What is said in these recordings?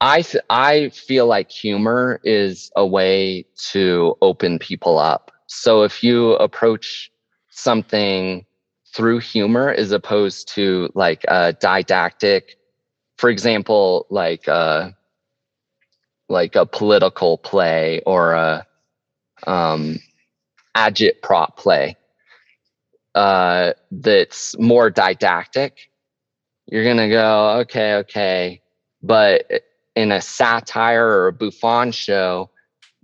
I th- I feel like humor is a way to open people up. So if you approach something through humor as opposed to like a didactic, for example, like a like a political play or a um, agitprop play uh, that's more didactic, you're gonna go, okay, okay. But in a satire or a Bouffon show,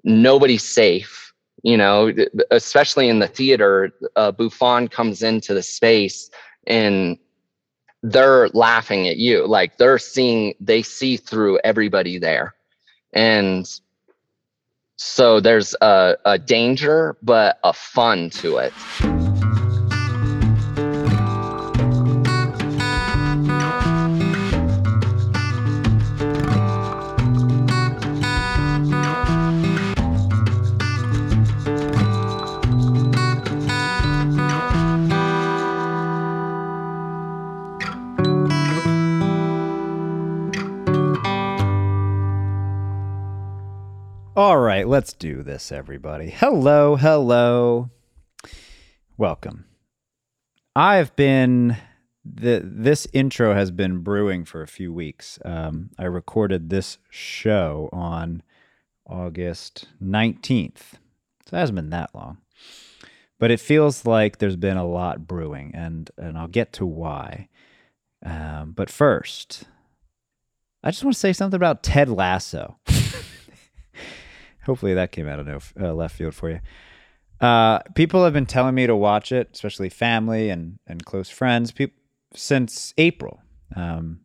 nobody's safe. You know, especially in the theater, uh, Bouffon comes into the space and they're laughing at you. Like they're seeing, they see through everybody there. And so there's a, a danger, but a fun to it. All right, let's do this, everybody. Hello, hello. Welcome. I've been the this intro has been brewing for a few weeks. Um, I recorded this show on August 19th. So it hasn't been that long. But it feels like there's been a lot brewing, and, and I'll get to why. Um, but first, I just want to say something about Ted Lasso. Hopefully that came out of no, uh, left field for you. Uh, people have been telling me to watch it, especially family and and close friends, since April. Um,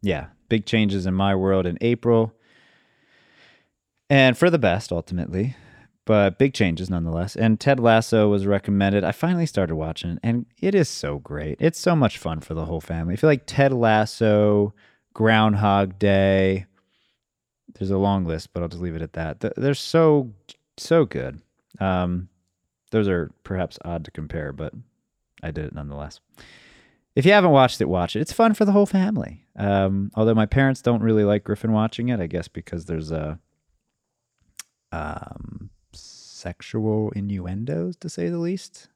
yeah, big changes in my world in April, and for the best ultimately, but big changes nonetheless. And Ted Lasso was recommended. I finally started watching, and it is so great. It's so much fun for the whole family. I feel like Ted Lasso, Groundhog Day there's a long list, but I'll just leave it at that. They're so so good. Um, those are perhaps odd to compare, but I did it nonetheless. If you haven't watched it, watch it. It's fun for the whole family. Um, although my parents don't really like Griffin watching it, I guess because there's a um, sexual innuendos, to say the least.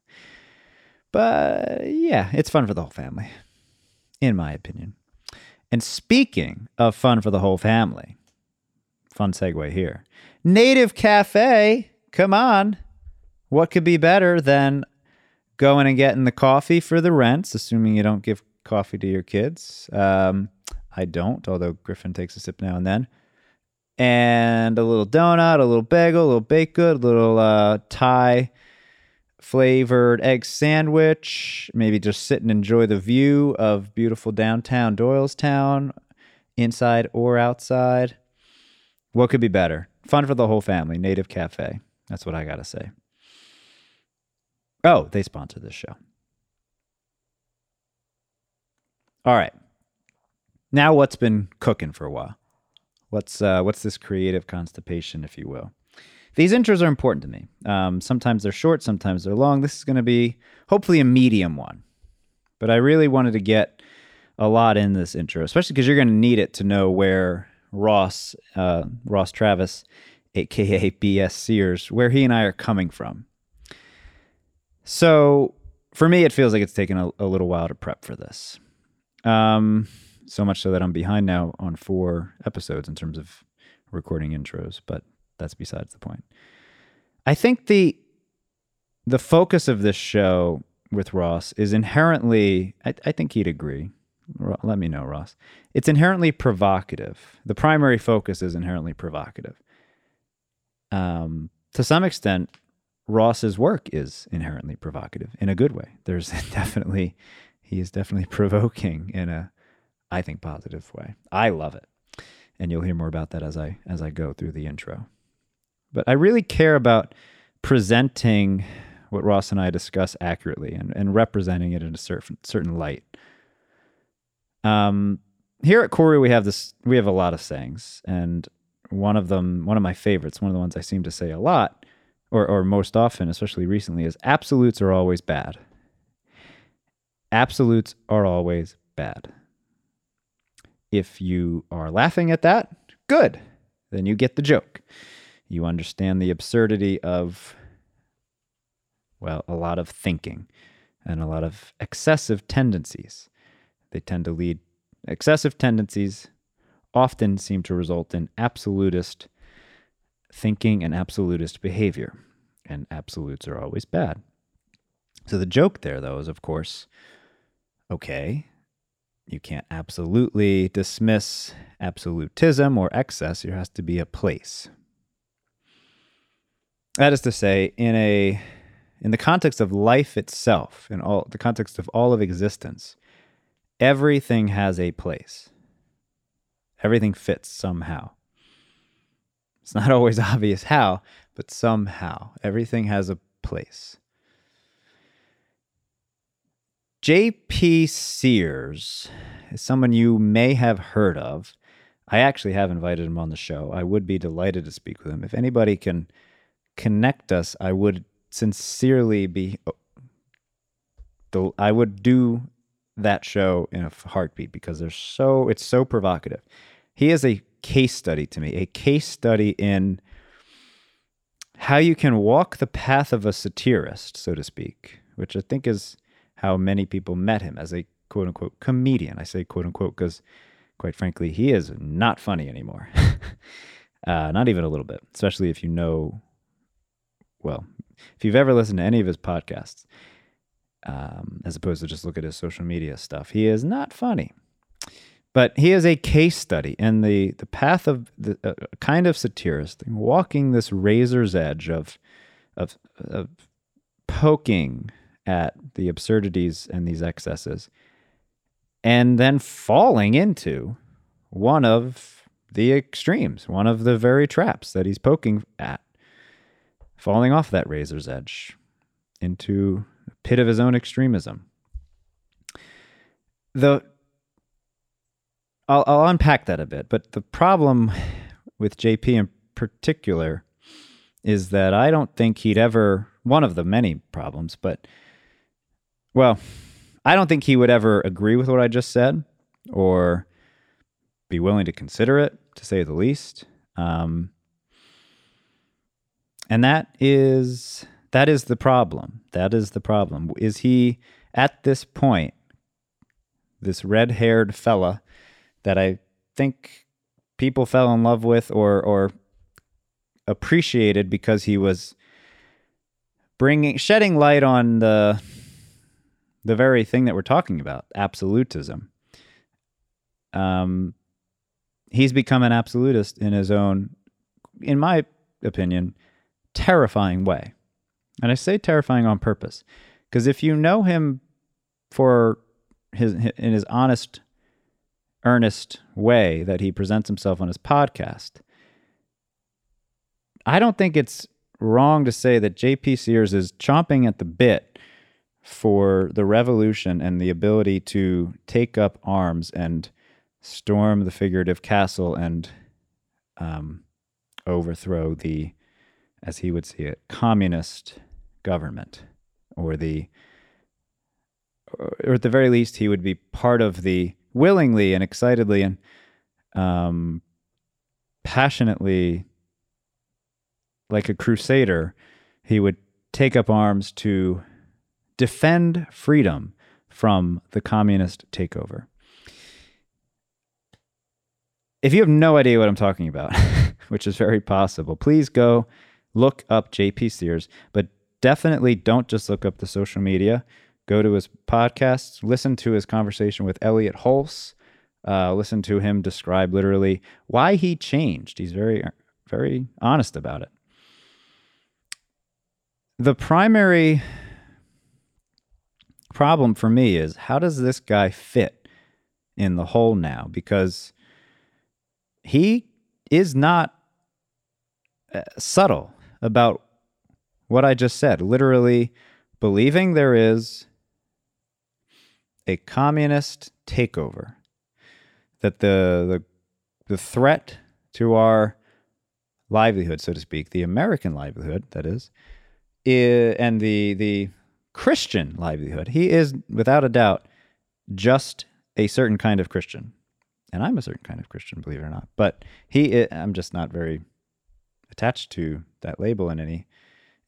But yeah, it's fun for the whole family, in my opinion. And speaking of fun for the whole family, Fun segue here. Native Cafe, come on. What could be better than going and getting the coffee for the rents, assuming you don't give coffee to your kids? Um, I don't, although Griffin takes a sip now and then. And a little donut, a little bagel, a little baked good, a little uh, Thai flavored egg sandwich. Maybe just sit and enjoy the view of beautiful downtown Doylestown, inside or outside. What could be better? Fun for the whole family. Native Cafe. That's what I got to say. Oh, they sponsor this show. All right. Now, what's been cooking for a while? What's uh, what's this creative constipation, if you will? These intros are important to me. Um, sometimes they're short, sometimes they're long. This is going to be hopefully a medium one, but I really wanted to get a lot in this intro, especially because you're going to need it to know where Ross, uh, Ross Travis, aka BS Sears, where he and I are coming from. So for me, it feels like it's taken a, a little while to prep for this. Um, so much so that I'm behind now on four episodes in terms of recording intros, but that's besides the point. I think the the focus of this show with Ross is inherently, I, I think he'd agree, let me know, Ross. It's inherently provocative. The primary focus is inherently provocative. Um, to some extent, Ross's work is inherently provocative in a good way. There's definitely, he is definitely provoking in a, I think, positive way. I love it, and you'll hear more about that as I as I go through the intro. But I really care about presenting what Ross and I discuss accurately and, and representing it in a certain certain light. Um, here at Corey, we have this. We have a lot of sayings, and one of them, one of my favorites, one of the ones I seem to say a lot, or or most often, especially recently, is absolutes are always bad. Absolutes are always bad. If you are laughing at that, good. Then you get the joke. You understand the absurdity of, well, a lot of thinking and a lot of excessive tendencies. They tend to lead, excessive tendencies often seem to result in absolutist thinking and absolutist behavior. And absolutes are always bad. So the joke there, though, is of course, okay, you can't absolutely dismiss absolutism or excess. There has to be a place. That is to say, in a in the context of life itself, in all the context of all of existence, everything has a place. Everything fits somehow. It's not always obvious how, but somehow everything has a place. J.P. Sears is someone you may have heard of. I actually have invited him on the show. I would be delighted to speak with him. If anybody can connect us, I would sincerely be. Oh, I would do that show in a heartbeat because they're so it's so provocative. He is a case study to me, a case study in how you can walk the path of a satirist, so to speak, which I think is how many people met him as a quote unquote comedian. I say quote unquote because, quite frankly, he is not funny anymore. uh, not even a little bit, especially if you know, well, if you've ever listened to any of his podcasts, um, as opposed to just look at his social media stuff, he is not funny. But he is a case study in the, the path of the uh, kind of satirist, walking this razor's edge of, of, of poking at the absurdities and these excesses, and then falling into one of the extremes, one of the very traps that he's poking at, falling off that razor's edge into pit of his own extremism. The I'll, I'll unpack that a bit, but the problem with JP in particular is that I don't think he'd ever one of the many problems, but well, I don't think he would ever agree with what I just said or be willing to consider it, to say the least. Um, and that is that is the problem. That is the problem. Is he at this point, this red-haired fella that I think people fell in love with or or appreciated because he was bringing shedding light on the the very thing that we're talking about, absolutism. Um, he's become an absolutist in his own, in my opinion, terrifying way. And I say terrifying on purpose because if you know him for his in his honest, earnest way that he presents himself on his podcast, I don't think it's wrong to say that JP Sears is chomping at the bit for the revolution and the ability to take up arms and storm the figurative castle and um, overthrow the, as he would see it, communist government, or the, or at the very least, he would be part of the willingly and excitedly and um, passionately, like a crusader, he would take up arms to defend freedom from the communist takeover. If you have no idea what I'm talking about, which is very possible, please go look up JP Sears, but definitely don't just look up the social media. Go to his podcast, listen to his conversation with Elliott Hulse, uh, listen to him describe literally why he changed. He's very, very honest about it. The primary problem for me is how does this guy fit in the whole now? Because he is not uh, subtle about what I just said, literally believing there is a communist takeover, that the, the, the threat to our livelihood, so to speak, the American livelihood, that is, and the, the Christian livelihood. He is, without a doubt, just a certain kind of Christian. and I'm a certain kind of Christian, believe it or not. But he, I'm just not very attached to that label in any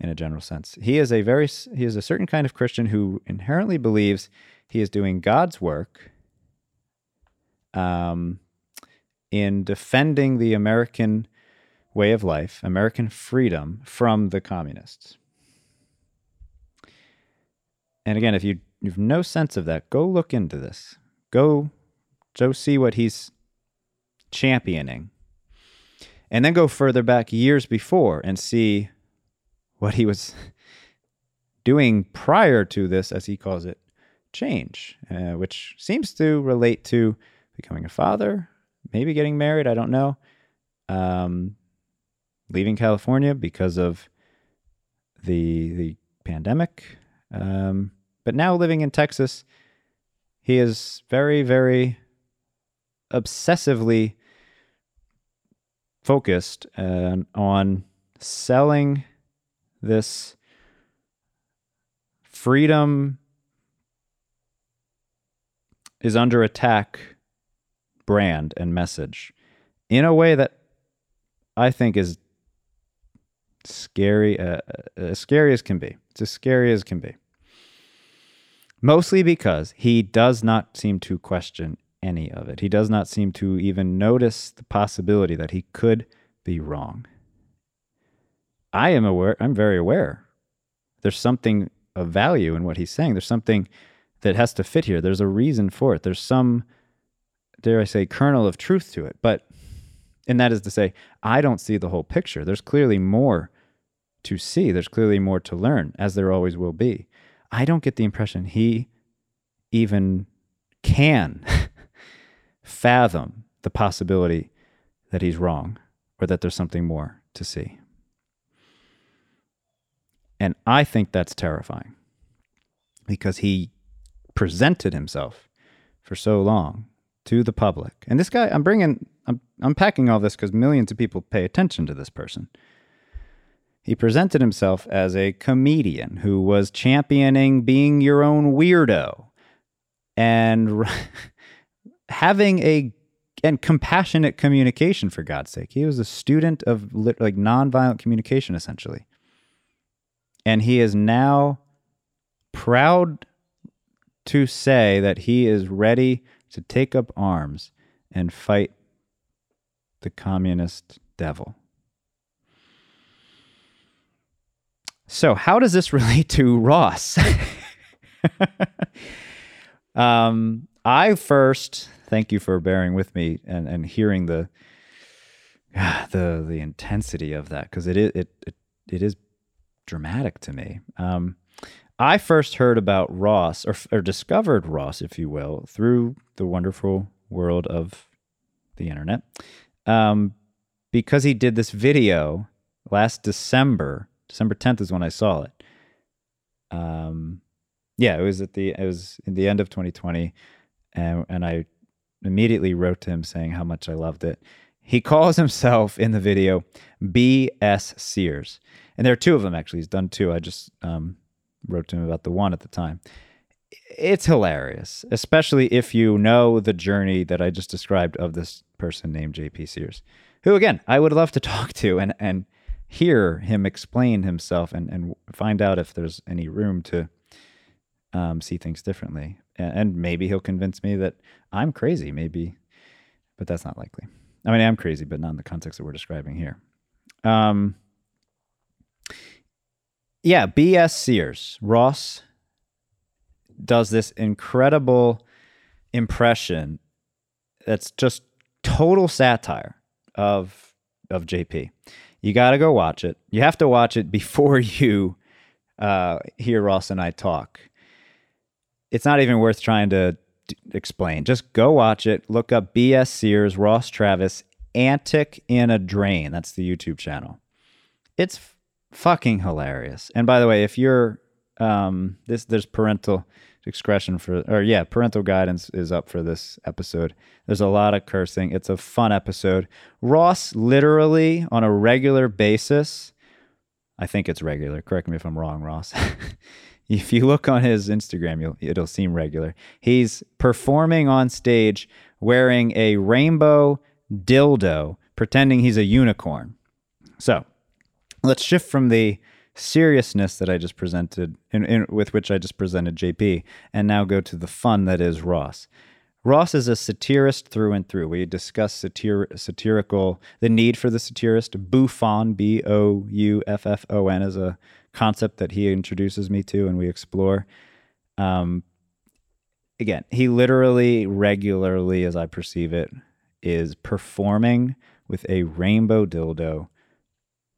in a general sense. He is a very he is a certain kind of Christian who inherently believes he is doing God's work um, in defending the American way of life, American freedom from the communists. And again, if you you've no sense of that, go look into this. Go go see what he's championing. And then go further back years before and see what he was doing prior to this, as he calls it, change, uh, which seems to relate to becoming a father, maybe getting married. I don't know. Um, leaving California because of the the pandemic, um, but now living in Texas, he is very very obsessively focused uh, on selling this freedom is under attack brand and message in a way that I think is scary, uh, uh, as scary as can be. It's as scary as can be. Mostly because he does not seem to question any of it. He does not seem to even notice the possibility that he could be wrong. I am aware, I'm very aware. There's something of value in what he's saying. There's something that has to fit here. There's a reason for it. There's some, dare I say, kernel of truth to it. But, and that is to say, I don't see the whole picture. There's clearly more to see. There's clearly more to learn, as there always will be. I don't get the impression he even can fathom the possibility that he's wrong or that there's something more to see. And I think that's terrifying because he presented himself for so long to the public. And this guy, I'm bringing, I'm unpacking all this because millions of people pay attention to this person. He presented himself as a comedian who was championing being your own weirdo and having a and compassionate communication for God's sake. He was a student of like nonviolent communication essentially. And he is now proud to say that he is ready to take up arms and fight the communist devil. So, how does this relate to Ross? um, I first thank you for bearing with me and, and hearing the the the intensity of that because it is it, it it is dramatic to me. Um, I first heard about Ross, or, or discovered Ross, if you will, through the wonderful world of the internet, um, because he did this video last December. December 10th is when I saw it. Um, yeah, it was at the it was in the end of 2020, and and I immediately wrote to him saying how much I loved it. He calls himself in the video B.S. Sears. And there are two of them, actually. He's done two. I just um, wrote to him about the one at the time. It's hilarious, especially if you know the journey that I just described of this person named JP Sears, who, again, I would love to talk to and, and hear him explain himself and, and find out if there's any room to um, see things differently. And, maybe he'll convince me that I'm crazy, maybe, but that's not likely. I mean, I'm crazy, but not in the context that we're describing here. Um, yeah, B.S. Sears. Ross does this incredible impression that's just total satire of of JP. You got to go watch it. You have to watch it before you uh, hear Ross and I talk. It's not even worth trying to explain. Just go watch it. Look up B.S. Sears, Ross Travis, Antic in a Drain. That's the YouTube channel. It's fucking hilarious. And by the way, if you're um, this, there's parental discretion for, or yeah, parental guidance is up for this episode. There's a lot of cursing. It's a fun episode. Ross literally on a regular basis. I think it's regular. Correct me if I'm wrong, Ross. if you look on his Instagram, you'll, it'll seem regular. He's performing on stage wearing a rainbow dildo, pretending he's a unicorn. So let's shift from the seriousness that I just presented, in, in, with which I just presented JP, and now go to the fun that is Ross. Ross is a satirist through and through. We discuss satir- satirical, the need for the satirist. Bouffon, B O U F F O N, is a concept that he introduces me to and we explore. Um, again, he literally, regularly, as I perceive it, is performing with a rainbow dildo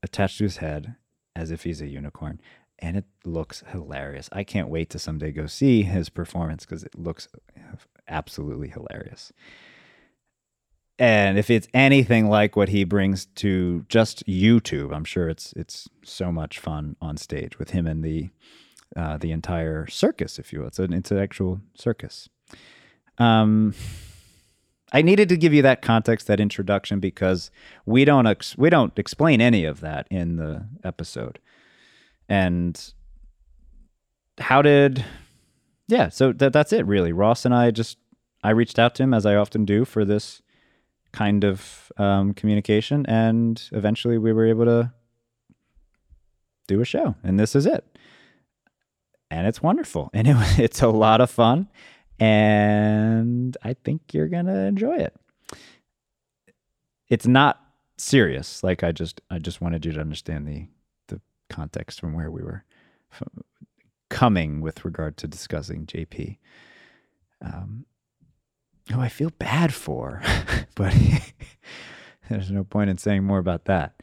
attached to his head as if he's a unicorn. And it looks hilarious. I can't wait to someday go see his performance because it looks absolutely hilarious. And if it's anything like what he brings to just YouTube, I'm sure it's it's so much fun on stage with him and the uh, the entire circus, if you will. It's an intellectual circus. Um, I needed to give you that context, that introduction, because we don't ex- we don't explain any of that in the episode. And how did? Yeah, so that that's it really. Ross and I just I reached out to him as I often do for this kind of um, communication, and eventually we were able to do a show, and this is it. And it's wonderful, and it, it's a lot of fun and I think you're gonna enjoy it. It's not serious. Like I just I just wanted you to understand the the context from where we were coming with regard to discussing JP. Um, who I feel bad for, but there's no point in saying more about that.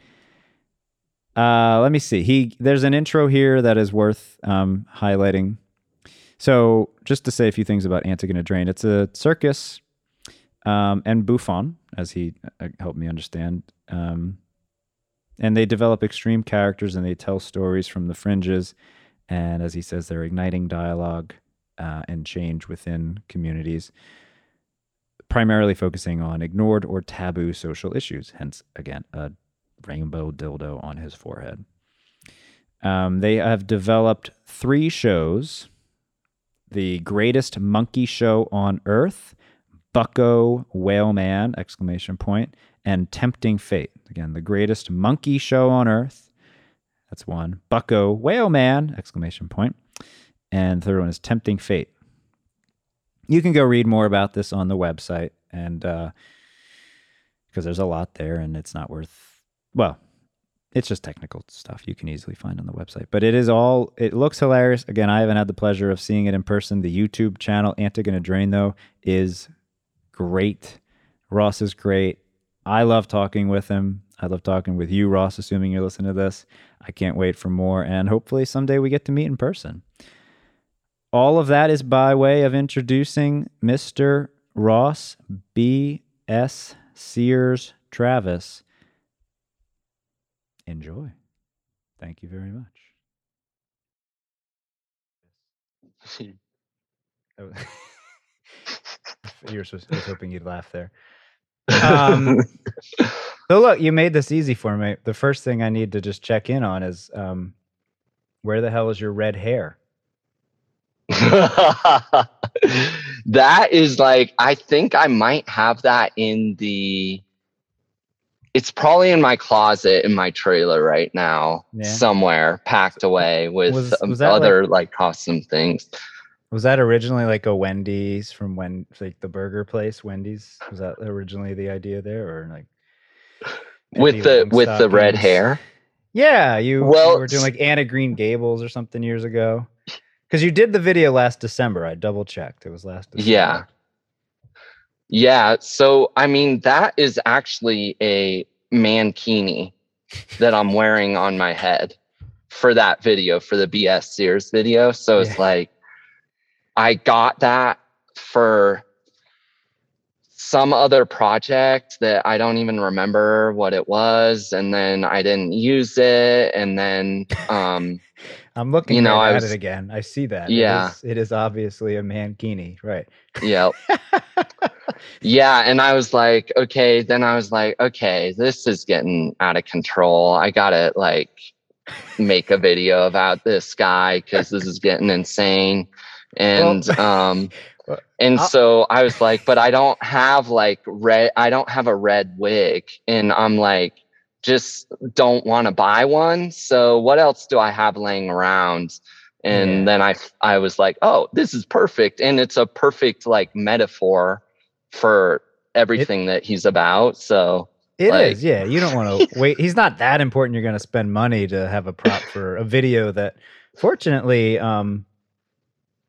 Uh, let me see. He there's an intro here that is worth um, highlighting. So, just to say a few things about Antigone Drain, it's a circus, um, and Bouffon, as he uh, helped me understand. Um, and they develop extreme characters and they tell stories from the fringes. And as he says, they're igniting dialogue uh, and change within communities, primarily focusing on ignored or taboo social issues. Hence, again, a rainbow dildo on his forehead. Um, they have developed three shows the greatest monkey show on earth, Bucko Whaleman, exclamation point, and Tempting Fate. Again, the greatest monkey show on earth. That's one. Bucko Whaleman, exclamation point. And third one is Tempting Fate. You can go read more about this on the website and uh because there's a lot there and it's not worth well, it's just technical stuff you can easily find on the website. But it is all, it looks hilarious. Again, I haven't had the pleasure of seeing it in person. The YouTube channel, Antigone Drain, though, is great. Ross is great. I love talking with him. I love talking with you, Ross, assuming you're listening to this. I can't wait for more. And hopefully someday we get to meet in person. All of that is by way of introducing Mr. Ross B.S. Sears Travis enjoy. Thank you very much. Oh. you were supposed, I was hoping you'd laugh there. Um, so look, you made this easy for me. The first thing I need to just check in on is um, where the hell is your red hair? that is like I think I might have that in the it's probably in my closet in my trailer right now, yeah. somewhere packed away with was, was other like, like custom things. Was that originally like a Wendy's from when like the burger place Wendy's? Was that originally the idea there, or like with the with the red hair? Yeah, you, well, you were doing like Anna Green Gables or something years ago. Because you did the video last December. I double checked. It was last December. Yeah. Yeah. So, I mean, that is actually a mankini that I'm wearing on my head for that video, for the BS Sears video. So it's like, I got that for some other project that I don't even remember what it was. And then I didn't use it. And then, um, I'm looking you know, at was, it again. I see that. Yeah. It is, it is obviously a mankini, right? Yeah. yeah. And I was like, okay. Then I was like, okay, this is getting out of control. I got to like make a video about this guy because this is getting insane. And, well, um, And I'll- so I was like, but I don't have like red, I don't have a red wig. And I'm like, just don't want to buy one. So what else do I have laying around? And Yeah. then I, I was like, oh, this is perfect. And it's a perfect like metaphor for everything that he's about. So It is, Like- yeah. You don't want to wait. He's not that important. You're going to spend money to have a prop for a video that, fortunately, um,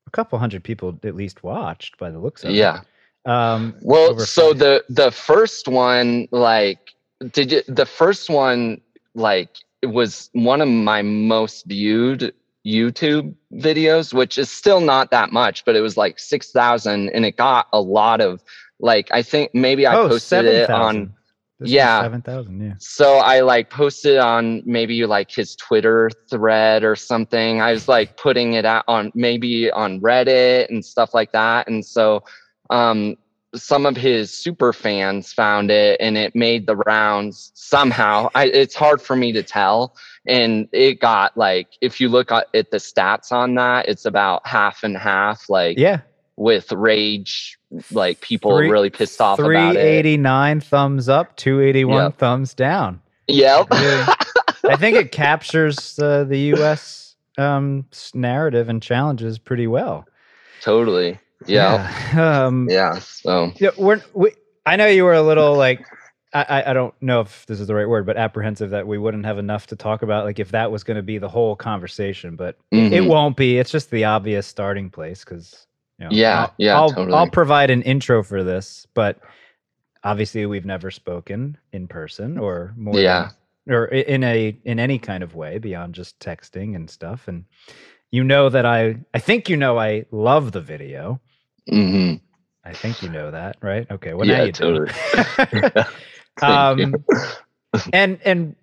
a couple hundred people at least watched by the looks of yeah. it. Yeah. Um, Well, so the the first one, like, did you, the first one, like, it was one of my most viewed YouTube videos, which is still not that much, but it was like six thousand, and it got a lot of, like, I think maybe I oh, posted it on. This yeah. seven thousand. Yeah. So I like posted on maybe like his Twitter thread or something. I was like putting it out on maybe on Reddit and stuff like that. And so um some of his super fans found it and it made the rounds somehow. I, it's hard for me to tell. And it got like, if you look at, at the stats on that, it's about half and half, like Yeah. with rage, like people Three- really pissed off about 389 thumbs up, 281 Yep. thumbs down. Yep. Really- I think it captures uh, the U.S. Um, narrative and challenges pretty well. totally. Yeah. Yeah. Um, Yeah. So Yeah, we're, we, I know you were a little like, I, I- don't know if this is the right word, but apprehensive that we wouldn't have enough to talk about, like if that was going to be the whole conversation, but it- it won't be. It's just the obvious starting place because, you know, Yeah, I'll, yeah, I'll, totally. I'll provide an intro for this, but obviously we've never spoken in person or more, than- Yeah. or in a in any kind of way beyond just texting and stuff, and you know that I, I think you know I love the video. Hmm I think you know that, right? Okay. Well, now you do. totally. You. um, and and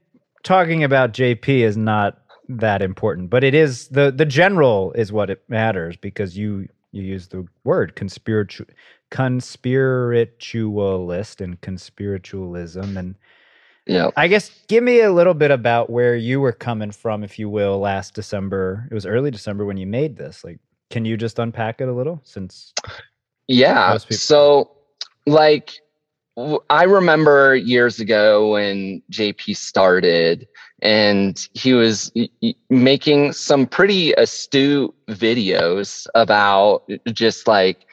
talking about JP is not that important, but it is the the general is what it matters because you you use the word conspiritu- conspiritualist and conspiritualism and yeah. I guess give me a little bit about where you were coming from, if you will, last December. It was early December when you made this. Like, can you just unpack it a little? Since Yeah. Most people- So, like, w- I remember years ago when JP started, and he was y- y- making some pretty astute videos about just like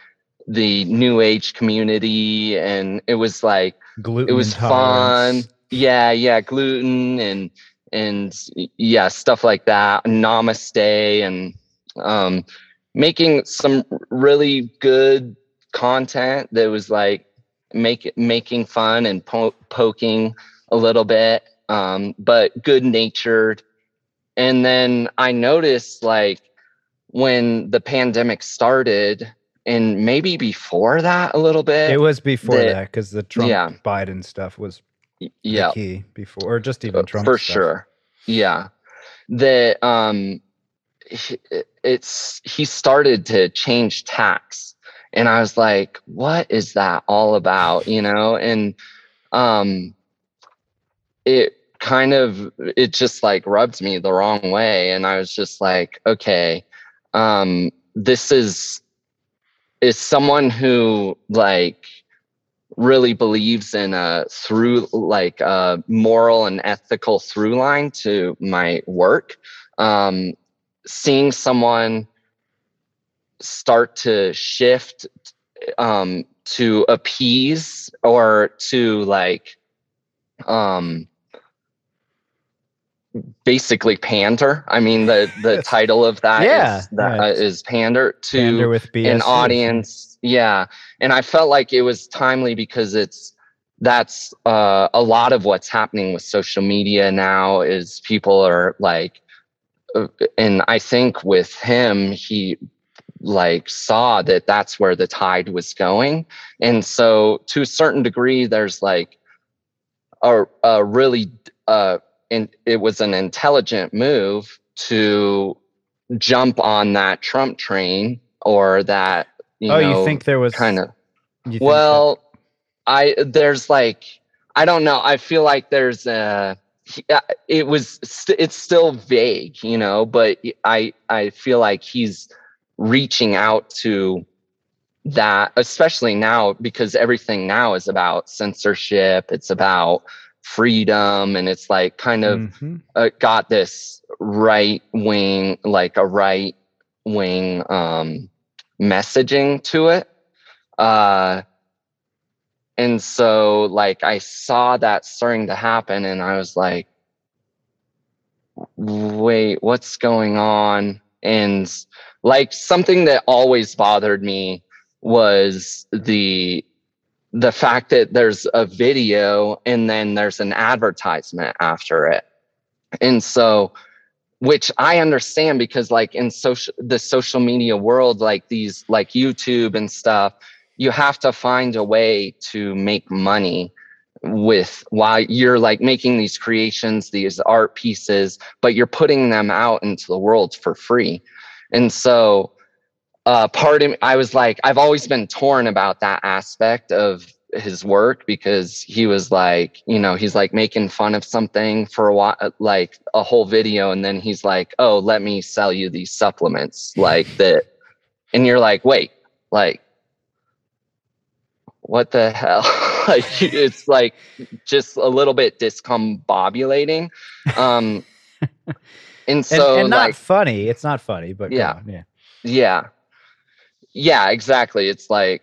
the new age community, and it was like gluten, it was fun. Yeah, yeah, gluten and and yeah, stuff like that. Namaste and um making some really good content that was like make making fun and po- poking a little bit um but good natured and then i noticed like when the pandemic started and maybe before that a little bit It was before that because the Trump yeah. Biden stuff was yeah key before, or just even Uh, Trump for stuff. sure yeah that um it's he started to change tax and i was like what is that all about? You know? And um it kind of it just like rubbed me the wrong way. And i was just like okay um this is is someone who like really believes in a through like a moral and ethical through line to my work um seeing someone start to shift um to appease or to like um basically pander. I mean the the title of that is Yeah, that yeah, uh, is pander to Pander with an audience. Yeah. And i felt like it was timely because it's that's uh, a lot of what's happening with social media now is people are like and i think with him he like saw that that's where the tide was going. And so to a certain degree there's like a, a really uh and it was an intelligent move to jump on that trump train or that you oh, know you think there was kind of you think that- well i there's like i don't know. I feel like there's a he- uh, it was st- it's still vague you know but i i feel like he's reaching out to that especially now because everything now is about censorship it's about freedom and it's like kind of Mhm. uh, got this right wing like a right wing um messaging to it uh and so like i saw that starting to happen and i was like wait what's going on? And like something that always bothered me was the the fact that there's a video and then there's an advertisement after it. And so which i understand because like in social the social media world like these like youtube and stuff you have to find a way to make money with while you're like making these creations these art pieces but you're putting them out into the world for free. And so uh part of me, i was like i've always been torn about that aspect of his work because he was like you know he's like making fun of something for a while like a whole video and then he's like oh let me sell you these supplements like that. And you're like wait like what the hell like it's like just a little bit discombobulating um and And, so and not like funny. It's not funny, but Yeah. on, yeah. yeah yeah exactly it's like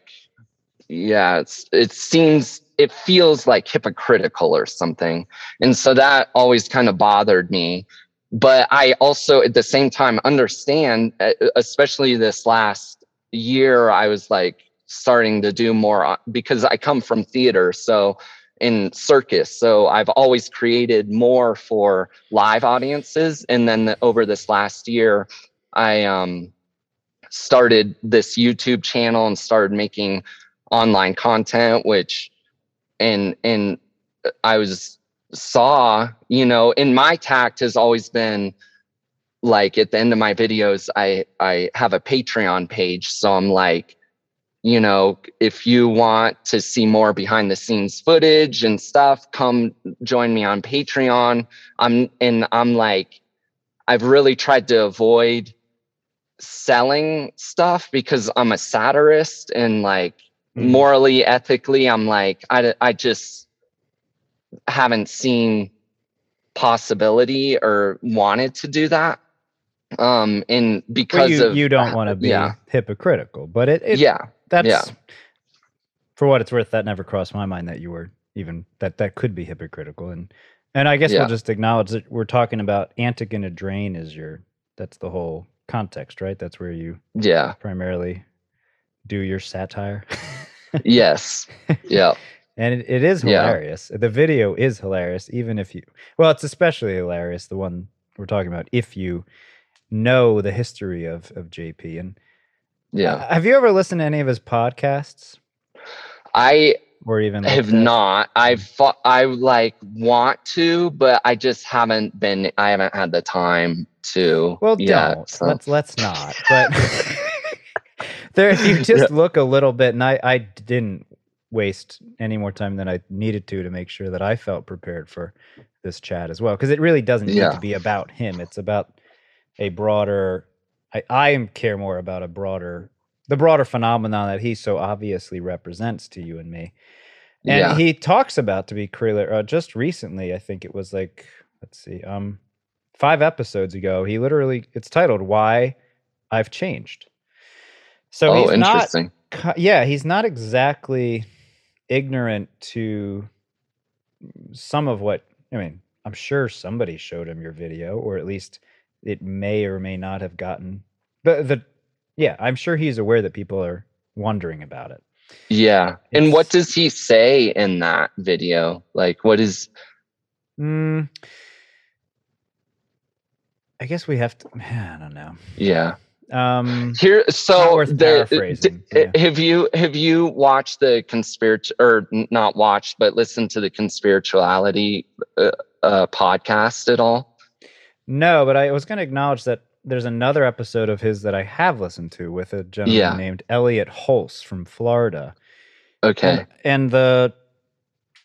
yeah it's it seems it feels like hypocritical or something and so that always kind of bothered me but i also at the same time understand especially this last year i was like starting to do more because i come from theater so in circus so i've always created more for live audiences and then the, over this last year i um started this YouTube channel and started making online content, which and and I was saw, you know, in my tact has always been like at the end of my videos, I I have a Patreon page. So I'm like, you know, if you want to see more behind the scenes footage and stuff, come join me on Patreon. I'm and I'm like, I've really tried to avoid selling stuff because I'm a satirist and like Mhm. morally, ethically, I'm like, I, I just haven't seen possibility or wanted to do that. Um, and Well, because you, of you don't want to be yeah, hypocritical, but it, it yeah, that's yeah. for what it's worth. That never crossed my mind that you were even that that could be hypocritical, and and I guess Yeah. we'll just acknowledge that we're talking about Antic in a drain is your that's the whole context, right? That's where you yeah, primarily do your satire. yes, yeah, And it, it is Yeah. hilarious. The video is hilarious, even if you, well, it's especially hilarious, the one we're talking about, if you know the history of, of JP. And yeah. uh, have you ever listened to any of his podcasts I or even have not. I've fought, I like want to, but I just haven't been. I haven't had the time to. Well, yet, don't. so. Let's let's not. But there, if you just look a little bit, and I, I didn't waste any more time than I needed to to make sure that I felt prepared for this chat as well, because it really doesn't need Yeah. to be about him. It's about a broader. I I care more about a broader, the broader phenomenon that he so obviously represents to you and me. And yeah, he talks about to be clear uh, just recently. I think it was like let's see, um, five episodes ago. He literally it's titled "Why I've Changed." So oh, he's not, yeah, he's not exactly ignorant to some of what I mean. I'm sure somebody showed him your video, or at least it may or may not have gotten But the. Yeah, I'm sure he's aware that people are wondering about it. Yeah, and what does he say in that video? Like, what is? Mm, I guess we have to. I don't know. Yeah, Um, here. So worth the paraphrasing, d- yeah. have you have you watched the conspiracy or not watched, but listened to the conspirituality uh, uh, podcast at all? No, but I was going to acknowledge that there's another episode of his that I have listened to with a gentleman Yeah. named Elliott Hulse from Florida. Okay. And, and the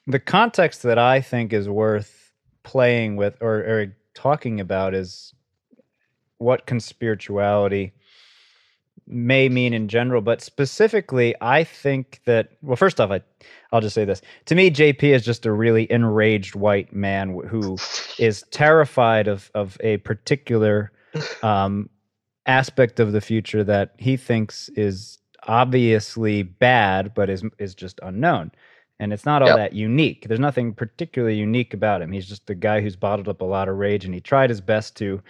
the context that I think is worth playing with or, or talking about is what conspirituality may mean in general, but specifically, I think that well, first off, I I'll just say this. To me, JP is just a really enraged white man who is terrified of of a particular um, aspect of the future that he thinks is obviously bad, but is is just unknown. And it's not all yep. that unique. There's nothing particularly unique about him. He's just a guy who's bottled up a lot of rage, and he tried his best to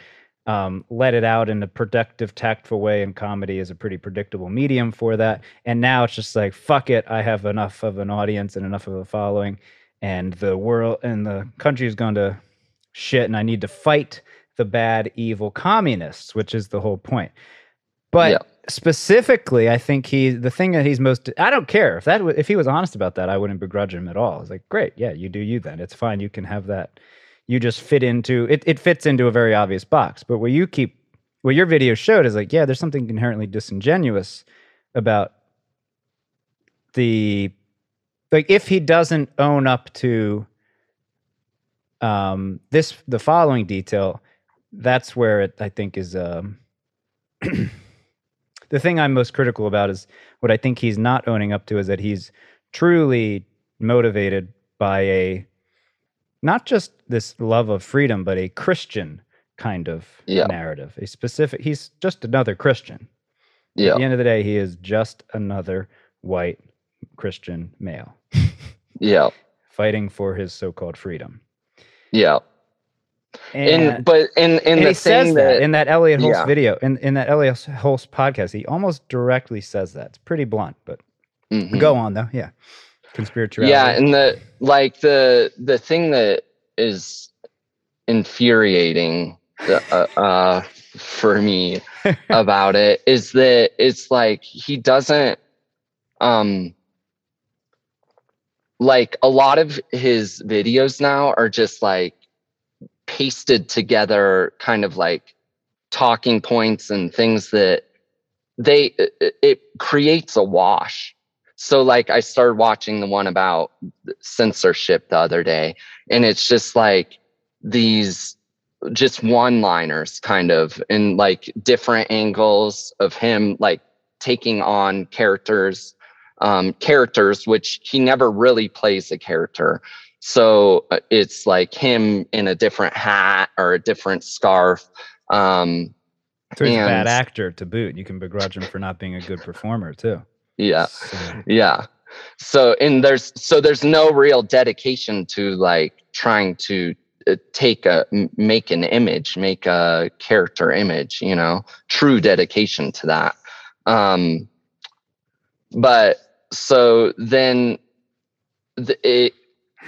um, let it out in a productive, tactful way. And comedy is a pretty predictable medium for that. And now it's just like, fuck it. I have enough of an audience and enough of a following, and the world and the country is going to shit, and I need to fight the bad, evil communists, which is the whole point. But yeah. specifically, I think he the thing that he's most I don't care if that if he was honest about that, I wouldn't begrudge him at all. It's like, great, yeah, you do you then. It's fine. You can have that you just fit into it, it fits into a very obvious box. But what you keep what your video showed is like, yeah, there's something inherently disingenuous about the like if he doesn't own up to um this the following detail, that's where it I think is um the thing I'm most critical about is what I think he's not owning up to is that he's truly motivated by a not just this love of freedom, but a Christian kind of yeah. narrative. A specific he's just another Christian. Yeah. At the end of the day, he is just another white Christian male. yeah. Fighting for his so-called freedom. Yeah. And, and but in in the he says that, that, in that Elliott Hulse yeah. video, in, in that Elliott Hulse podcast, he almost directly says that. It's pretty blunt, but mm-hmm. go on though. Yeah conspirituality. Yeah, and the like the the thing that is infuriating uh, uh, for me about it is that it's like he doesn't um like a lot of his videos now are just like pasted together kind of like talking points and things that they it, it creates a wash so like I started watching the one about censorship the other day, and it's just like these just one liners kind of in like different angles of him like taking on characters um characters which he never really plays a character. So uh, it's like him in a different hat or a different scarf um so he's and, a bad actor to boot you can begrudge him for not being a good performer too yeah. Yeah. So and there's so there's no real dedication to like trying to uh, take a make an image make a character image you know? True dedication to that. Um but so then the, it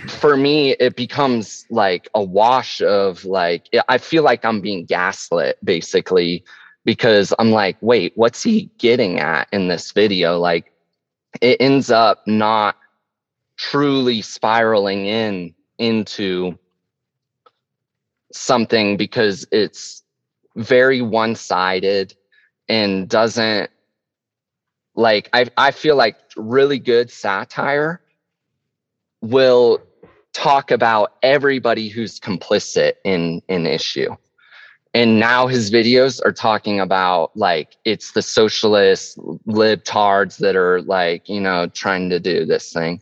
for me it becomes like a wash of like i feel like i'm being gaslit basically because I'm like, wait, what's he getting at in this video? Like, it ends up not truly spiraling in into something because it's very one-sided and doesn't like I I feel like really good satire will talk about everybody who's complicit in an issue and now his videos are talking about like it's the socialist libtards that are like you know trying to do this thing.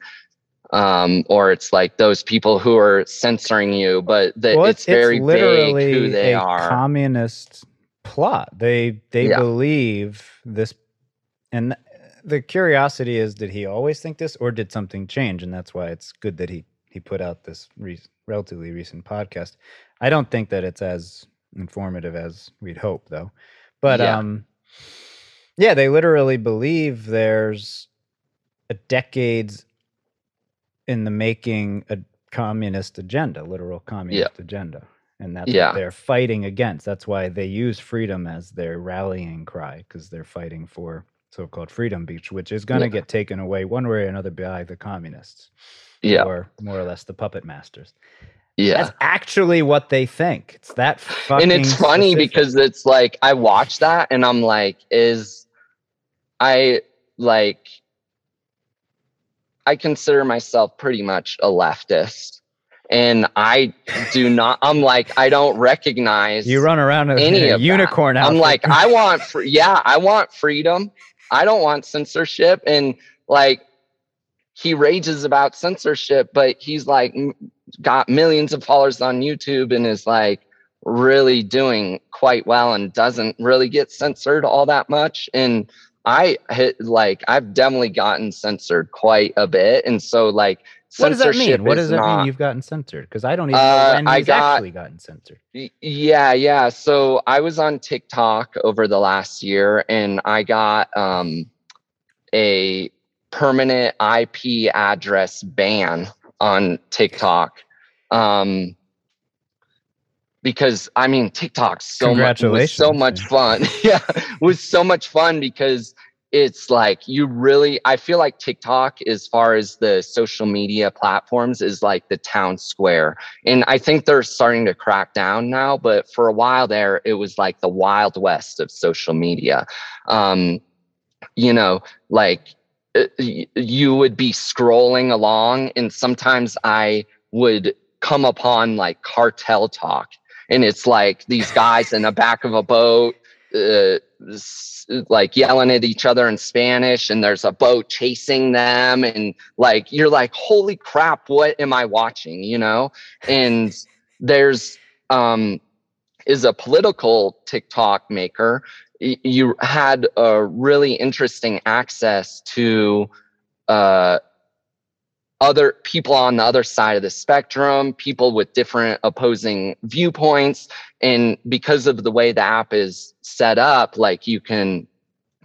Um, or it's like those people who are censoring you but the, well, it's, it's, very vague who they are. communist plot. They they yeah. believe this and the curiosity is did he always think this or did something change? And that's why it's good that he he put out this re- relatively recent podcast. I don't think that it's as informative as we'd hope, though. But yeah. um, yeah, they literally believe there's a decades in the making a communist agenda, literal communist yeah. agenda. And that's yeah. what they're fighting against. That's why they use freedom as their rallying cry, because they're fighting for so-called freedom beach, which is going to get taken away one way or another by the communists. Yeah. Or more or less the puppet masters. Yeah. That's actually what they think. It's that fucking. And it's funny specific. because it's like I watch that and I'm like, is I like I consider myself pretty much a leftist. and I do not. I'm like, I don't recognize. You run around in any a unicorn I'm like, I want, fr- yeah, I want freedom. I don't want censorship. And like, he rages about censorship, but he's like, got millions of followers on YouTube and is like really doing quite well and doesn't really get censored all that much. And I hit like, I've definitely gotten censored quite a bit. And so, like, what does that mean? What does that not- mean you've gotten censored? Because I don't even Uh, know when I he's got- actually gotten censored. Yeah, yeah. So I was on TikTok over the last year and I got um a permanent IP address ban on TikTok. Um because I mean TikTok's so much was so much fun. yeah, was so much fun because it's like you really I feel like TikTok as far as the social media platforms is like the town square and I think they're starting to crack down now. But for a while there, it was like the wild west of social media. Um, you know, like you would be scrolling along, and sometimes I would come upon like cartel talk, and it's like these guys in the back of a boat. Uh, like yelling at each other in Spanish, and there's a boat chasing them, and like you're like, holy crap, what am I watching? You know, and there's um is a political TikTok maker. You had a really interesting access to uh other people on the other side of the spectrum, people with different opposing viewpoints. And because of the way the app is set up, like you can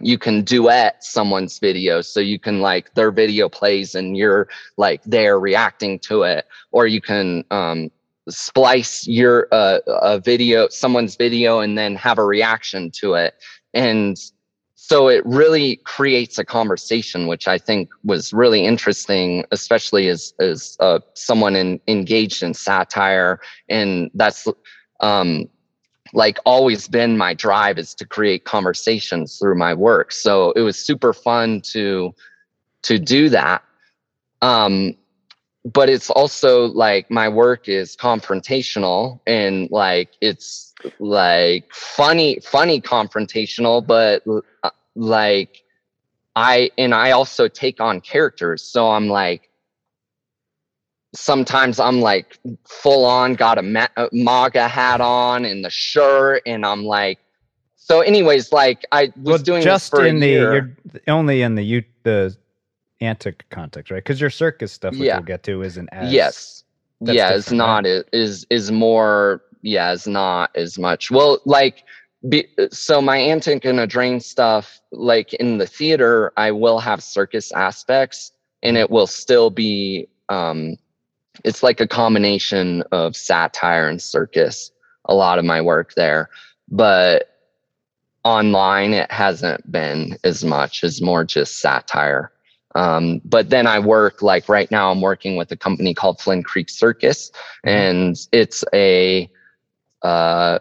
you can duet someone's video. So you can like their video plays and you're like there reacting to it, or you can um splice your uh, a video someone's video and then have a reaction to it. And so it really creates a conversation which i think was really interesting especially as as uh, someone in, engaged in satire. And that's um like always been my drive is to create conversations through my work. So it was super fun to to do that. Um but it's also like my work is confrontational and like it's like funny funny confrontational but uh, like i and i also take on characters so i'm like sometimes i'm like full on got a ma- maga hat on and the shirt and i'm like so anyways like i was Well, doing just in the only in the you the antic context, right? Because your circus stuff, which Yeah. we'll get to, isn't as yes yeah it's different, right? not it is is more yeah it's not as much well like be, so my antic and a drain stuff like in the theater i will have circus aspects and it will still be um it's like a combination of satire and circus a lot of my work there but online it hasn't been as much as more just satire um, but then I work like right now, I'm working with a company called Flynn Creek Circus, and it's a, uh,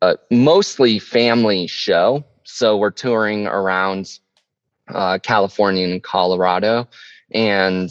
a mostly family show. So we're touring around uh, California and Colorado, and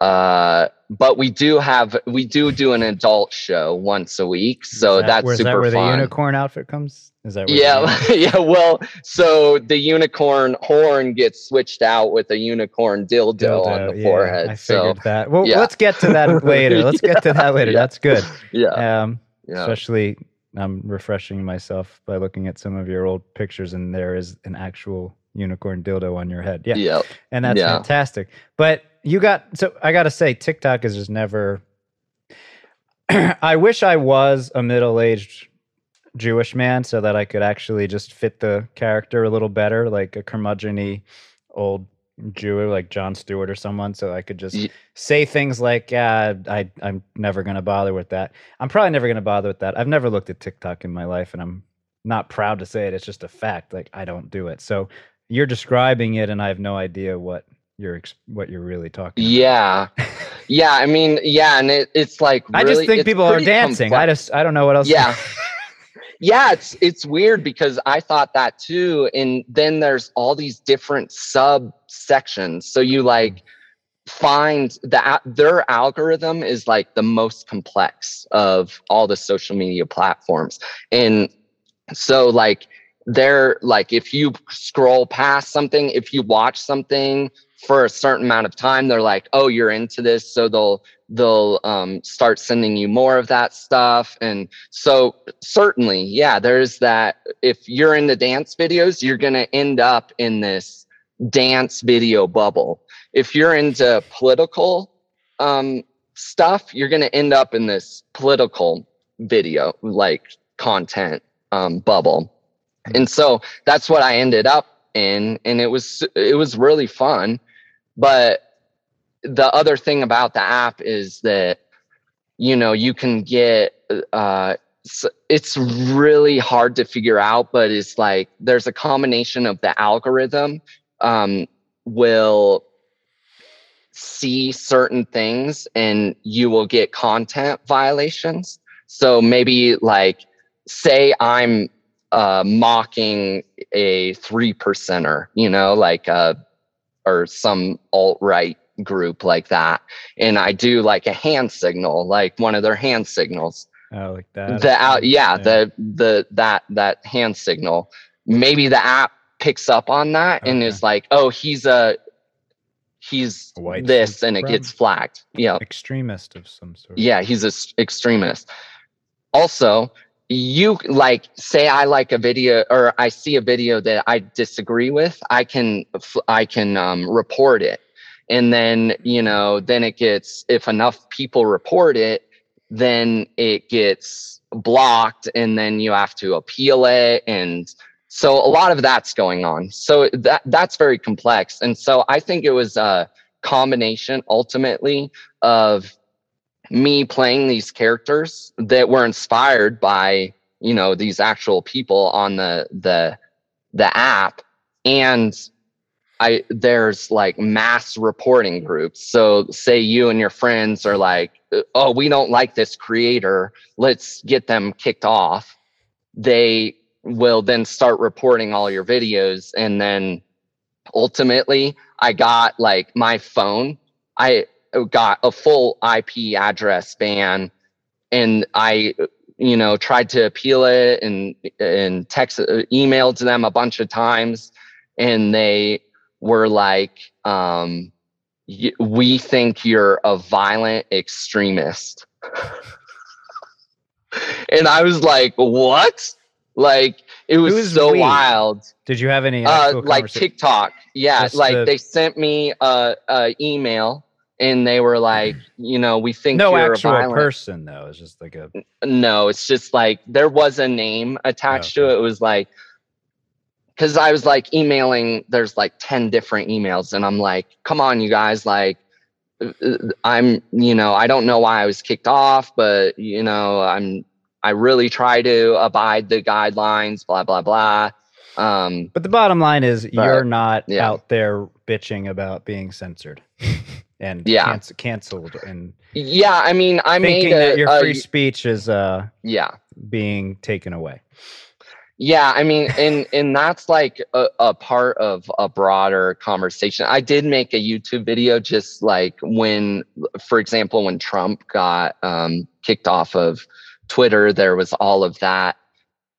uh, but we do have we do do an adult show once a week. So that, that's where's super that where fun. the unicorn outfit comes? Is that where Yeah, yeah. Well, so the unicorn horn gets switched out with a unicorn dildo, on the yeah, forehead. I so figured that. Well, yeah. let's get to that later. Let's get to that later. Yeah. That's good. yeah, Um, yeah, especially I'm refreshing myself by looking at some of your old pictures, and there is an actual unicorn dildo on your head. Yeah, yeah, and that's fantastic. But you got so I got to say, TikTok is just never. I wish I was a middle-aged Jewish man so that I could actually just fit the character a little better, like a curmudgeony old Jew, like Jon Stewart or someone, so I could just Ye- say things like, "Yeah, I, I'm never gonna bother with that." I'm probably never gonna bother with that. I've never looked at TikTok in my life, and I'm not proud to say it. It's just a fact. Like I don't do it. So you're describing it, and I have no idea what you're what you're really talking. about. yeah, yeah. I mean, yeah, and it, it's like I just think people are dancing. I just I don't know what else. yeah yeah it's it's weird because i thought that too and then there's all these different subsections so you mm-hmm. like find that their algorithm is like the most complex of all the social media platforms and so like they're like if you scroll past something if you watch something for a certain amount of time they're like oh you're into this so they'll they'll um, start sending you more of that stuff and so certainly yeah there's that if you're into dance videos you're going to end up in this dance video bubble. If you're into political um, stuff you're going to end up in this political video like content um, bubble and so that's what i ended up in and it was it was really fun. But the other thing about the app is that you know you can get uh it's really hard to figure out but it's like there's a combination of the algorithm um will see certain things and you will get content violations. So maybe like say i'm uh, mocking a three percenter you know like uh or some alt right group like that. And i do like a hand signal like one of their hand signals. Oh like that. The out yeah, yeah, the the that that hand signal. Maybe the app picks up on that okay. and is like oh he's a he's White this and it gets flagged. Yeah. Extremist of some sort. Yeah he's a extremist. Also you like say i like a video or i see a video that i disagree with i can i can um, report it. And then you know then it gets if enough people report it then it gets blocked and then you have to appeal it and so a lot of that's going on. So that that's very complex. And so i think it was a combination ultimately of me playing these characters that were inspired by you know these actual people on the the the app and I there's like mass reporting groups. So say you and your friends are like, "Oh, we don't like this creator. Let's get them kicked off." They will then start reporting all your videos and then ultimately I got like my phone. I got a full IP address ban and I you know tried to appeal it and and text emailed to them a bunch of times and they were like, um, we think you're a violent extremist. and I was like, what? Like it was, was so wild. Did you have any uh, like TikTok? Yeah, Just like the... they sent me a, a, email and they were like, you know, we think no you're actual a violent person though. It's just like a no. It's just like there was a name attached okay. to it. It was like because I was like emailing, there's like 10 different emails, and I'm like, come on, you guys, like, uh, uh, I'm, you know, I don't know why I was kicked off, but, you know, I'm, I really try to abide the guidelines, blah, blah, blah. Um, but the bottom line is but, you're not yeah. out there bitching about being censored and yeah. Canc- canceled and yeah, I mean, I thinking made a, that your free speech is uh yeah being taken away. Yeah, I mean, and and that's like a, a, part of a broader conversation. I did make a YouTube video just like when, for example, when Trump got um, kicked off of Twitter, there was all of that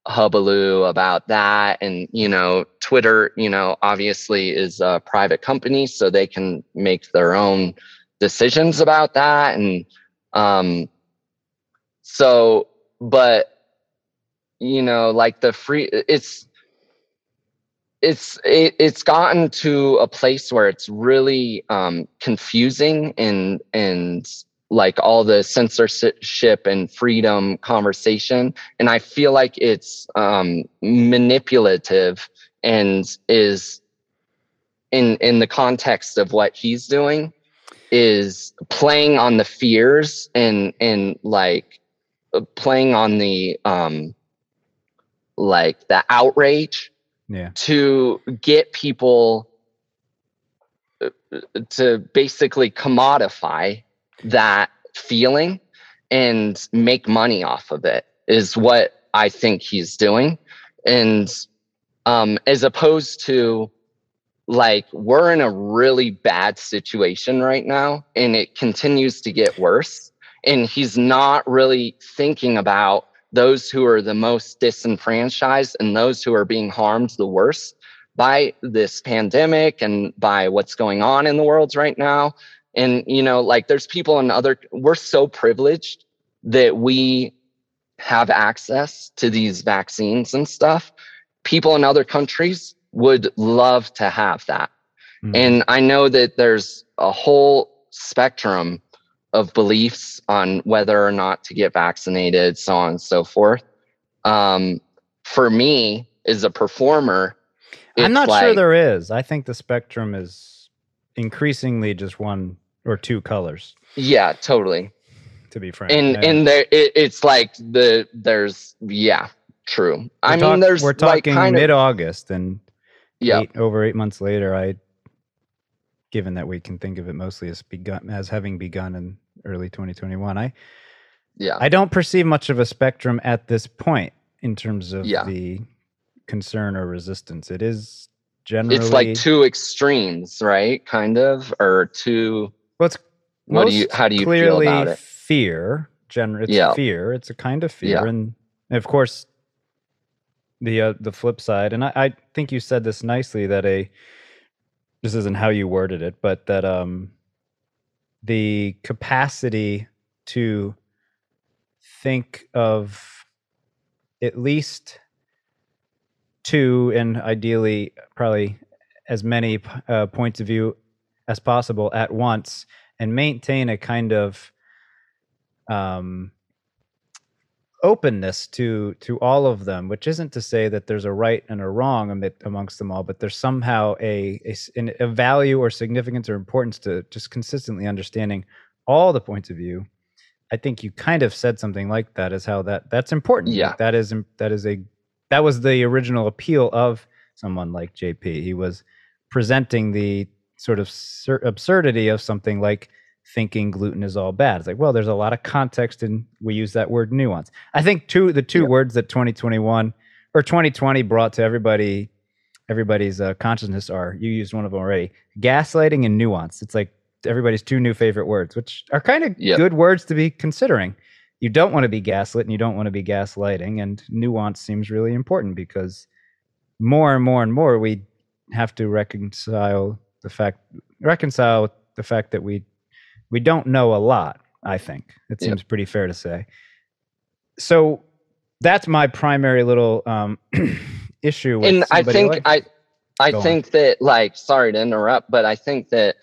hubbub about that, and you know, Twitter, you know, obviously is a private company, so they can make their own decisions about that, and um, so, but you know like the free it's it's it, it's gotten to a place where it's really um confusing and and like all the censorship and freedom conversation and i feel like it's um manipulative and is in in the context of what he's doing is playing on the fears and and like playing on the um like the outrage yeah. to get people uh, to basically commodify that feeling and make money off of it is what I think he's doing. And um, as opposed to like we're in a really bad situation right now and it continues to get worse and he's not really thinking about those who are the most disenfranchised and those who are being harmed the worst by this pandemic and by what's going on in the world right now and you know like there's people in other we're so privileged that we have access to these vaccines and stuff people in other countries would love to have that mm-hmm. and i know that there's a whole spectrum of beliefs on whether or not to get vaccinated, so on and so forth. Um, for me, as a performer, I'm not like, sure there is. I think the spectrum is increasingly just one or two colors. Yeah, totally. To be frank, and and there it, it's like the there's yeah, true. We're I talk, mean, there's we're talking like mid August and yeah, over eight months later, I given that we can think of it mostly as begun as having begun in early 2021. I yeah. I don't perceive much of a spectrum at this point in terms of yeah. the concern or resistance. It is generally It's like two extremes, right? Kind of or two Well, it's what do you how do you feel about it? Fear. General it's yeah. fear. It's a kind of fear yeah. and, and of course the uh, the flip side and I, I think you said this nicely that a this isn't how you worded it, but that um the capacity to think of at least two and ideally probably as many uh, points of view as possible at once and maintain a kind of um, openness to to all of them which isn't to say that there's a right and a wrong amid, amongst them all but there's somehow a, a, a value or significance or importance to just consistently understanding all the points of view. I think you kind of said something like that is how that that's important. Yeah. That is that is a that was the original appeal of someone like jp he was presenting the sort of absurdity of something like thinking gluten is all bad. It's like, well, there's a lot of context and we use that word nuance. I think two the two words that 2021 or 2020 brought to everybody everybody's uh, consciousness are you used one of them already gaslighting and nuance it's like everybody's two new favorite words which are kind of yep. good words to be considering you don't want to be gaslit and you don't want to be gaslighting and nuance seems really important because more and more and more we have to reconcile the fact reconcile the fact that we we don't know a lot. I think it seems yep. pretty fair to say. So that's my primary little um, issue. and I think like, I, I think on. that like, sorry to interrupt, but I think that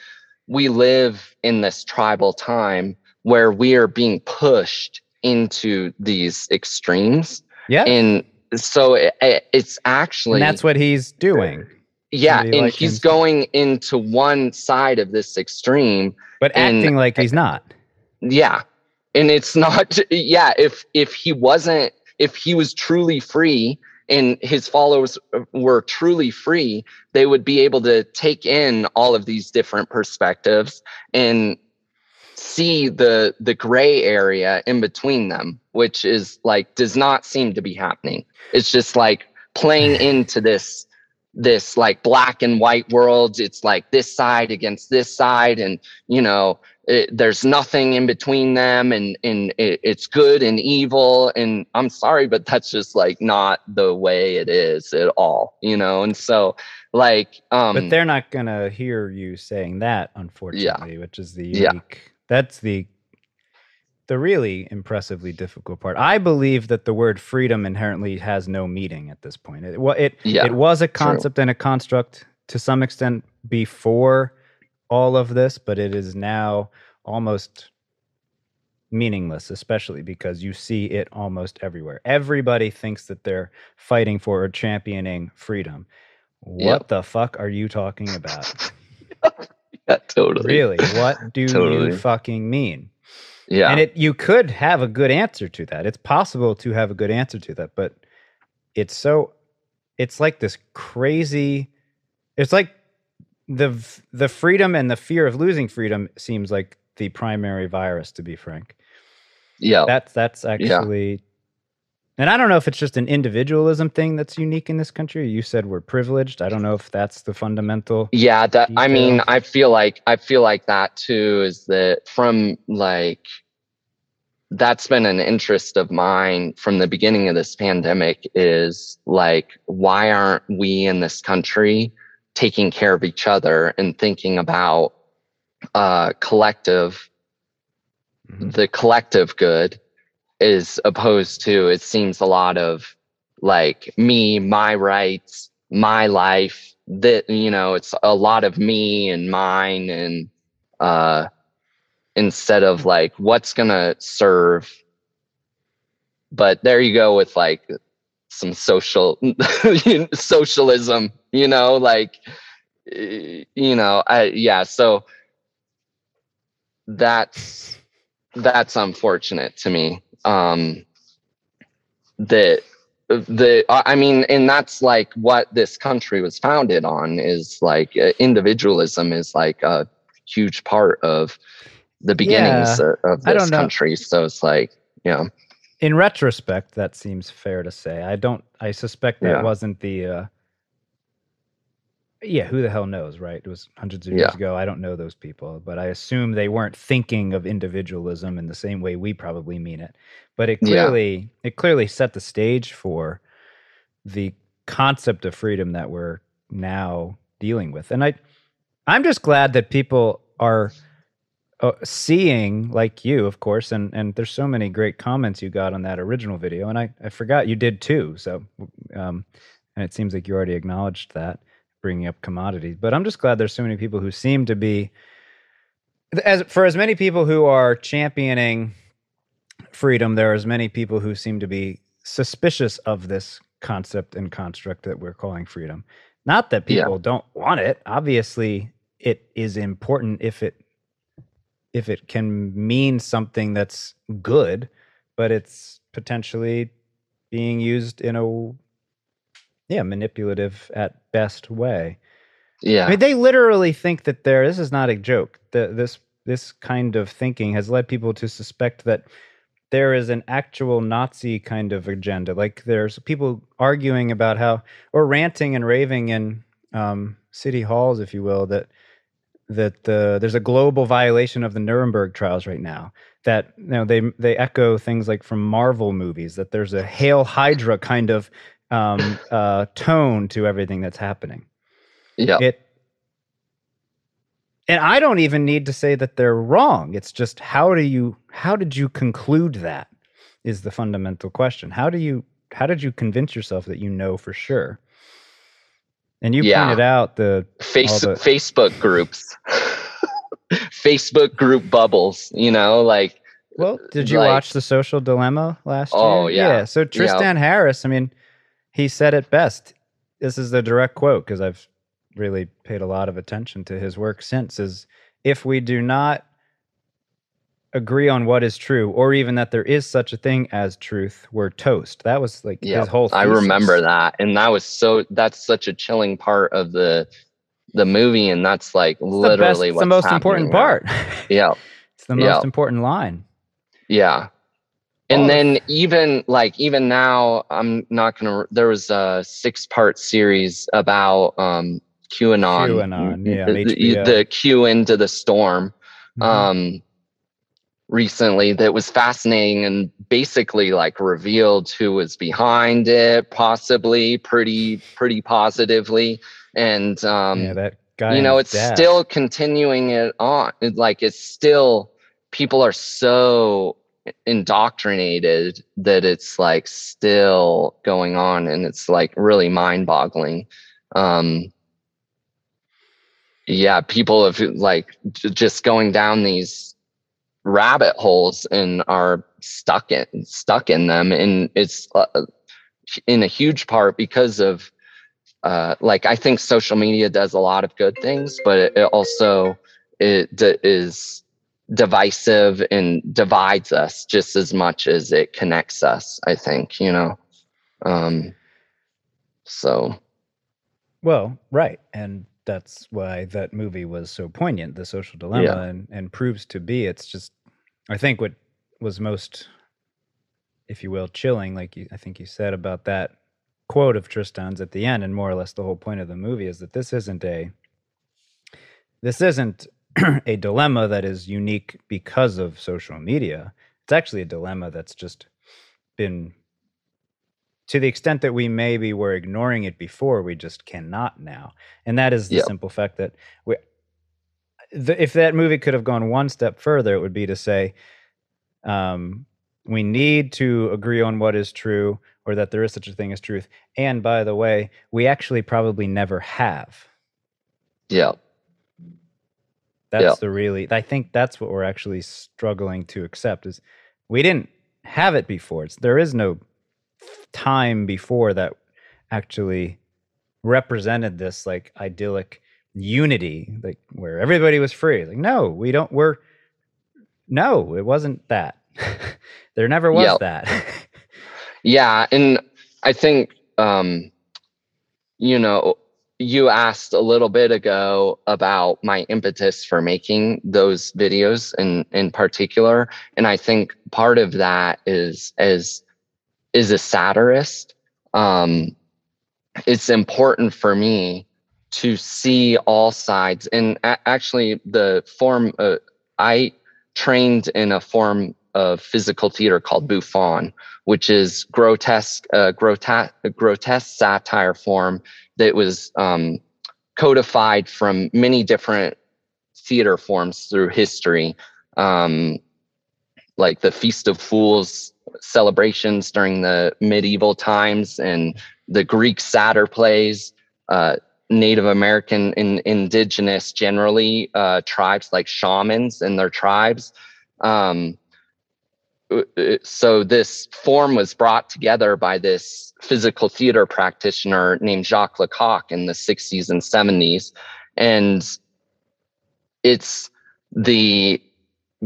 we live in this tribal time where we are being pushed into these extremes. Yeah. And so it, it's actually and that's what he's doing. Yeah, Somebody and like he's him. going into one side of this extreme but acting and, like he's not. Yeah. And it's not yeah, if if he wasn't if he was truly free and his followers were truly free, they would be able to take in all of these different perspectives and see the the gray area in between them, which is like does not seem to be happening. It's just like playing into this this like black and white world it's like this side against this side and you know it, there's nothing in between them and and it, it's good and evil and i'm sorry but that's just like not the way it is at all you know and so like um but they're not gonna hear you saying that unfortunately yeah. which is the unique yeah. that's the the really impressively difficult part. I believe that the word freedom inherently has no meaning at this point. It, well, it yeah, it was a concept true. and a construct to some extent before all of this, but it is now almost meaningless, especially because you see it almost everywhere. Everybody thinks that they're fighting for or championing freedom. What yep. the fuck are you talking about? yeah, totally. Really? What do totally. you fucking mean? Yeah. And it you could have a good answer to that. It's possible to have a good answer to that, but it's so it's like this crazy it's like the the freedom and the fear of losing freedom seems like the primary virus to be frank. Yeah. That's that's actually And I don't know if it's just an individualism thing that's unique in this country. You said we're privileged. I don't know if that's the fundamental. Yeah, that I mean. I feel like I feel like that too is that from like that's been an interest of mine from the beginning of this pandemic is like why aren't we in this country taking care of each other and thinking about uh collective Mhm. the collective good is opposed to it seems a lot of like me my rights my life that you know it's a lot of me and mine and uh instead of like what's gonna serve. But there you go with like some social socialism you know like you know i yeah so that's that's unfortunate to me um that the i I mean and that's like what this country was founded on is like uh, individualism is like a huge part of the beginnings Yeah, of, this country so it's like yeah In retrospect, that seems fair to say. I don't. I suspect that Yeah. wasn't the. Uh, yeah, who the hell knows, right? It was hundreds of years Yeah. ago. I don't know those people, but I assume they weren't thinking of individualism in the same way we probably mean it. But it Yeah. clearly, it clearly set the stage for the concept of freedom that we're now dealing with. And I, I'm just glad that people are uh, seeing like you of course and and there's so many great comments you got on that original video and i i forgot you did too so um and it seems like you already acknowledged that bringing up commodities but i'm just glad there's so many people who seem to be as for as many people who are championing freedom there are as many people who seem to be suspicious of this concept and construct that we're calling freedom not that Yeah. people don't want it obviously it is important if it if it can mean something that's good, but it's potentially being used in a yeah manipulative at best way. yeah I mean, they literally think that there. This is not a joke. The, this this kind of thinking has led people to suspect that there is an actual Nazi kind of agenda. Like there's people arguing about how, or ranting and raving in um, city halls, if you will, that that the there's a global violation of the Nuremberg trials right now. That you know they they echo things like from Marvel movies. That there's a Hail Hydra kind of um, uh, tone to everything that's happening. Yeah. It and i don't even need to say that they're wrong. It's just how do you how did you conclude that is the fundamental question. How do you how did you convince yourself that you know for sure? And you Yeah. pointed out the face the- facebook groups. Facebook group bubbles you know like well did you like- watch the social dilemma last Oh, year? Oh yeah. so tristan harris i mean he said it best. This is the direct quote because i've really paid a lot of attention to his work since is if we do not agree on what is true or even that there is such a thing as truth we're toast. That was like yeah his whole i remember that and that was so that's such a chilling part of the the movie and that's like It's the best- literally what's the most important part. Yeah. It's the most Yeah. important line. Yeah. All And the- then even like even now I'm not going to there was a six part series about um QAnon. QAnon, yeah, the, the Q into the storm Mhm. um recently that was fascinating and basically like revealed who was behind it possibly pretty pretty positively and um yeah that guy you know it's dad. still continuing it on It- like it's still people are so indoctrinated that it's like still going on and it's like really mind boggling um yeah people have like just going down these rabbit holes and are stuck in stuck in them. And it's uh, in a huge part because of uh, like I think social media does a lot of good things, but it, it also it d- is divisive and divides us just as much as it connects us. I think you know. Um, so Well, right. And that's why that movie was so poignant, The Social Dilemma, Yeah. and, and proves to be. It's just, I think what was most if you will, chilling, like you, I think you said about that quote of Tristan's at the end, and more or less the whole point of the movie is that this isn't a this isn't a dilemma that is unique because of social media. It's actually a dilemma that's just been to the extent that we maybe were ignoring it before, we just cannot now. And that is the yep. simple fact that we, the, if that movie could have gone one step further, it would be to say, um, we need to agree on what is true or that there is such a thing as truth. And by the way, we actually probably never have. Yeah. That's yeah. the really I think that's what we're actually struggling to accept is we didn't have it before. It's, there is no time before that actually represented this like idyllic unity like where everybody was free. Like no, we don't we're no, it wasn't that. there never was that. yeah, and I think um you know you asked a little bit ago about my impetus for making those videos in in particular. And i think part of that is as is a satirist. Um it's important for me to see all sides. And a- actually the form uh, i trained in a form of physical theater called bouffon which is grotesque uh, grotesque grotesque satire form that was um, codified from many different theater forms through history, um, like the Feast of Fools celebrations during the medieval times and the Greek satyr plays. Uh, Native American and indigenous generally uh, tribes like shamans and their tribes. Um, Uh, uh, so this form was brought together by this physical theater practitioner named Jacques Lecoq in the 60s and 70s. And it's the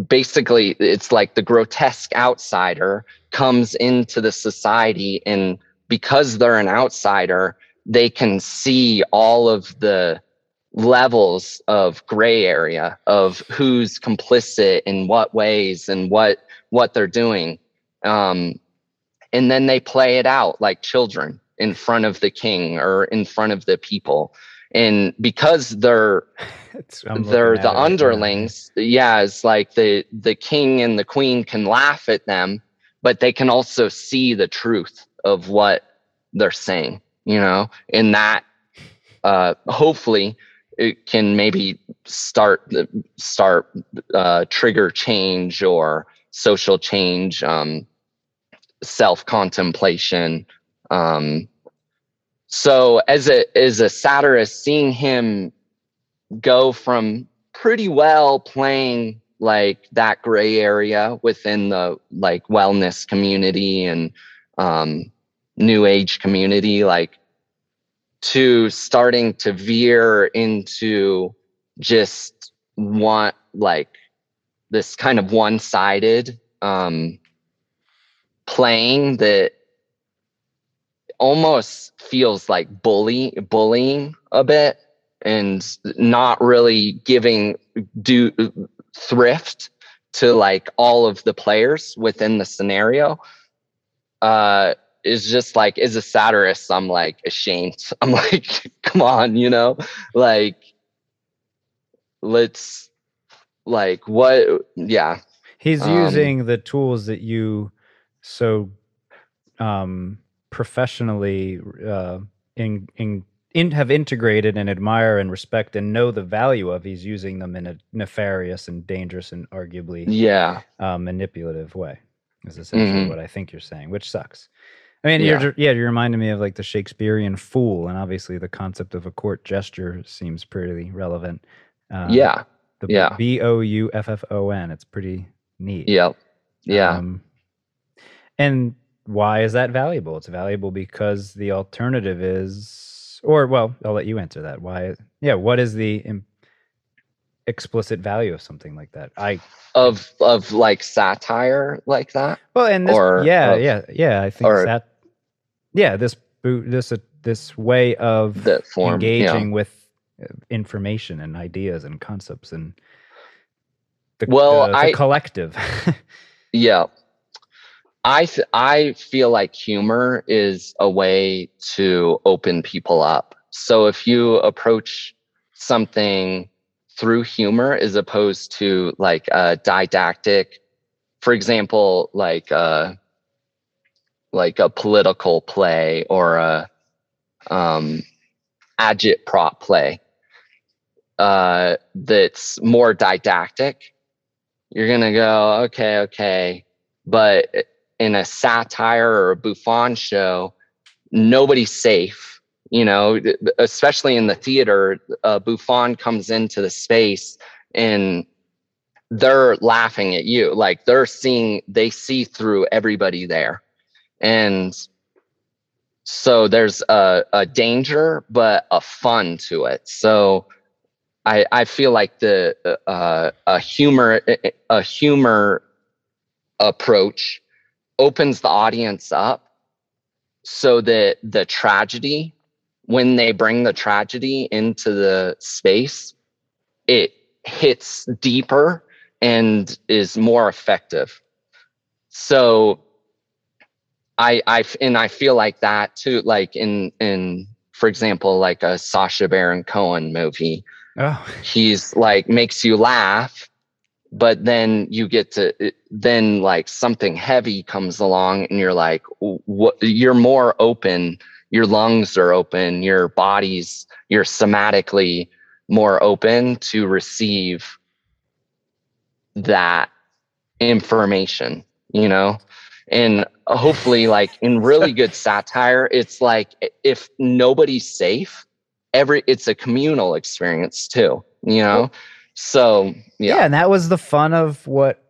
basically it's like the grotesque outsider comes into the society and because they're an outsider they can see all of the levels of gray area of who's complicit in what ways and what what they're doing. Um, and then they play it out like children in front of the king or in front of the people. And because they're they're the underlings, right yeah, it's like the the king and the queen can laugh at them, but they can also see the truth of what they're saying, you know, and that uh, hopefully it can maybe start start uh, trigger change or social change, um, self contemplation. Um, so as a as a satirist, seeing him go from pretty well playing like that gray area within the like wellness community and um, new age community, like to starting to veer into just want like this kind of one-sided um, playing that almost feels like bully bullying a bit and not really giving do thrift to like all of the players within the scenario. Uh is just like is a satirist i'm like ashamed. I'm like come on you know? Like let's like what yeah. He's um, using the tools that you so um professionally uh in in in, have integrated and admire and respect and know the value of he's using them in a nefarious and dangerous and arguably yeah. uh, manipulative way is essentially mm-hmm. what i think you're saying which sucks i mean yeah. you're yeah you're reminding me of like the shakespearean fool and obviously the concept of a court jester seems pretty relevant uh, yeah the yeah. B O U F F O N. It's pretty neat. Yep. Yeah. Um, and why is that valuable? It's valuable because the alternative is, or well, I'll let you answer that. Why? Yeah. What is the Im- explicit value of something like that? I of of like satire like that. Well, and this, or yeah, of, yeah, yeah. I think that yeah, this this uh, this way of form, engaging yeah. with information and ideas and concepts and the, well, the, the I, collective. yeah. I th- I feel like humor is a way to open people up. So if you approach something through humor as opposed to like a didactic, for example, like a like a political play or a um, agitprop play uh, that's more didactic, you're gonna go okay, okay, but in a satire or a Bouffon show, nobody's safe. You know, especially in the theater, uh, Bouffon comes into the space and they're laughing at you. Like they're seeing, they see through everybody there. And so there's a, a danger, but a fun to it. So I, I feel like the uh, a humor a humor approach opens the audience up so that the tragedy when they bring the tragedy into the space it hits deeper and is more effective so i i and i feel like that too like in in for example like a sacha baron cohen movie oh. he's like makes you laugh but then you get to then like something heavy comes along and you're like what you're more open your lungs are open your body's you're somatically more open to receive that information you know and Uh, hopefully like in really good satire it's like if nobody's safe every it's a communal experience too you know so yeah. yeah, and that was the fun of what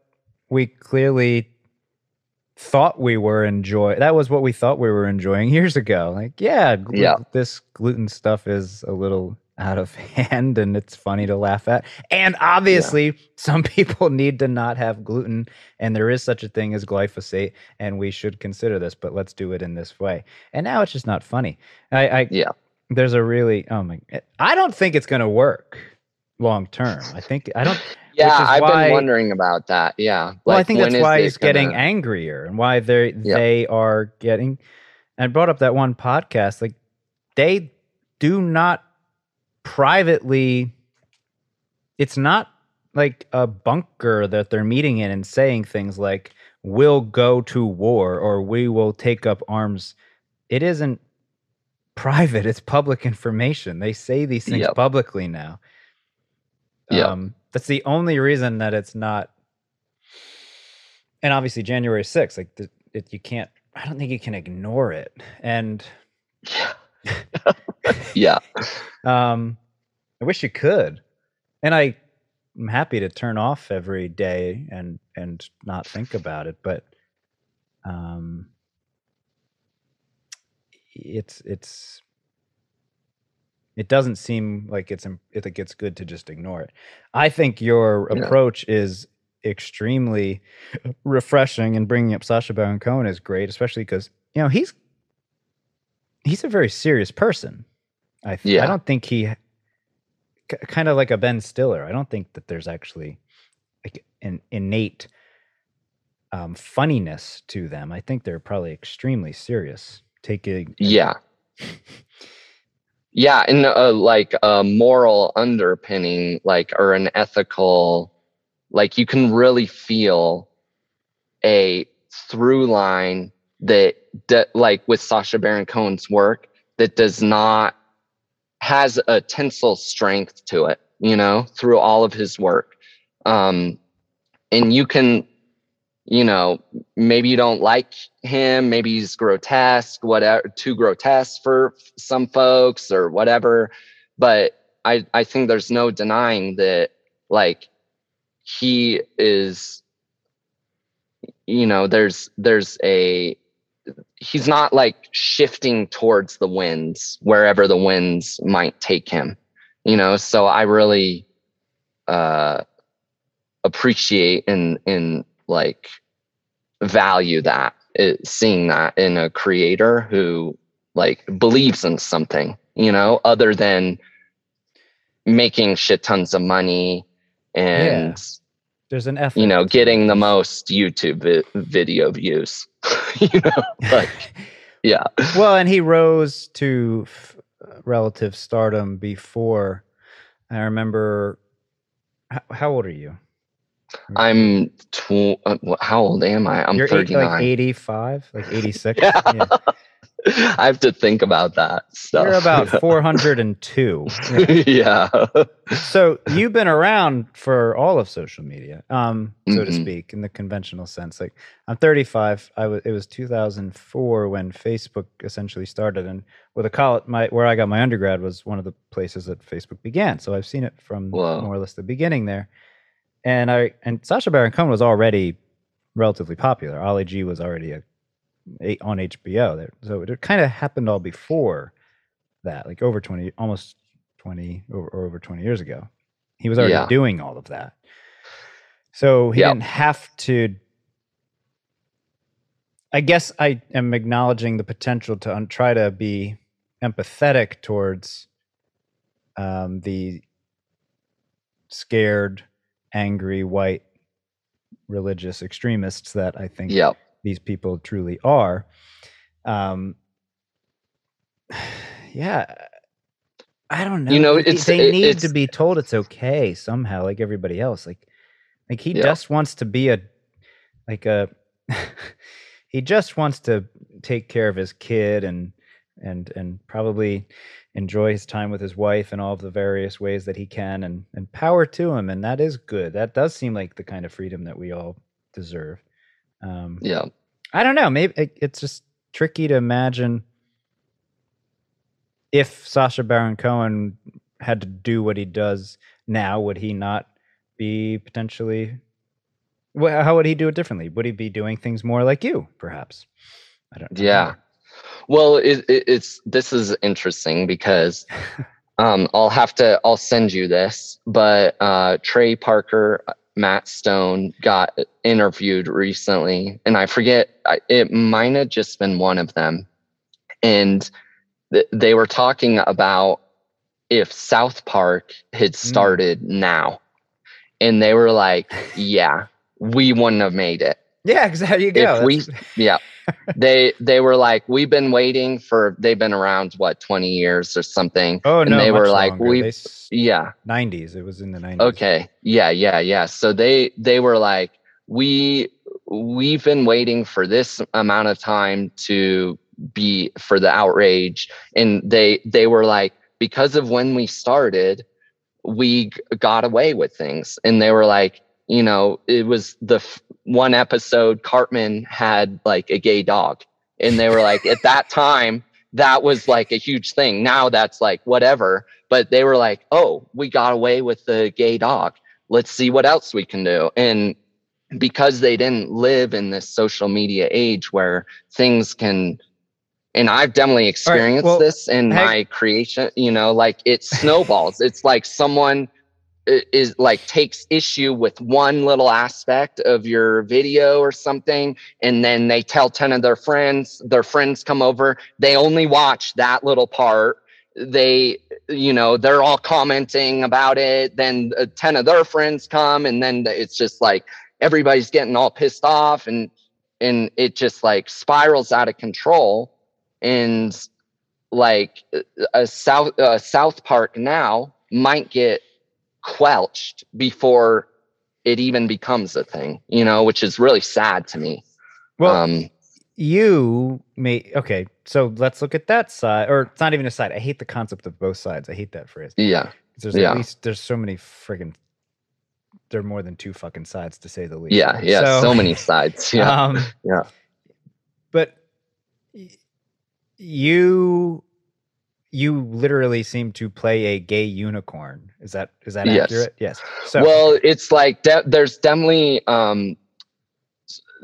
we clearly thought we were enjoying. That was what we thought we were enjoying years ago. Like, yeah, gl- yeah, this gluten stuff is a little out of hand and it's funny to laugh at. And obviously, yeah. some people need to not have gluten, and there is such a thing as glyphosate, and we should consider this, but let's do it in this way. And now it's just not funny. I, I yeah, there's a really oh my, eh, I don't think it's gonna work long term. I think I don't. Yeah, I've why, been wondering about that. Yeah. Well, I think that's why he's gonna... getting angrier and why they they are getting. And brought up that one podcast. Like they do not privately. It's not like a bunker that they're meeting in and saying things like "We'll go to war" or "We will take up arms." It isn't private; it's public information. They say these things yep. publicly now. Yeah. Um, that's the only reason that it's not. And obviously, January 6th, like the, it, you can't, I don't think you can ignore it. And yeah. yeah. um, I wish you could. And I, I'm happy to turn off every day and and not think about it, but um, it's it's it doesn't seem like it's like it's good to just ignore it. I think your yeah. approach is extremely refreshing, and bringing up Sacha Baron Cohen is great, especially because you know he's he's a very serious person. I th- yeah. I don't think he kind of like a Ben Stiller. I don't think that there's actually like an innate um, funniness to them. I think they're probably extremely serious. Taking yeah yeah and uh, like a moral underpinning like or an ethical like you can really feel a through line that, that like with Sacha Baron Cohen's work that does not has a tensile strength to it you know through all of his work um and you can you know, maybe you don't like him, maybe he's grotesque, whatever, too grotesque for some folks or whatever. But I, I think there's no denying that, like, he is, you know, there's, there's a, he's not like shifting towards the winds wherever the winds might take him, you know. So I really, uh, appreciate and, and, like value that it, seeing that in a creator who like believes in something you know other than making shit tons of money and yeah. there's an effort you know getting the most youtube vi- video views you know, like yeah. Well, and he rose to f- relative stardom before. I remember. How, how old are you? I'm tw- uh, how old am I? I'm You're eight, 39. like 85, like 86. Yeah. Yeah. I have to think about that stuff. You're about 402. Yeah. So you've been around for all of social media, um, so to Mhm. speak, in the conventional sense. Like I'm 35. I was. It was 2004 when Facebook essentially started, and with a college, my where I got my undergrad was one of the places that Facebook began. So I've seen it from Whoa. more or less the beginning there. And I and Sacha Baron Cohen was already relatively popular. Ali G was already a on HBO so it kind of happened all before that, like over 20, almost 20 or, or over 20 years ago. He was already Yeah. doing all of that. So he Yep. didn't have to. I guess I am acknowledging the potential to un- try to be empathetic towards um, the scared, angry, white religious extremists that I think Yep. These people truly are. Um, yeah, I don't know. You know, They- it's- they it- need to be told it's okay somehow, like everybody else. Like, like he Yeah. just wants to be a, like a, he just wants to take care of his kid and and and probably enjoy his time with his wife in all of the various ways that he can and and power to him and that is good that does seem like the kind of freedom that we all deserve um Yeah. i don't know maybe it, it's just tricky to imagine if sacha baron cohen had to do what he does now would he not be potentially well, how would he do it differently would he be doing things more like you perhaps i don't, I Yeah. know. Well, it, it, it's this is interesting because um, I'll have to I'll send you this, but uh, Trey Parker, Matt Stone got interviewed recently, and I forget it might have just been one of them, and th- they were talking about if South Park had hmm. started now, and they were like, "Yeah, we wouldn't have made it." Yeah exactly you go If we- yeah. They they were like we've been waiting for they've been around what 20 years or something? Oh and no they much were like longer. we They yeah. 90s it was in the 90s okay. Yeah yeah yeah. So they they were like we we've been waiting for this amount of time to be for the outrage. And they they were like because of when we started we g- got away with things. And they were like you know it was the f- one episode cartman had like a gay dog. And they were like at that time that was like a huge thing. Now that's like whatever. But they were like oh we got away with the gay dog. Let's see what else we can do. And because they didn't live in this social media age where things can and I've definitely experienced well, this in hang- my creation, you know, like it snowballs. it's like someone is like takes issue with one little aspect of your video or something and then they tell 10 of their friends their friends come over they only watch that little part. They you know they're all commenting about it then uh, 10 of their friends come and then it's just like everybody's getting all pissed off and and it just like spirals out of control. And like a south uh, south park now might get quelched before it even becomes a thing you know which is really sad to me. Well um you may okay so let's look at that side or it's not even a side. I hate the concept of both sides. I hate that phrase. Yeah. There's yeah. at least there's so many friggin there are more than two fucking sides to say the least. Yeah yeah so, many sides. Yeah um Yeah. but you you literally seem to play a gay unicorn is that is that Yes. accurate yes so well it's like de- there's definitely um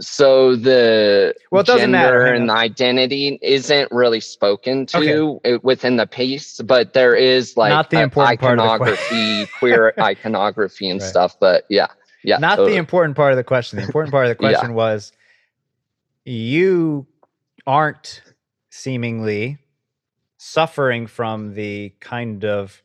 so the Well, it doesn't matter, gender hang and on. identity isn't really spoken to Okay. within the piece but there is like Not the important part of the iconography queer iconography and Right. stuff but yeah yeah not the important part of the question. The important part of the Yeah. question was you aren't seemingly suffering from the kind of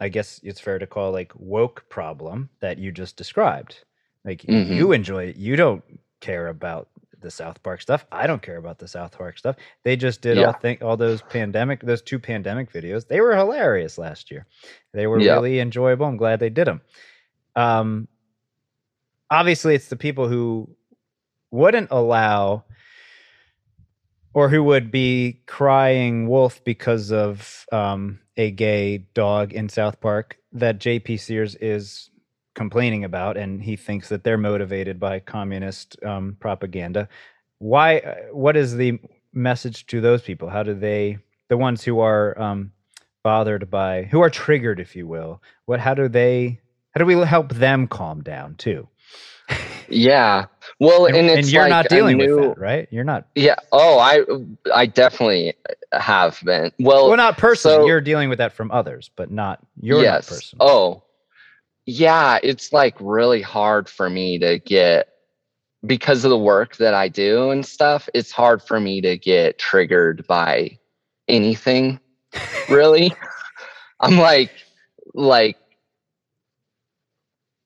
I guess it's fair to call like woke problem that you just described. Like Mhm. you enjoy it. You don't care about the South Park stuff. I don't care about the South Park stuff. They just did Yeah. all think all those pandemic, those two pandemic videos. They were hilarious last year. They were Yeah. really enjoyable. I'm glad they did them. Um, obviously, it's the people who wouldn't allow or who would be crying wolf because of um, a gay dog in South Park that JP Sears is complaining about, and he thinks that they're motivated by communist um, propaganda. Why? uh, What is the message to those people? How do they, the ones who are um, bothered by, who are triggered, if you will? What? How do they? How do we help them calm down too? Yeah. Well, and, and, it's and you're like not dealing new- with that, right? You're not. Yeah. Oh, I I definitely have been. Well, Well, not personally. so- you're dealing with that from others, but not you're yes. not person. Oh, yeah. It's like really hard for me to get because of the work that I do and stuff. It's hard for me to get triggered by anything. Really, I'm like like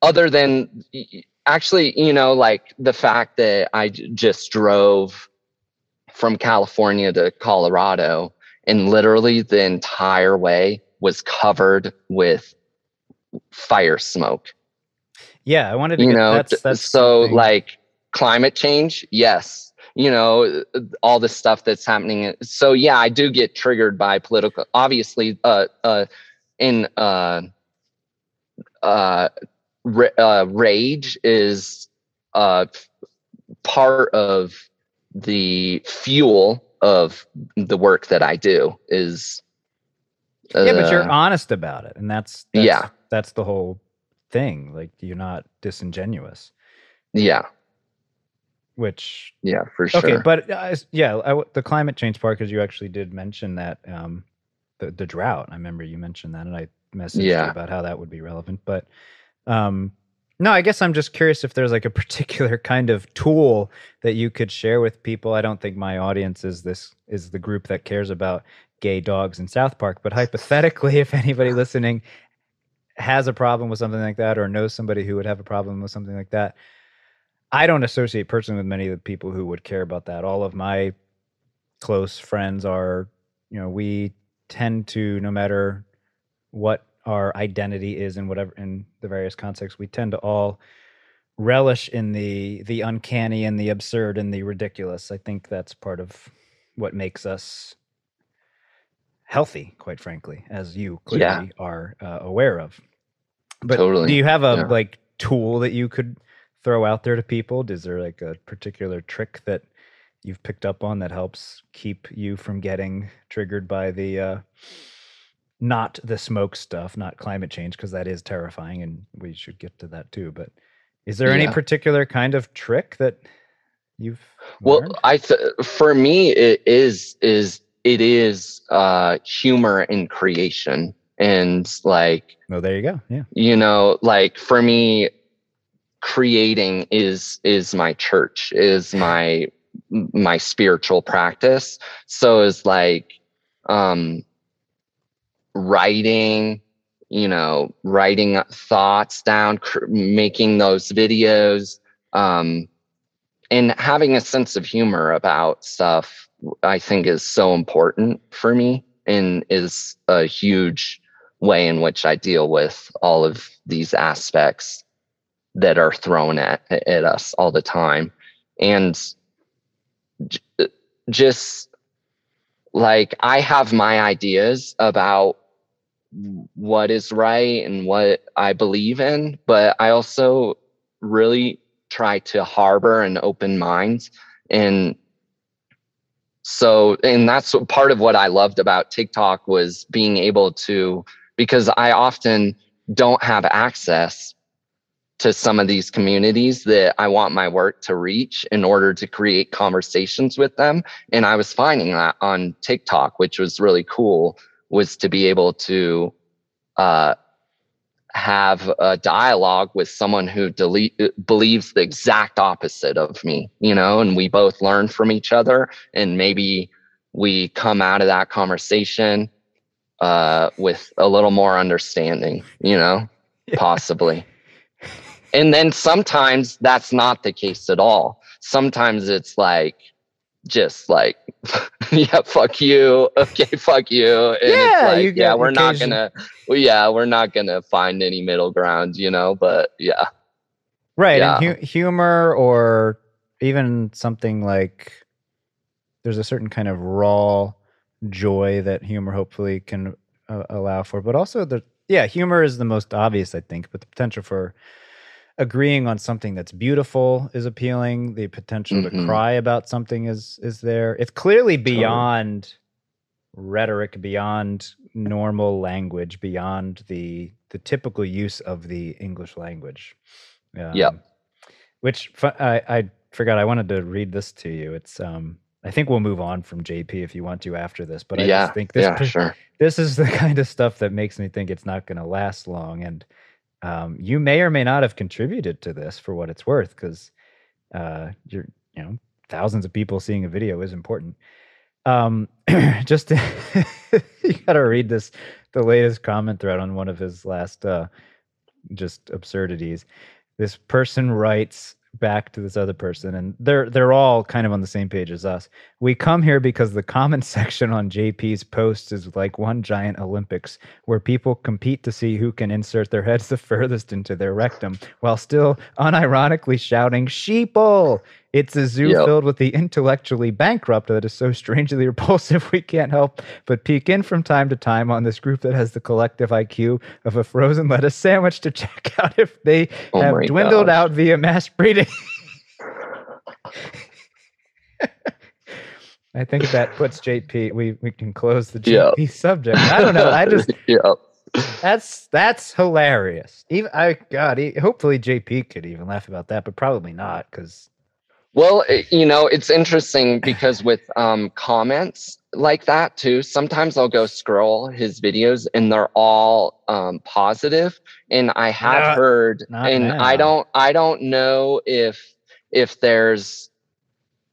other than actually, you know, like the fact that I j- just drove from California to Colorado and literally the entire way was covered with fire smoke. Yeah, I wanted to You get know, that's that's so something- like climate change, yes. You know, uh, all the stuff that's happening. So yeah, I do get triggered by political obviously uh uh in uh uh, uh rage is uh part of the fuel of the work that I do is yeah, but you're uh, honest about it, and that's, that's Yeah. that's the whole thing. Like you're not disingenuous, yeah which yeah for sure okay, but uh, yeah, I the climate change part because you actually did mention that um, the the drought. I remember you mentioned that, and I messaged you Yeah. about how that would be relevant. But um, no, I guess I'm just curious if there's like a particular kind of tool that you could share with people. I don't think my audience is this is the group that cares about gay dogs in South Park, but hypothetically, if anybody listening has a problem with something like that or knows somebody who would have a problem with something like that, I don't associate personally with many of the people who would care about that. All of my close friends are, you know, we tend to, no matter what our identity is in whatever in the various contexts, we tend to all relish in the the uncanny and the absurd and the ridiculous. I think that's part of what makes us healthy, quite frankly, as you clearly Yeah. are uh, aware of. But Totally, do you have a yeah. like tool that you could throw out there to people? Is there like a particular trick that you've picked up on that helps keep you from getting triggered by the uh not the smoke stuff, not climate change, because that is terrifying and we should get to that too. But is there any particular kind of trick that you've well i th- for me it is is it is uh humor in creation and like Oh, there you go. Yeah. you know like for me creating is is my church is my my spiritual practice so is like um writing you know writing thoughts down cr- making those videos um and having a sense of humor about stuff i think is so important for me and is a huge way in which i deal with all of these aspects that are thrown at at us all the time. And j- just like i have my ideas about what is right and what i believe in but i also really try to harbor an open mind and so and that's part of what i loved about tiktok was being able to because i often don't have access to some of these communities that I want my work to reach in order to create conversations with them. And I was finding that on TikTok, which was really cool, was to be able to uh, have a dialogue with someone who delete, believes the exact opposite of me, you know, and we both learn from each other. And maybe we come out of that conversation uh, with a little more understanding, you know, possibly. And then sometimes that's not the case at all. sometimes it's like just like yeah fuck you okay fuck you and Yeah, it's you yeah we're not gonna well, yeah we're not gonna find any middle ground you know but yeah Right. Yeah. And hu- humor or even something like there's a certain kind of raw joy that humor hopefully can uh, allow for. But also, the yeah, humor is the most obvious, I think, but the potential for agreeing on something that's beautiful is appealing. The potential to Mhm. cry about something is is there. It's clearly Totally. beyond rhetoric, beyond normal language, beyond the the typical use of the English language. Um, Which I I forgot. I wanted to read this to you. It's um. I think we'll move on from JP if you want to after this, but I yeah just think this yeah sure this is the kind of stuff that makes me think it's not going to last long. And um, you may or may not have contributed to this for what it's worth, because uh, you're, you know, thousands of people seeing a video is important. Um, just to, you got to read this, the latest comment thread on one of his last uh, just absurdities. This person writes back to this other person, and they're they're all kind of on the same page as us. We come here because the comment section on JP's posts is like one giant Olympics where people compete to see who can insert their heads the furthest into their rectum while still unironically shouting sheeple. It's a zoo Yep. filled with the intellectually bankrupt that is so strangely repulsive we can't help but peek in from time to time on this group that has the collective IQ of a frozen lettuce sandwich to check out if they Oh have dwindled gosh. out via mass breeding. I think that puts JP. We we can close the. JP subject. I don't know. I just yeah that's that's hilarious. Even I God, e- hopefully JP could even laugh about that, but probably not because Well, you know, it's interesting because with um, comments like that too, sometimes I'll go scroll his videos and they're all um, positive. And I have Not- heard, not and I don't, I don't know if if there's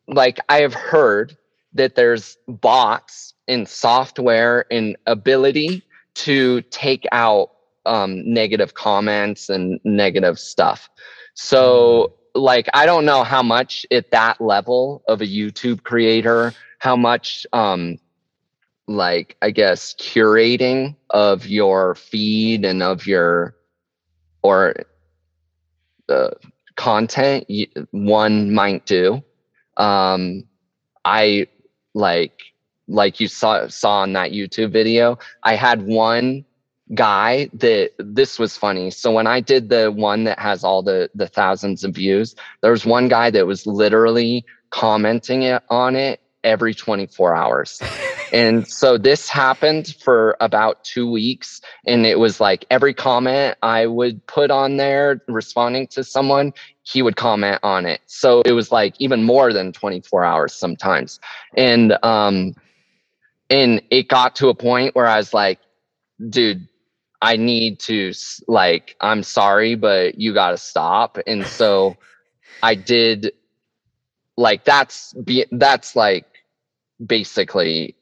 like I have heard that there's bots and software and ability to take out um, negative comments and negative stuff. So, like, I don't know how much at that level of a YouTube creator, how much, um, like, I guess, curating of your feed and of your or the content y- one might do. Um, I like like you saw saw in that YouTube video. I had one guy that this was funny. So when I did the one that has all the the thousands of views, there was one guy that was literally commenting it on it every 24 hours. and so this happened for about 2 weeks and it was like every comment I would put on there responding to someone, he would comment on it. So it was like even more than 24 hours sometimes. And um and it got to a point where I was like, dude, I need to like I'm sorry, but you got to stop. And so I did like that's be that's like basically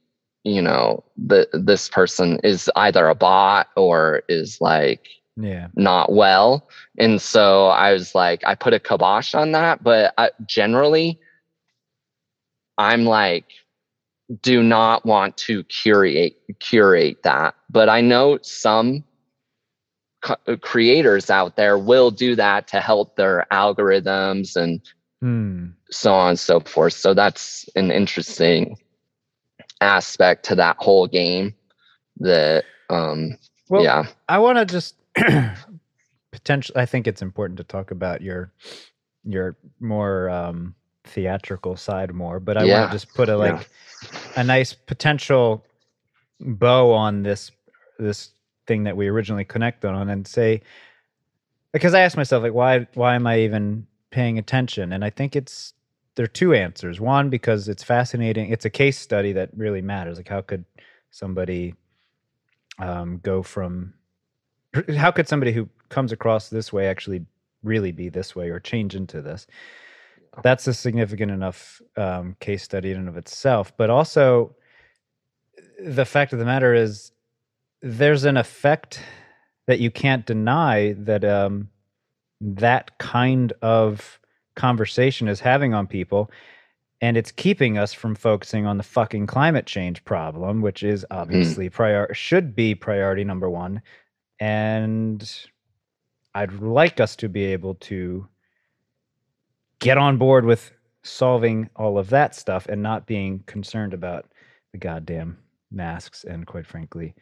you know the this person is either a bot or is like yeah, not well. And so i was like i put a kibosh on that but I, generally i'm like do not want to curate curate that. But i know some co- uh, creators out there will do that to help their algorithms and Hmm. so on and so forth so that's an interesting aspect to that whole game that um Well, yeah I want to just potentially. I think it's important to talk about your your more um, theatrical side more, but I Yeah, want to just put a yeah. like a nice potential bow on this this thing that we originally connected on and say because I asked myself like why why am I even paying attention? And I think it's there are two answers. One because it's fascinating it's a case study that really matters. Like how could somebody um, go from how could somebody who comes across this way actually really be this way or change into this? That's a significant enough um, case study in and of itself. But also the fact of the matter is there's an effect that you can't deny that um, that kind of conversation is having on people and it's keeping us from focusing on the fucking climate change problem which is obviously prior should be priority number 1 and I'd like us to be able to get on board with solving all of that stuff and not being concerned about the goddamn masks and quite frankly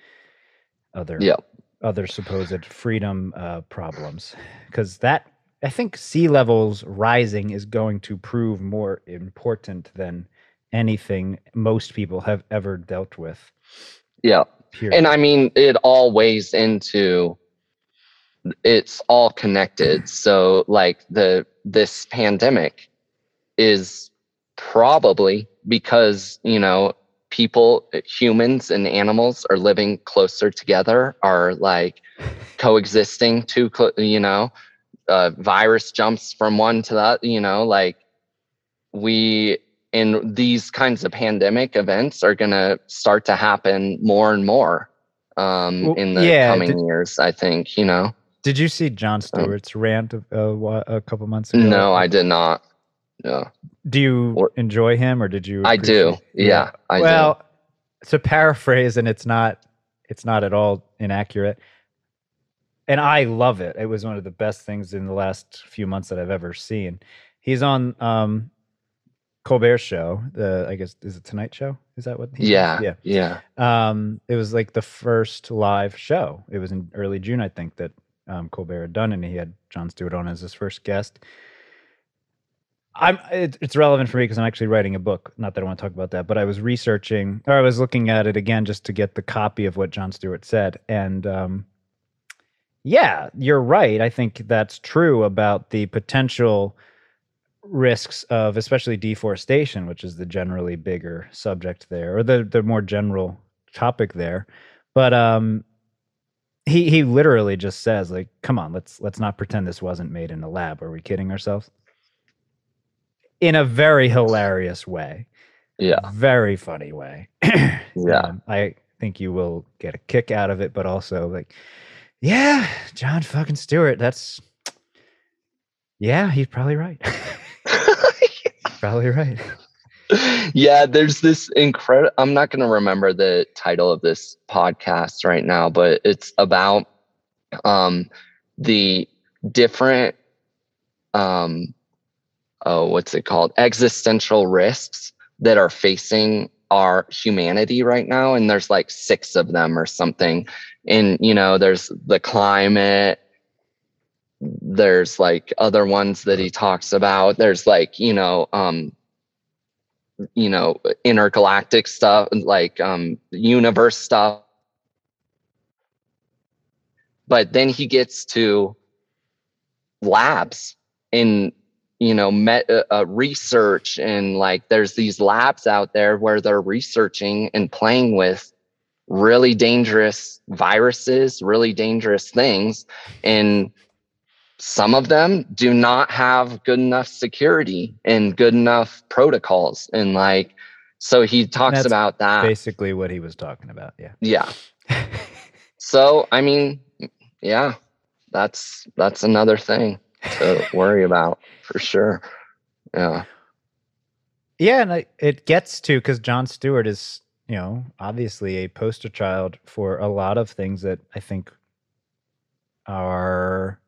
other Yeah. other supposed freedom uh, problems because that i think sea levels rising is going to prove more important than anything most people have ever dealt with Yeah. period. And I mean, it all weighs into it's all connected. So like the this pandemic is probably because, you know, people humans and animals are living closer together, are like coexisting too you know, uh, virus jumps from one to that, you know, like we in these kinds of pandemic events are going to start to happen more and more um, Well, in the yeah, coming did- years. I think you know. did you see jon stewart's rant a, a, a couple months ago No, I did not. No, do you Or- enjoy him or did you I do. appreciate- Yeah, I well to paraphrase and it's not it's not at all inaccurate and i love it. It was one of the best things in the last few months that i've ever seen. He's on um colbert's show the i guess is it tonight show? Is that what do. does? Yeah, yeah, um it was like the first live show. It was in early june i think that um colbert had done and he had jon stewart on as his first guest i'm it, it's relevant for me because i'm actually writing a book. Not that i want to talk about that but i was researching or i was looking at it again just to get the copy of what jon stewart said. And um yeah you're right. I think that's true about the potential risks of especially deforestation which is the generally bigger subject there or the the more general topic there. But um he he literally just says like come on let's let's not pretend this wasn't made in a lab. Are we kidding ourselves in a very hilarious way yeah, very funny way yeah. um, I think you will get a kick out of it, but also like, yeah, Jon fucking Stewart. That's yeah, he's probably right. probably right. yeah, there's this incredible. I'm not going to remember the title of this podcast right now, but it's about um, the different, um, oh, what's it called? Existential risks that are facing our humanity right now. And there's like six of them or something. And, you know, there's the climate, there's like other ones that he talks about. There's like, you know, um, you know intergalactic stuff like um universe stuff but then he gets to labs in you know met, uh, uh, research and like there's these labs out there where they're researching and playing with really dangerous viruses really dangerous things and some of them do not have good enough security and good enough protocols and like so he talks That's about that Basically, what he was talking about. Yeah. yeah so i mean yeah that's that's another thing to worry about for sure yeah Yeah, and I, it gets to because Jon Stewart is, you know, obviously a poster child for a lot of things that I think are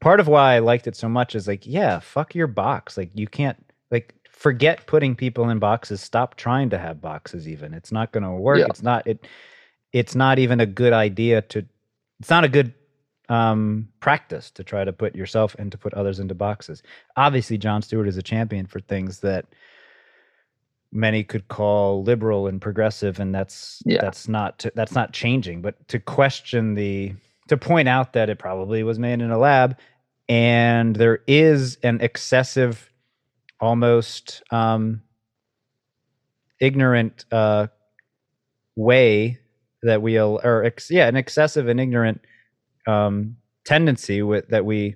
part of why I liked it so much is like, yeah, fuck your box. Like, you can't, like, forget putting people in boxes. Stop trying to have boxes, even. It's not going to work. Yeah. It's not, it, it's not even a good idea to, it's not a good um practice to try to put yourself and to put others into boxes obviously Jon Stewart is a champion for things that many could call liberal and progressive and that's Yeah. that's not to, that's not changing but to question the to point out that it probably was made in a lab and there is an excessive almost um ignorant uh way that we or ex, yeah an excessive and ignorant um tendency with that we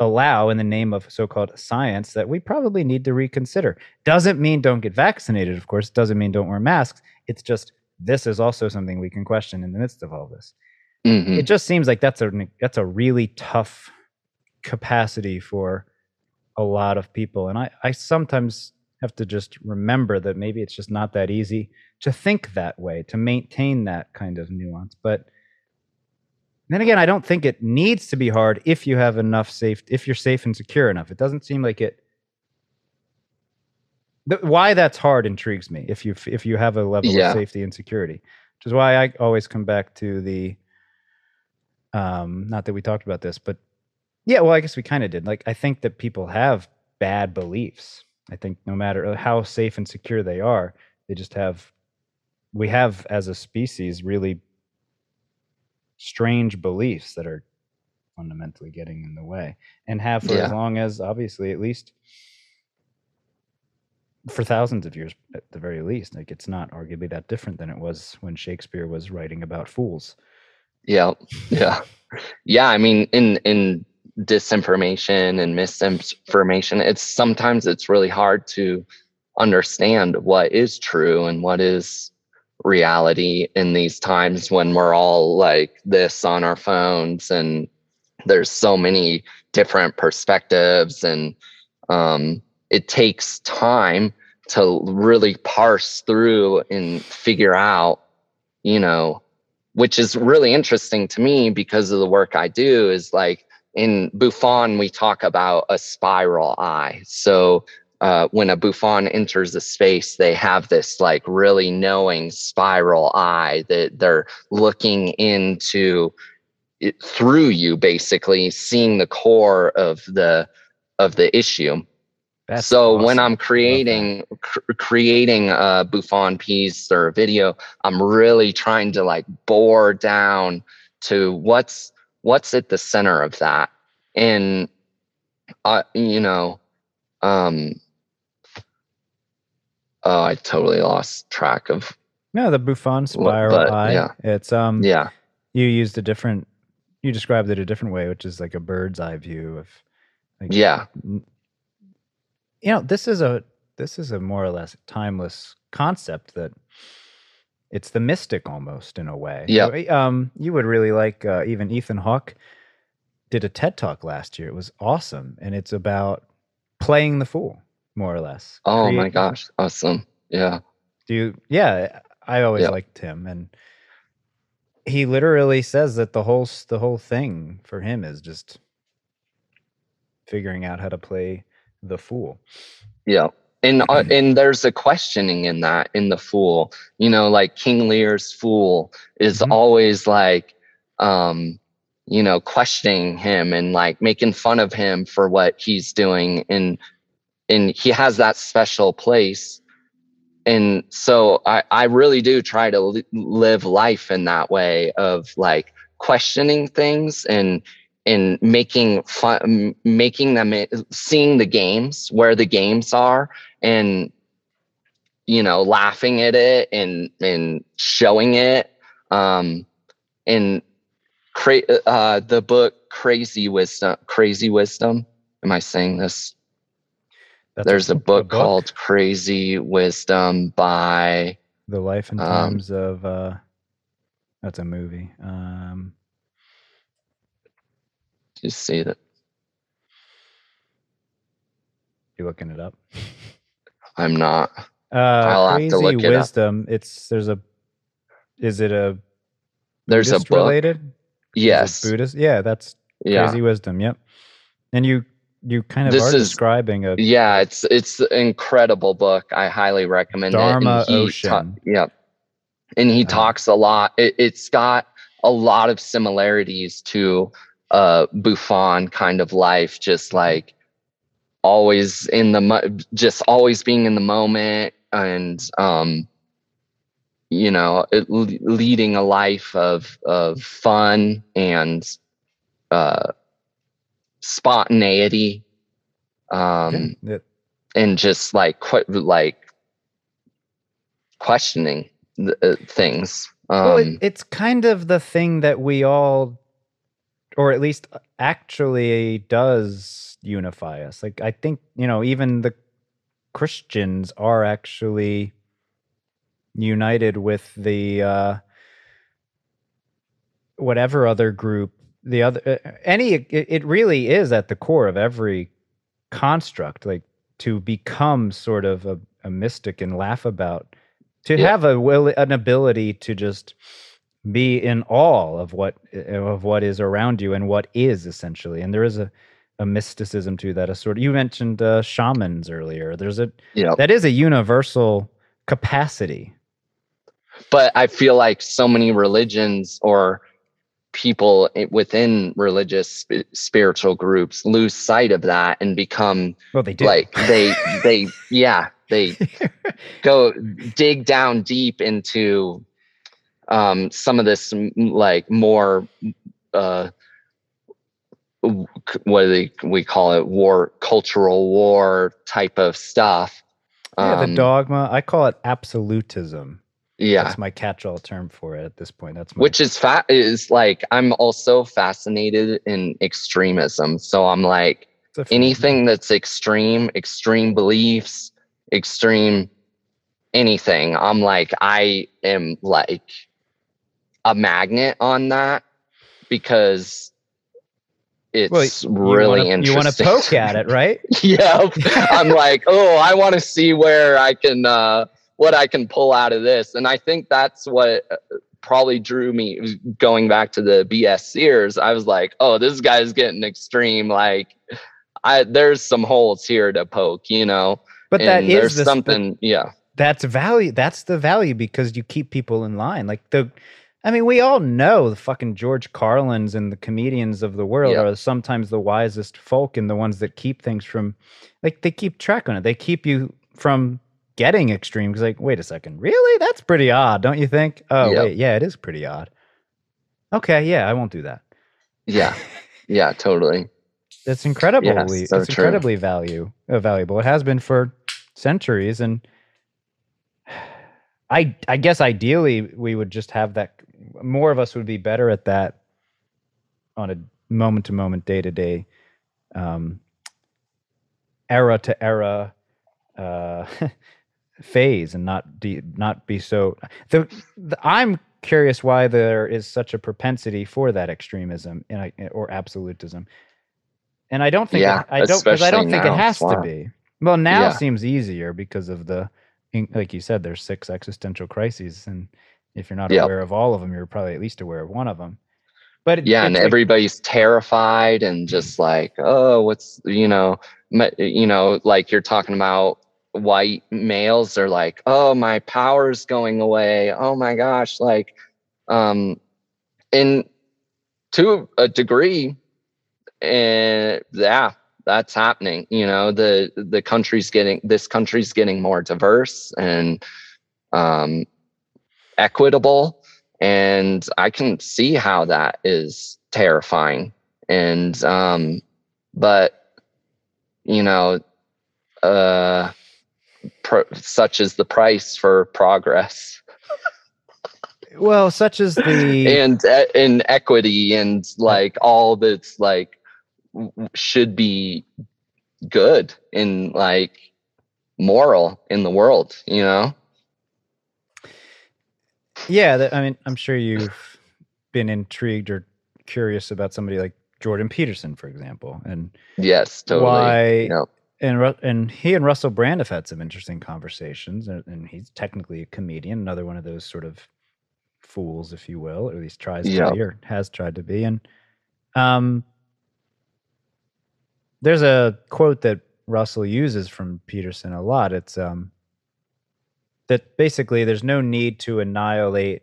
allow in the name of so-called science that we probably need to reconsider. Doesn't mean don't get vaccinated, of course. Doesn't mean don't wear masks. It's just this is also something we can question in the midst of all this. Mhm. It just seems like that's a that's a really tough capacity for a lot of people. And I, I sometimes have to just remember that maybe it's just not that easy to think that way, to maintain that kind of nuance. But then again, I don't think it needs to be hard if you have enough safe, if you're safe and secure enough. It doesn't seem like it. The, why that's hard intrigues me. If you if you have a level Yeah. of safety and security, which is why I always come back to the. Um, not that we talked about this, but yeah, well, I guess we kind of did. Like, I think that people have bad beliefs. I think no matter how safe and secure they are, they just have. We have, as a species, really strange beliefs that are fundamentally getting in the way and have for as long as obviously at least for thousands of years at the very least like it's not arguably that different than it was when shakespeare was writing about fools. Yeah, yeah, yeah. I mean, in in disinformation and misinformation, it's sometimes it's really hard to understand what is true and what is reality in these times when we're all like this on our phones and there's so many different perspectives and um, it takes time to really parse through and figure out you know which is really interesting to me because of the work I do is like in Bouffon, we talk about a spiral eye. So uh, when a Bouffon enters a space, they have this like really knowing spiral eye that they're looking into it through you, basically seeing the core of the of the issue. That's so when. I'm creating cr- creating a Bouffon piece or a video, I'm really trying to like bore down to what's what's at the center of that, and uh, you know, um, oh, I totally lost track of no the bouffon spiral but, eye. yeah. it's um yeah, you used a different you described it a different way which is like a bird's eye view of like yeah, you know this is a this is a more or less timeless concept that it's the mystic almost in a way. Yeah. You- um you would really like uh, even ethan hawke did a ted talk last year. It was awesome and it's about playing the fool more or less Oh my gosh, awesome. Yeah, do you yeah i always Yeah. liked him and he literally says that the whole the whole thing for him is just figuring out how to play the fool Yeah. And uh, and there's a questioning in that in the fool. You know, like King Lear's fool is Mhm. always like um you know, questioning him and like making fun of him for what he's doing and and he has that special place. And so I I really do try to li- live life in that way of like questioning things and and making fun making them seeing the games where the games are and you know laughing at it and and showing it um and cra- uh the book crazy wisdom crazy wisdom am i saying this That's there's a book, called crazy wisdom by the life and um, times of uh that's a movie. Um you see that. You looking it up? I'm not. Uh I'll have crazy to look it wisdom it's there's a is it a there's a book. Related yes. Buddhist? Yeah that's yeah. Crazy wisdom yep. And you you kind of This are is- describing a yeah it's it's an incredible book. I highly recommend Dharma it. And Ocean. ta- yep. And he Uh, talks a lot. It, it's got a lot of similarities to uh bouffon kind of life just like always in the mo- just always being in the moment and um you know it, leading a life of of fun and uh spontaneity um yeah, it- and just like que- like questioning th- uh, things um well, it, it's kind of the thing that we all, or at least actually does unify us. Like, I think, you know, even the Christians are actually united with the, uh, whatever other group, the other, uh, any, it, it really is at the core of every construct, like to become sort of a, a mystic and laugh about, to Yeah. have a will, an ability to just be in awe of what of what is around you and what is essentially. And there is a a mysticism to that. A sort of you mentioned uh, shamans earlier. There's a you know that is a universal capacity. but i feel like so many religions or people within religious spiritual groups lose sight of that and become Well, they do. like they they yeah they go dig down deep into um some of this like more uh what do they, we call it war cultural war type of stuff yeah, the Um, dogma. I call it absolutism. Yeah. That's my catch-all term for it at this point. That's my, which is fat is like i'm also fascinated in extremism. So i'm like it's a f- anything that's extreme extreme beliefs extreme anything i'm like i am like a magnet on that because it's you really wanna, interesting You want to poke at it, right? yeah i'm like oh i want to see where i can uh what i can pull out of this and i think that's what uh, probably drew me going back to the bs sears i was like oh this guy's getting extreme like i there's some holes here to poke you know But that and is there's the, something yeah that's value. That's the value because you keep people in line. Like the, I mean, we all know the fucking George Carlins and the comedians of the world Yeah. are sometimes the wisest folk and the ones that keep things from, like they keep track on it. They keep you from getting extreme. Because like, wait a second, really? That's pretty odd, don't you think? Oh Yep. wait, yeah, it is pretty odd. Okay, yeah, I won't do that. yeah yeah totally It's incredibly so it's true. incredibly value uh, valuable. It has been for centuries and I I guess ideally we would just have that more of us would be better at that on a moment to moment day to day um era to era uh phase and not de- not be so the, the I'm curious why there is such a propensity for that extremism and I, or absolutism and I don't think Yeah, it, I don't because I don't think it has to be. Well, now Yeah. seems easier because of the, like you said, there's six existential crises, and if you're not Yep. aware of all of them, you're probably at least aware of one of them. But it- yeah and like- everybody's terrified and just like oh what's you know you know like you're talking about white males are like oh my power's going away. Oh my gosh like um and to a degree and yeah that's happening you know the the country's getting this country's getting more diverse and um equitable and i can see how that is terrifying and um but you know uh pro- such is the price for progress. Well, such as the and uh, in equity and like all that's like should be good and like moral in the world you know? Yeah. The, I mean, I'm sure you've been intrigued or curious about somebody like Jordan Peterson, for example, and yes totally. why know, and and he and Russell Brand have had some interesting conversations, and, and he's technically a comedian, another one of those sort of fools, if you will, or at least tries Yeah. to be or has tried to be. And um, there's a quote that Russell uses from Peterson a lot. It's um that basically there's no need to annihilate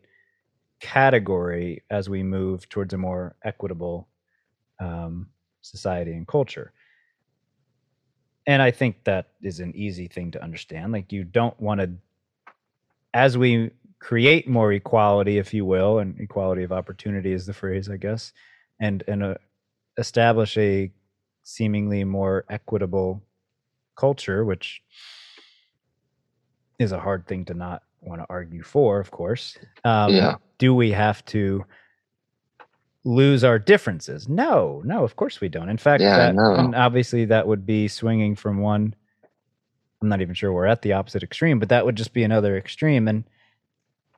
category as we move towards a more equitable um, society and culture and I think that is an easy thing to understand. Like you don't want to, as we create more equality, if you will, and equality of opportunity is the phrase, I guess, and and uh, establish a seemingly more equitable culture, which is a hard thing to not want to argue for, of course. Um, Yeah. Do we have to lose our differences? No, no, of course we don't. In fact, Yeah, that, no. and obviously that would be swinging from one. I'm not even sure we're at the opposite extreme, but that would just be another extreme. And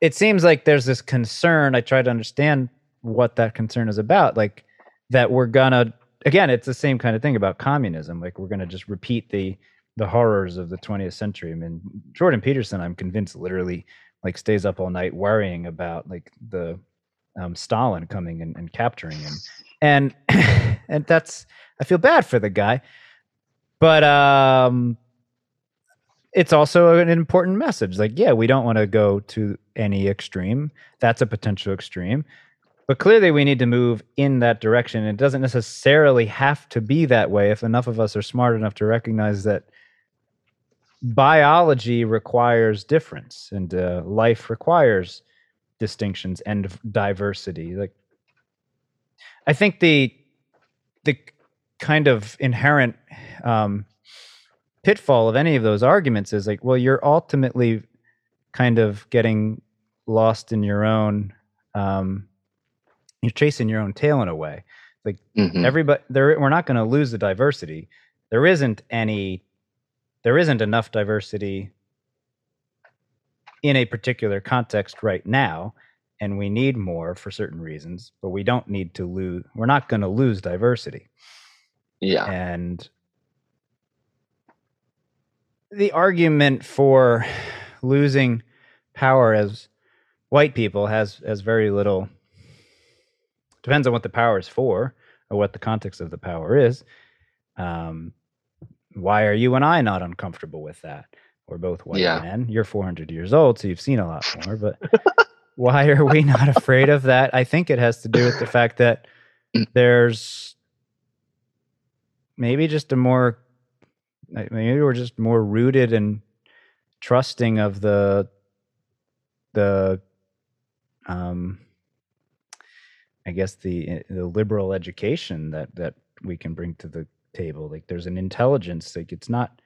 it seems like there's this concern. I try to understand what that concern is about, like that we're gonna again, it's the same kind of thing about communism. Like we're to just repeat the the horrors of the 20th century. I mean, Jordan Peterson, I'm convinced, literally like stays up all night worrying about like the um, Stalin coming and, and capturing him, and and that's I feel bad for the guy, but um, it's also an important message. Like, yeah, we don't want to go to any extreme. That's a potential extreme. But clearly, we need to move in that direction. It doesn't necessarily have to be that way if enough of us are smart enough to recognize that biology requires difference and uh, life requires distinctions and diversity. Like, I think the the kind of inherent um, pitfall of any of those arguments is like, well, you're ultimately kind of getting lost in your own um, you're chasing your own tail in a way. Like mm-hmm. everybody, there we're not going to lose the diversity. There isn't any, there isn't enough diversity in a particular context right now, and we need more for certain reasons. But we don't need to lose. We're not going to lose diversity. Yeah, and the argument for losing power as white people has has very little depends on what the power is for or what the context of the power is. Um, why are you and I not uncomfortable with that? We're both white yeah. men. You're 400 years old, so you've seen a lot more. But why are we not afraid of that? I think it has to do with the fact that there's maybe just a more, maybe we're just more rooted and trusting of the the um I guess the eh, the liberal education that that we can bring to the table. Like there's an intelligence. Like it's not.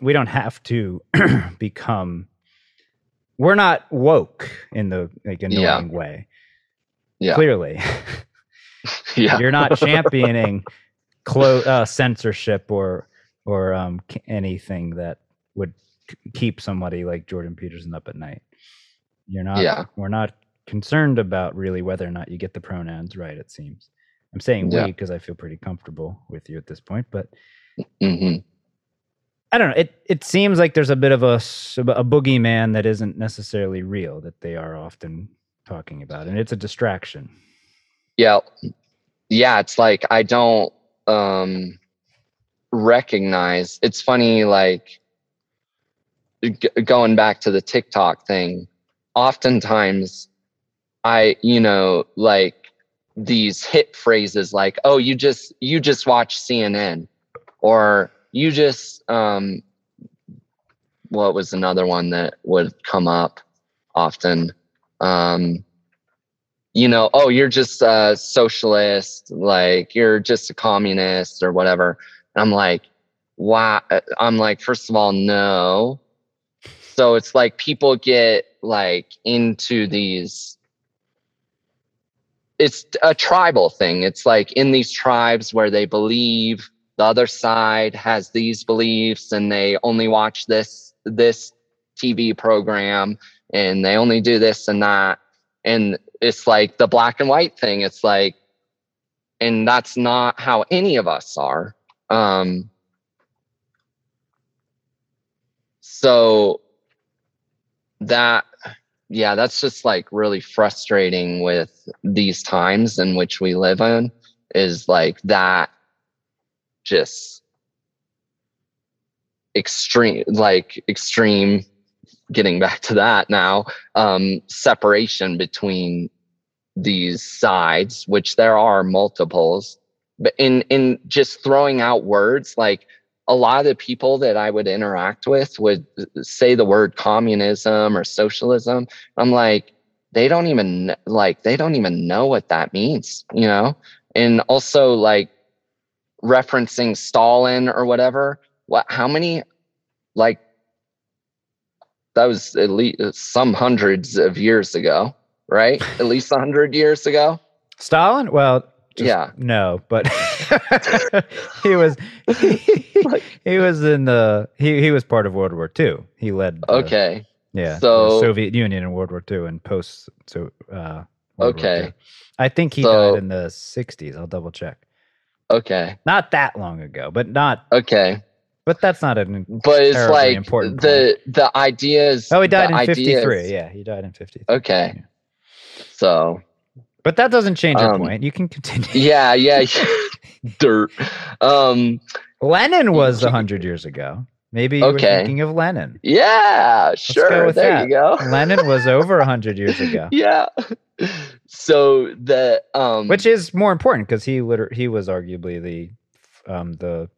We don't have to become. We're not woke in the like annoying yeah. way. Yeah. Clearly. yeah. You're not championing clo- uh, censorship or or um, anything that would keep somebody like Jordan Peterson up at night. You're not. Yeah. We're not concerned about really whether or not you get the pronouns right. It seems. I'm saying yeah. we because I feel pretty comfortable with you at this point, but mm-hmm. I don't know. It it seems like there's a bit of a a boogeyman that isn't necessarily real that they are often talking about, and it's a distraction. Yeah, yeah. It's like I don't um recognize. It's funny, like g- going back to the TikTok thing. Oftentimes, I, you know, like these hit phrases like, oh, you just you just watch CNN or you just um what was another one that would come up often? Um you know, oh, you're just a socialist, like you're just a communist or whatever. And I'm like, why I'm like, first of all, no. So it's like people get like into these it's a tribal thing. It's like in these tribes where they believe the other side has these beliefs and they only watch this this TV program and they only do this and that. And it's like the black and white thing. It's like, and that's not how any of us are. Um, so that yeah, that's just like really frustrating with these times in which we live in is like that just extreme like extreme getting back to that now um separation between these sides which there are multiples but in in just throwing out words like a lot of the people that I would interact with would say the word communism or socialism. I'm like, they don't even like they don't even know what that means, you know? And also like referencing Stalin or whatever. What how many like that was at least some hundreds of years ago, right? at least a hundred years ago. Stalin? Well, just, yeah. No, but he was he, he, was in the he he was part of World War II. He led. The, okay. Yeah. So Soviet Union in World War II and post so. Uh, okay. I think he so, died in the '60s. I'll double check. Okay. Not that long ago, but not. Okay. But that's not an. But it's like important the the ideas. Oh, he died in '53. ideas- Yeah, he died in '53. Okay. Yeah. So But that doesn't change your Um, point. You can continue. yeah, yeah, dirt. Um, Lenin was hundred years ago. Maybe you were Okay. thinking of Lenin. yeah, go sure. There that. you go. Lenin was over a hundred years ago, yeah. So the um, which is more important because he liter- he was arguably the um the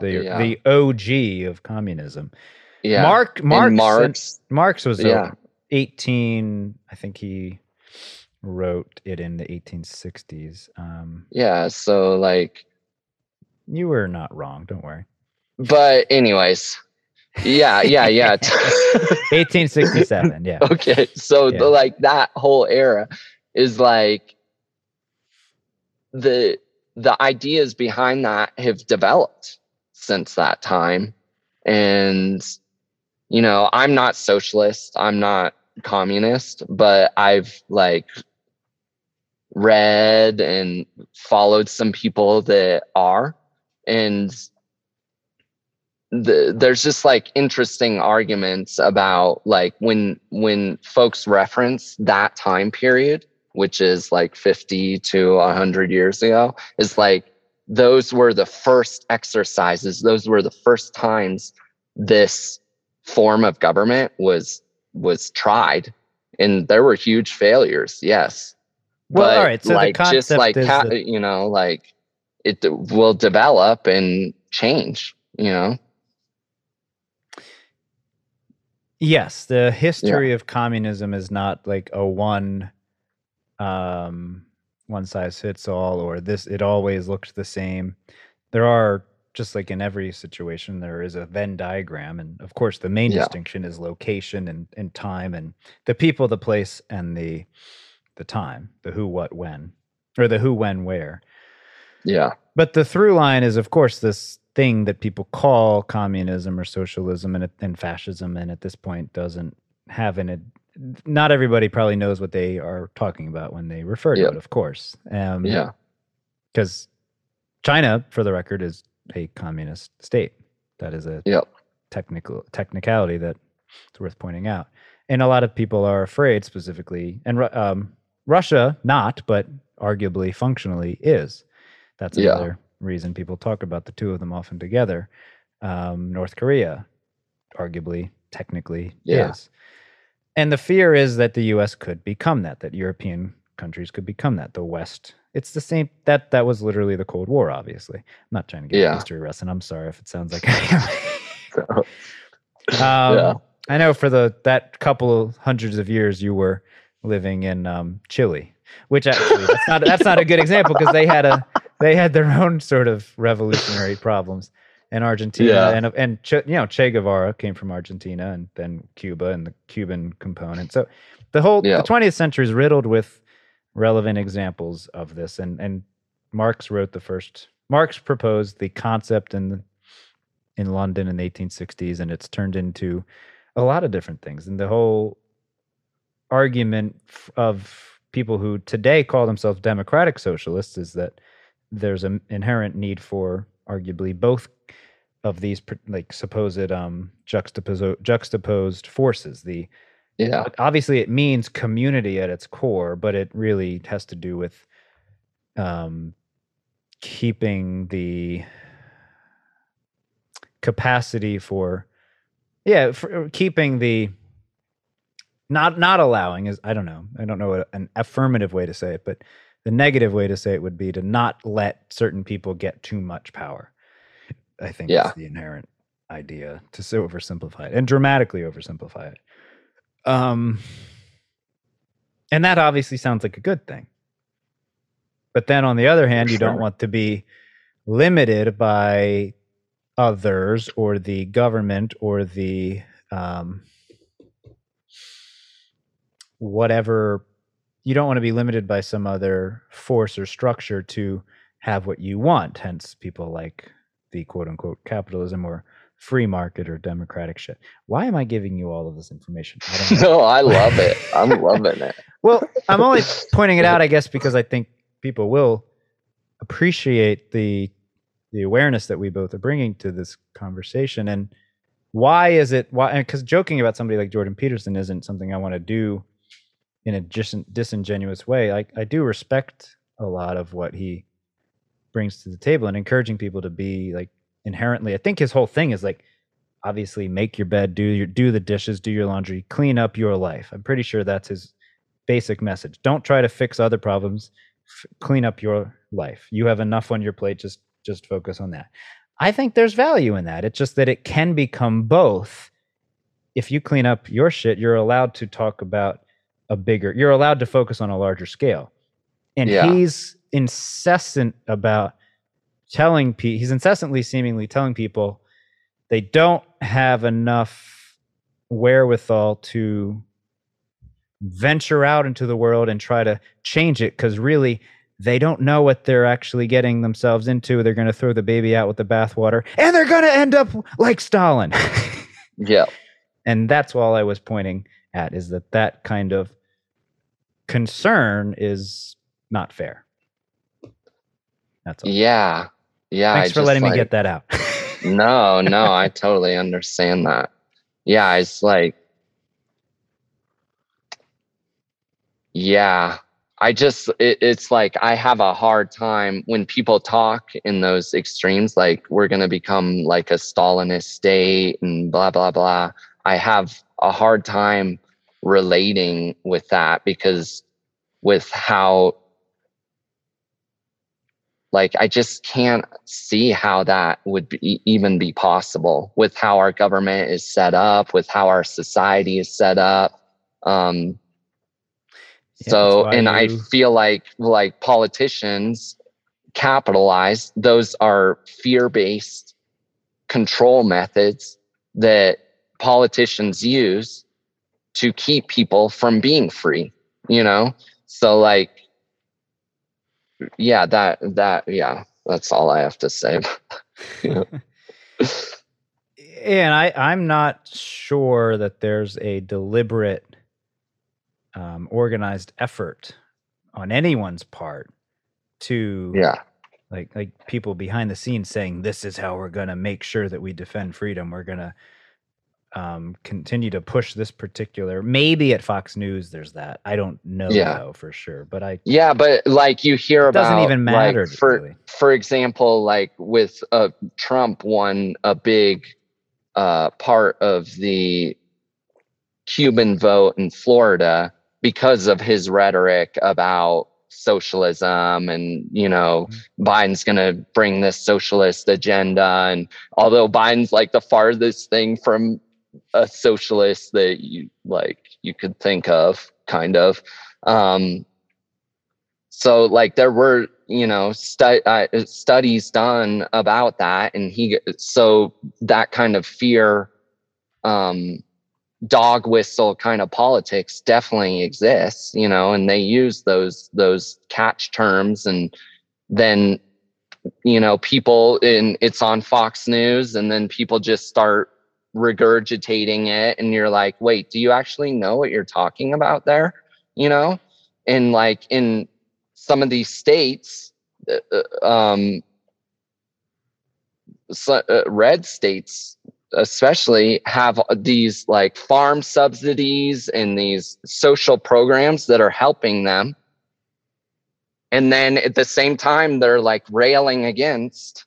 the yeah, the OG of communism. yeah. Mark Marx Marx. Marx was Yeah. 18 I think he wrote it in the 1860s. Um Yeah. So like, you were not wrong, don't worry. But anyways, yeah, yeah, yeah. 1867, yeah. okay so Yeah. the like that whole era is like the the ideas behind that have developed since that time and you know i'm not socialist i'm not communist but i've like read and followed some people that are and the, there's just like interesting arguments about like when when folks reference that time period which is like 50 to 100 years ago is like those were the first exercises those were the first times this form of government was was tried and there were huge failures yes. Well, but all right, so the like just like is ca- that- you know like it will develop and change you know Yes, the history of communism is not like a one um one size fits all or this it always looked the same. There are just like in every situation there is a Venn diagram and of course the main Yeah. distinction is location and, and time and the people, the place and the the time, the who what when or the who when where. yeah But the through line is, of course, this thing that people call communism or socialism and, and fascism, and at this point doesn't have an. ad- Not everybody probably knows what they are talking about when they refer to it, of course. Um, yeah Because China, for the record, is a communist state. That is a Yep. technical technicality that it's worth pointing out. And a lot of people are afraid, specifically, and um, Russia not, but arguably functionally is. That's Yeah. Reason people talk about the two of them often together. Um, North Korea, arguably, technically Yeah. is. And the fear is that the U.S. could become that, that European countries could become that. The West, it's the same. That that was literally the Cold War. Obviously, I'm not trying to get Yeah. history lesson. I'm sorry if it sounds like I am. Um, Yeah. I know for the that couple of hundreds of years you were living in um, Chile, which actually that's not that's not a good example because they had a they had their own sort of revolutionary problems in Argentina Yeah. and and che, you know Che Guevara came from Argentina and then Cuba and the Cuban component. So the whole Yeah. the 20th century is riddled with relevant examples of this and and Marx wrote the first Marx proposed the concept in in London in the 1860s, and it's turned into a lot of different things. And the whole argument of people who today call themselves democratic socialists is that there's an inherent need for arguably both of these like supposed um, juxtaposed juxtaposed forces. The yeah obviously it means community at its core, but it really has to do with um, keeping the capacity for yeah for keeping the not not allowing is i don't know i don't know an affirmative way to say it but the negative way to say it would be to not let certain people get too much power i think Yeah. is the inherent idea to so oversimplify it and dramatically oversimplify it. Um and that obviously sounds like a good thing. But then on the other hand you don't want to be limited by others or the government or the um, whatever you don't want to be limited by some other force or structure to have what you want hence people like the quote unquote capitalism or free market or democratic shit. Why am i giving you all of this information? I no i love it. I'm loving it. Well, I'm only pointing it out, I guess, because I think people will appreciate the the awareness that we both are bringing to this conversation. And why is it why because joking about somebody like jordan peterson isn't something i want to do in a dis- disingenuous way I, I do respect a lot of what he brings to the table and encouraging people to be like inherently i think his whole thing is like obviously make your bed do your do the dishes do your laundry clean up your life. I'm pretty sure that's his basic message. Don't try to fix other problems. F- clean up your life. You have enough on your plate. Just just focus on that. I think there's value in that. It's just that it can become both. If you clean up your shit, you're allowed to talk about a bigger, you're allowed to focus on a larger scale. And Yeah. he's incessant about telling people, he's incessantly seemingly telling people they don't have enough wherewithal to venture out into the world and try to change it because really they don't know what they're actually getting themselves into. They're going to throw the baby out with the bathwater and they're going to end up like Stalin. Yeah. and that's all I was pointing at is that that kind of concern is not fair. That's all. Yeah. Yeah. Thanks I for letting me get that out. no, no, I totally understand that. Yeah, it's like, yeah, I just, it, it's like I have a hard time when people talk in those extremes, like we're going to become like a Stalinist state and blah, blah, blah. I have a hard time relating with that because with how like i just can't see how that would be, even be possible with how our government is set up with how our society is set up um Yeah, so and i feel like like politicians capitalize those are fear-based control methods that politicians use to keep people from being free you know? So like yeah that that yeah that's all i have to say. And I, I'm not sure that there's a deliberate, um, organized effort on anyone's part to yeah. like like people behind the scenes saying this is how we're going to make sure that we defend freedom. We're going to um, continue to push this particular maybe at fox news there's that i don't know Yeah. though for sure but i yeah but like you hear it about doesn't even like, matter for really. for example like with uh trump won a big uh part of the cuban vote in florida because of his rhetoric about socialism and you know biden's going to bring this socialist agenda and although biden's like the farthest thing from a socialist that you like you could think of kind of. Um so like there were you know stu- uh, studies done about that and he so that kind of fear um dog whistle kind of politics definitely exists you know and they use those those catch terms and then you know people in it's on fox news and then people just start regurgitating it and you're like wait do you actually know what you're talking about there? You know? And like in some of these states uh, uh, um so, uh, red states especially have these like farm subsidies and these social programs that are helping them. And then at the same time they're like railing against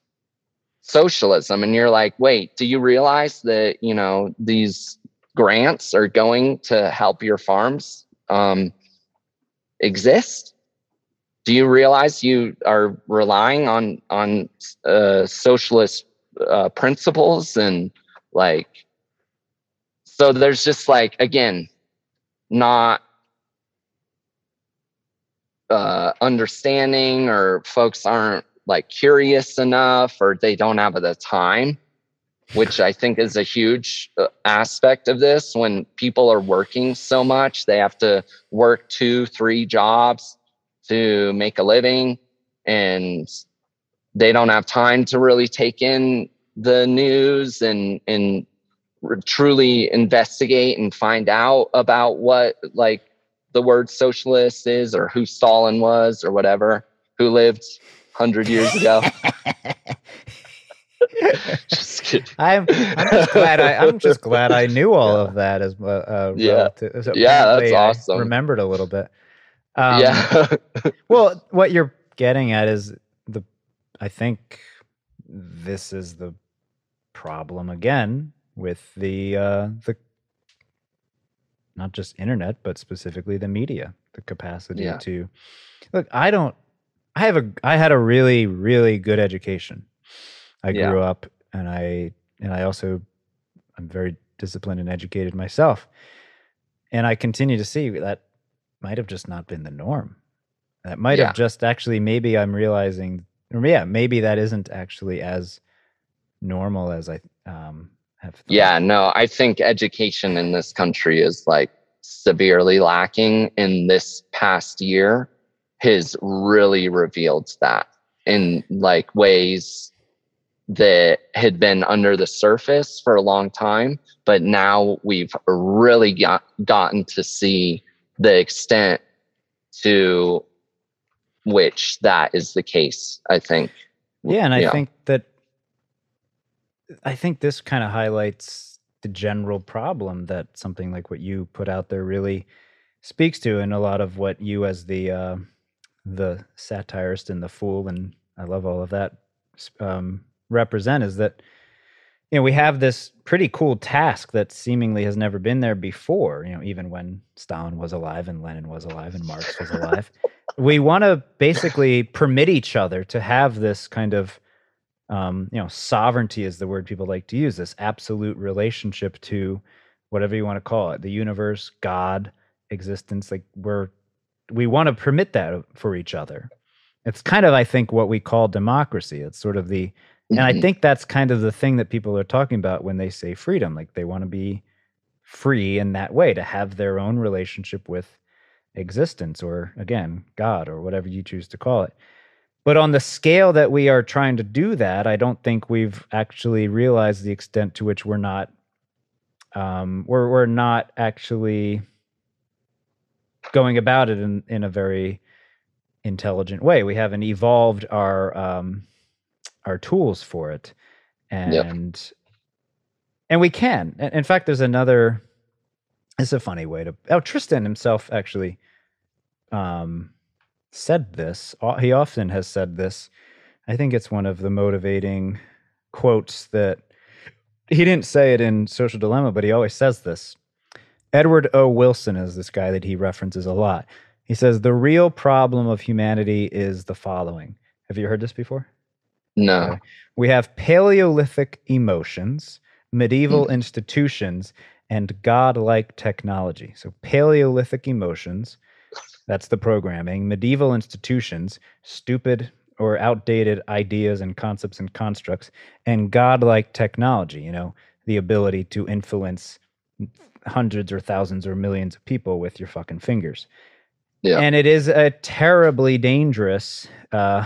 socialism and you're like wait do you realize that you know these grants are going to help your farms um, exist? Do you realize you are relying on on uh, socialist uh, principles and like so there's just like again not uh understanding or folks aren't like curious enough or they don't have the time which i think is a huge uh, aspect of this. When people are working so much they have to work two three jobs to make a living and they don't have time to really take in the news and and truly investigate and find out about what like the word socialist is or who Stalin was or whatever, who lived hundred years ago. just kidding. I'm I'm just glad I I'm just glad I knew all of that as uh, Yeah. relative- so Yeah, that's apparently I awesome. Remembered a little bit. Um, yeah. Well, what you're getting at is the. I think this is the problem again with the uh, the not just internet, but specifically the media, the capacity Yeah. to look. I don't. I have a. I had a really really good education. I Yeah. grew up, and I and I also I'm very disciplined and educated myself, and I continue to see that might have just not been the norm. That might Yeah. have just actually maybe I'm realizing, or yeah, maybe that isn't actually as normal as I um, have. thought. Yeah, no, I think education in this country is like severely lacking in this past year has really revealed that in like ways that had been under the surface for a long time, but now we've really got, gotten to see the extent to which that is the case, I think. Yeah, and I Yeah. think that I think this kind of highlights the general problem that something like what you put out there really speaks to, and a lot of what you as the uh, the satirist and the fool, and I love all of that um, represent is that you know we have this pretty cool task that seemingly has never been there before. You know, even when Stalin was alive and Lenin was alive and Marx was alive, we want to basically permit each other to have this kind of um, you know sovereignty is the word people like to use this absolute relationship to whatever you want to call it the universe god existence like we're we want to permit that for each other. It's kind of i think what we call democracy. It's sort of the and i Mhm. think that's kind of the thing that people are talking about when they say freedom. Like they want to be free in that way to have their own relationship with existence or again god or whatever you choose to call it. But on the scale that we are trying to do that i don't think we've actually realized the extent to which we're not um we're we're not actually going about it in in a very intelligent way. We haven't evolved our um our tools for it. And and we can. In in fact there's another it's a funny way to oh tristan himself actually um said this. He often has said this. I think it's one of the motivating quotes that he didn't say it in social dilemma but he always says this edward o. Wilson is this guy that he references a lot. He says the real problem of humanity is the following. Have you heard this before? No. Okay. we have paleolithic emotions medieval hmm. institutions and godlike technology. So paleolithic emotions that's the programming medieval institutions stupid or outdated ideas and concepts and constructs and godlike technology you know the ability to influence hundreds or thousands or millions of people with your fucking fingers Yeah. and it is a terribly dangerous uh,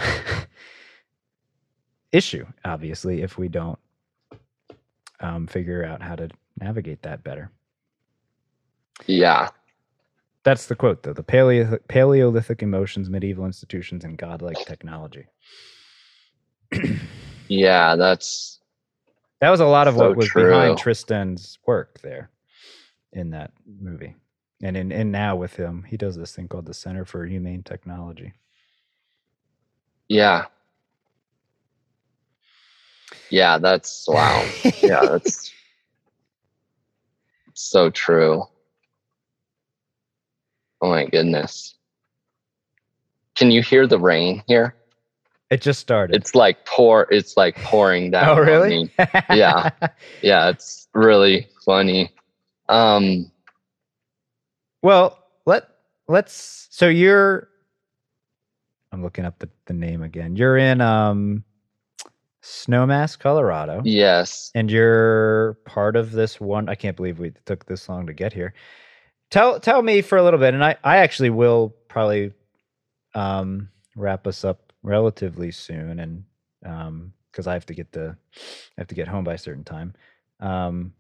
issue obviously if we don't um, figure out how to navigate that better Yeah. that's the quote though the paleo- paleolithic emotions medieval institutions and godlike technology Yeah. That's that was a lot of So what was true. behind tristan's work there in that movie and in and now with him he does this thing called the center for humane technology yeah. Yeah, that's wow. yeah, that's so true. Oh my goodness. Can you hear the rain here? it just started It's like pour it's like pouring oh, down. oh really. Yeah. Yeah, it's really funny. Um Well, let let's so you're I'm looking up the, the name again. You're in um Snowmass, Colorado. yes. And you're part of this one I can't believe we took this long to get here. Tell tell me for a little bit, and I, I actually will probably um wrap us up relatively soon and um because I have to get the I have to get home by a certain time. Um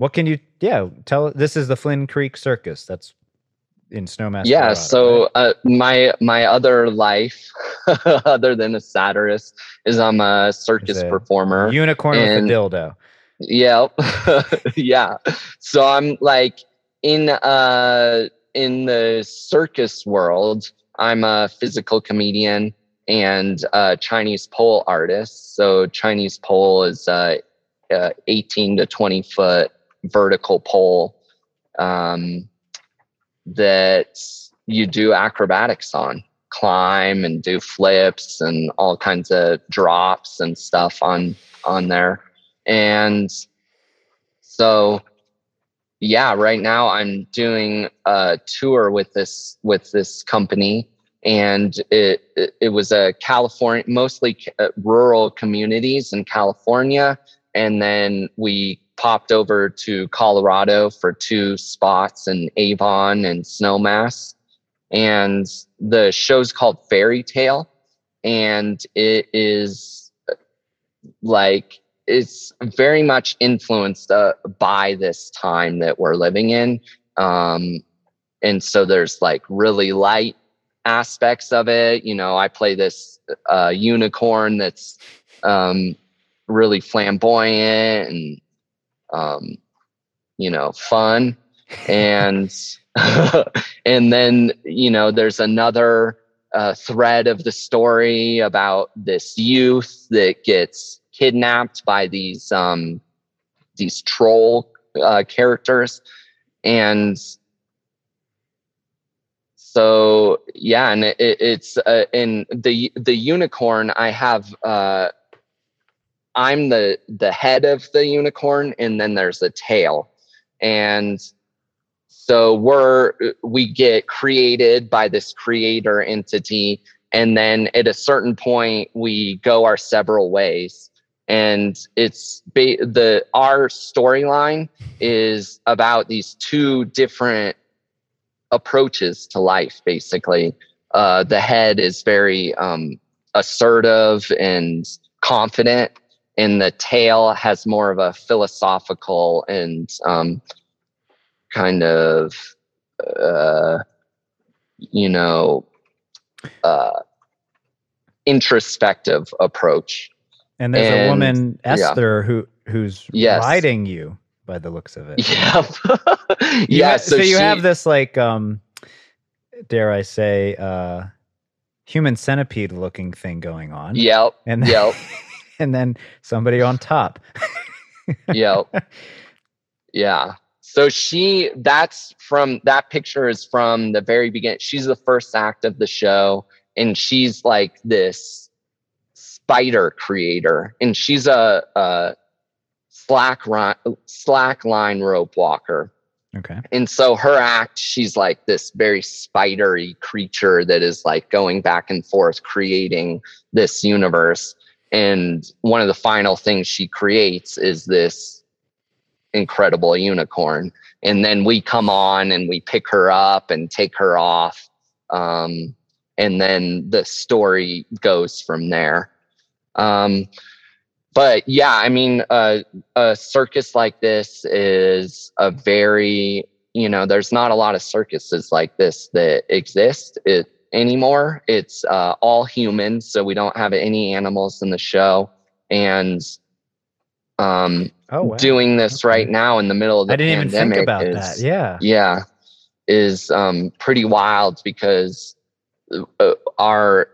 what can you yeah, tell this is the Flynn Creek Circus. That's in Snowmass? yeah Colorado, so right? uh, my my other life other than a satirist is i'm a circus a performer unicorn and- with a dildo. yeah yeah so i'm like in uh in the circus world i'm a physical comedian and a chinese pole artist so chinese pole is uh, uh 18 to 20 foot vertical pole um that you do acrobatics on. Climb and do flips and all kinds of drops and stuff on on there. And so yeah right now i'm doing a tour with this with this company. And it it, it was a california mostly uh, rural communities in california. And then we popped over to colorado for two spots in avon and snowmass and the show's called fairy tale and it is like it's very much influenced uh, by this time that we're living in. Um and so there's like really light aspects of it. You know i play this uh unicorn that's um really flamboyant and um you know fun and and then you know there's another uh, thread of the story about this youth that gets kidnapped by these um these troll uh, characters. And so yeah and it, it's uh, in the the unicorn i have uh i'm the the head of the unicorn and then there's a tail. And so we're we get created by this creator entity and then at a certain point we go our several ways. And it's ba- the our storyline is about these two different approaches to life basically. Uh, the head is very um, assertive and confident and the tail has more of a philosophical and um, kind of uh, you know uh, introspective approach And there's a and- woman, yeah. Esther, who who's Yes. riding you by the looks of it. yeah yeah ha- so, you she- have this like um dare I say uh human centipede looking thing going on. yep And yep and then somebody on top. yep yeah so she that's from that picture is from the very beginning she's the first act of the show and she's like this spider creator and she's a, a slack ri- slack line rope walker Okay. and so her act she's like this very spidery creature that is like going back and forth creating this universe and one of the final things she creates is this incredible unicorn. And then we come on and we pick her up and take her off. Um, and then the story goes from there. Um, but yeah i mean uh, a circus like this is a very you know there's not a lot of circuses like this that exist. It anymore it's uh, all human, so we don't have any animals in the show and um Oh wow. doing this Okay. right now in the middle of the I didn't even pandemic think about is, that. Yeah. yeah is um pretty wild because uh, our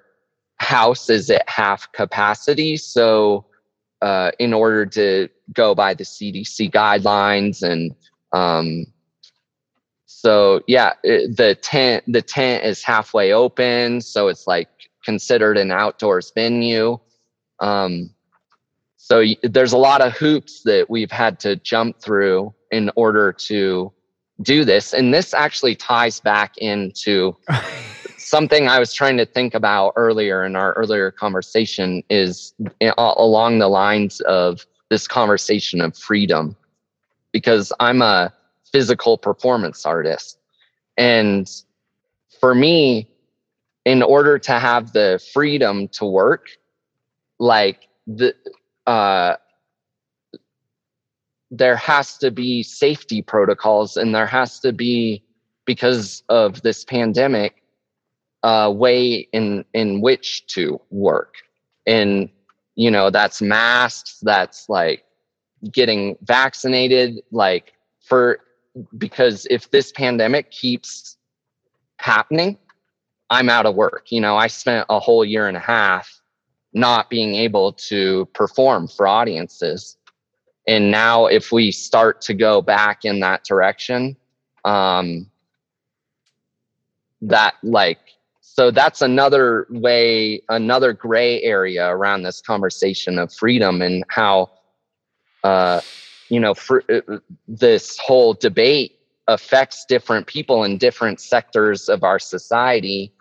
house is at half capacity so uh in order to go by the cdc guidelines and um so yeah it, the tent the tent is halfway open so it's like considered an outdoors venue. Um so y- there's a lot of hoops that we've had to jump through in order to do this and this actually ties back into something i was trying to think about earlier in our earlier conversation is i- a- along the lines of this conversation of freedom. Because i'm a physical performance artist. And for me in order to have the freedom to work like the uh there has to be safety protocols and there has to be because of this pandemic uh, way in in which to work. And you know that's masks that's like getting vaccinated like for because if this pandemic keeps happening i'm out of work. You know i spent a whole year and a half not being able to perform for audiences. And now if we start to go back in that direction um that like so that's another way another gray area around this conversation of freedom and how uh you know for uh, this whole debate affects different people in different sectors of our society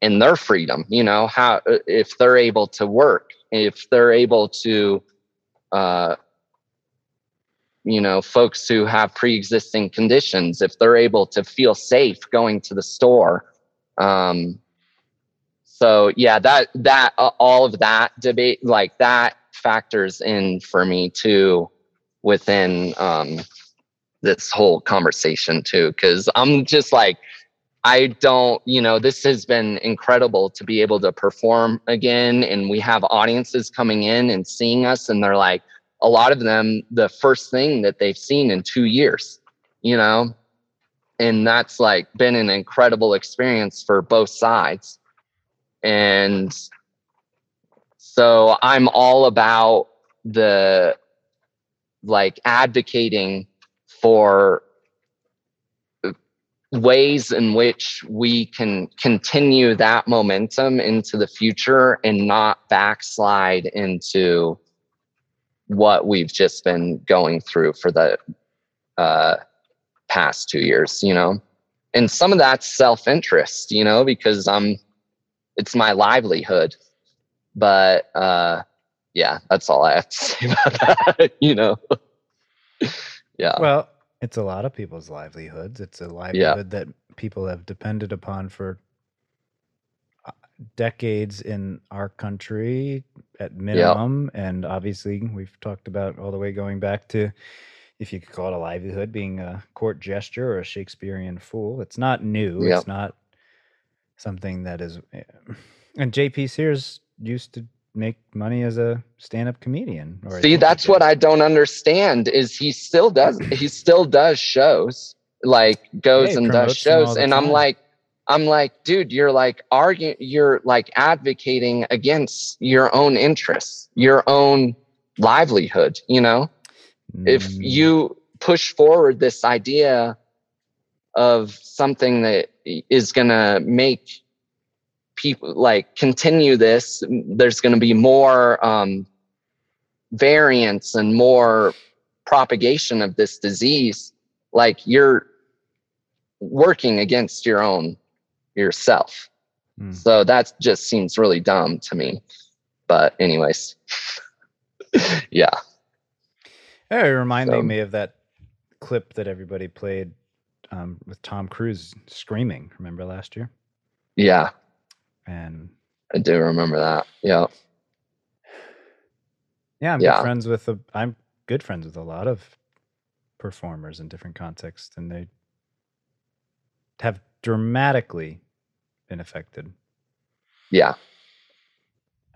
and their freedom you know how uh, if they're able to work if they're able to uh you know folks who have pre-existing conditions if they're able to feel safe going to the store um so yeah that that uh, all of that debate like that factors in for me too within um this whole conversation too because i'm just like i don't you know this has been incredible to be able to perform again and we have audiences coming in and seeing us and they're like a lot of them the first thing that they've seen in two years you know? And that's like been an incredible experience for both sides. And so i'm all about the like advocating for ways in which we can continue that momentum into the future and not backslide into what we've just been going through for the uh, past two years, you know? And some of that's self interest, you know, because I'm, it's my livelihood. But uh, yeah, that's all I have to say about that, you know? yeah. Well, it's a lot of people's livelihoods. It's a livelihood that people have depended upon for uh, decades in our country at minimum. And obviously, we've talked about all the way going back to, if you could call it a livelihood, being a court jester or a Shakespearean fool. It's not new. Yep. It's not something that is. eh, And JP Sears used to make money as a stand-up comedian. Or See, that's what. I don't understand is he still does he still does shows, like goes and does promotes them all shows. And I'm like, I'm like, dude, you're like arguing you're like advocating against your own interests, your own livelihood, you know? If Mm, you push forward this idea of something that is gonna make people like continue this there's going to be more um, variants and more propagation of this disease like you're working against your own yourself mm. so that just seems really dumb to me but anyways yeah it reminded So- me of that clip that everybody played um, with Tom Cruise screaming. Remember last year? yeah And i do remember that yeah yeah, I'm Yeah. good friends with a. I'm good friends with a lot of performers in different contexts, and they have dramatically been affected. yeah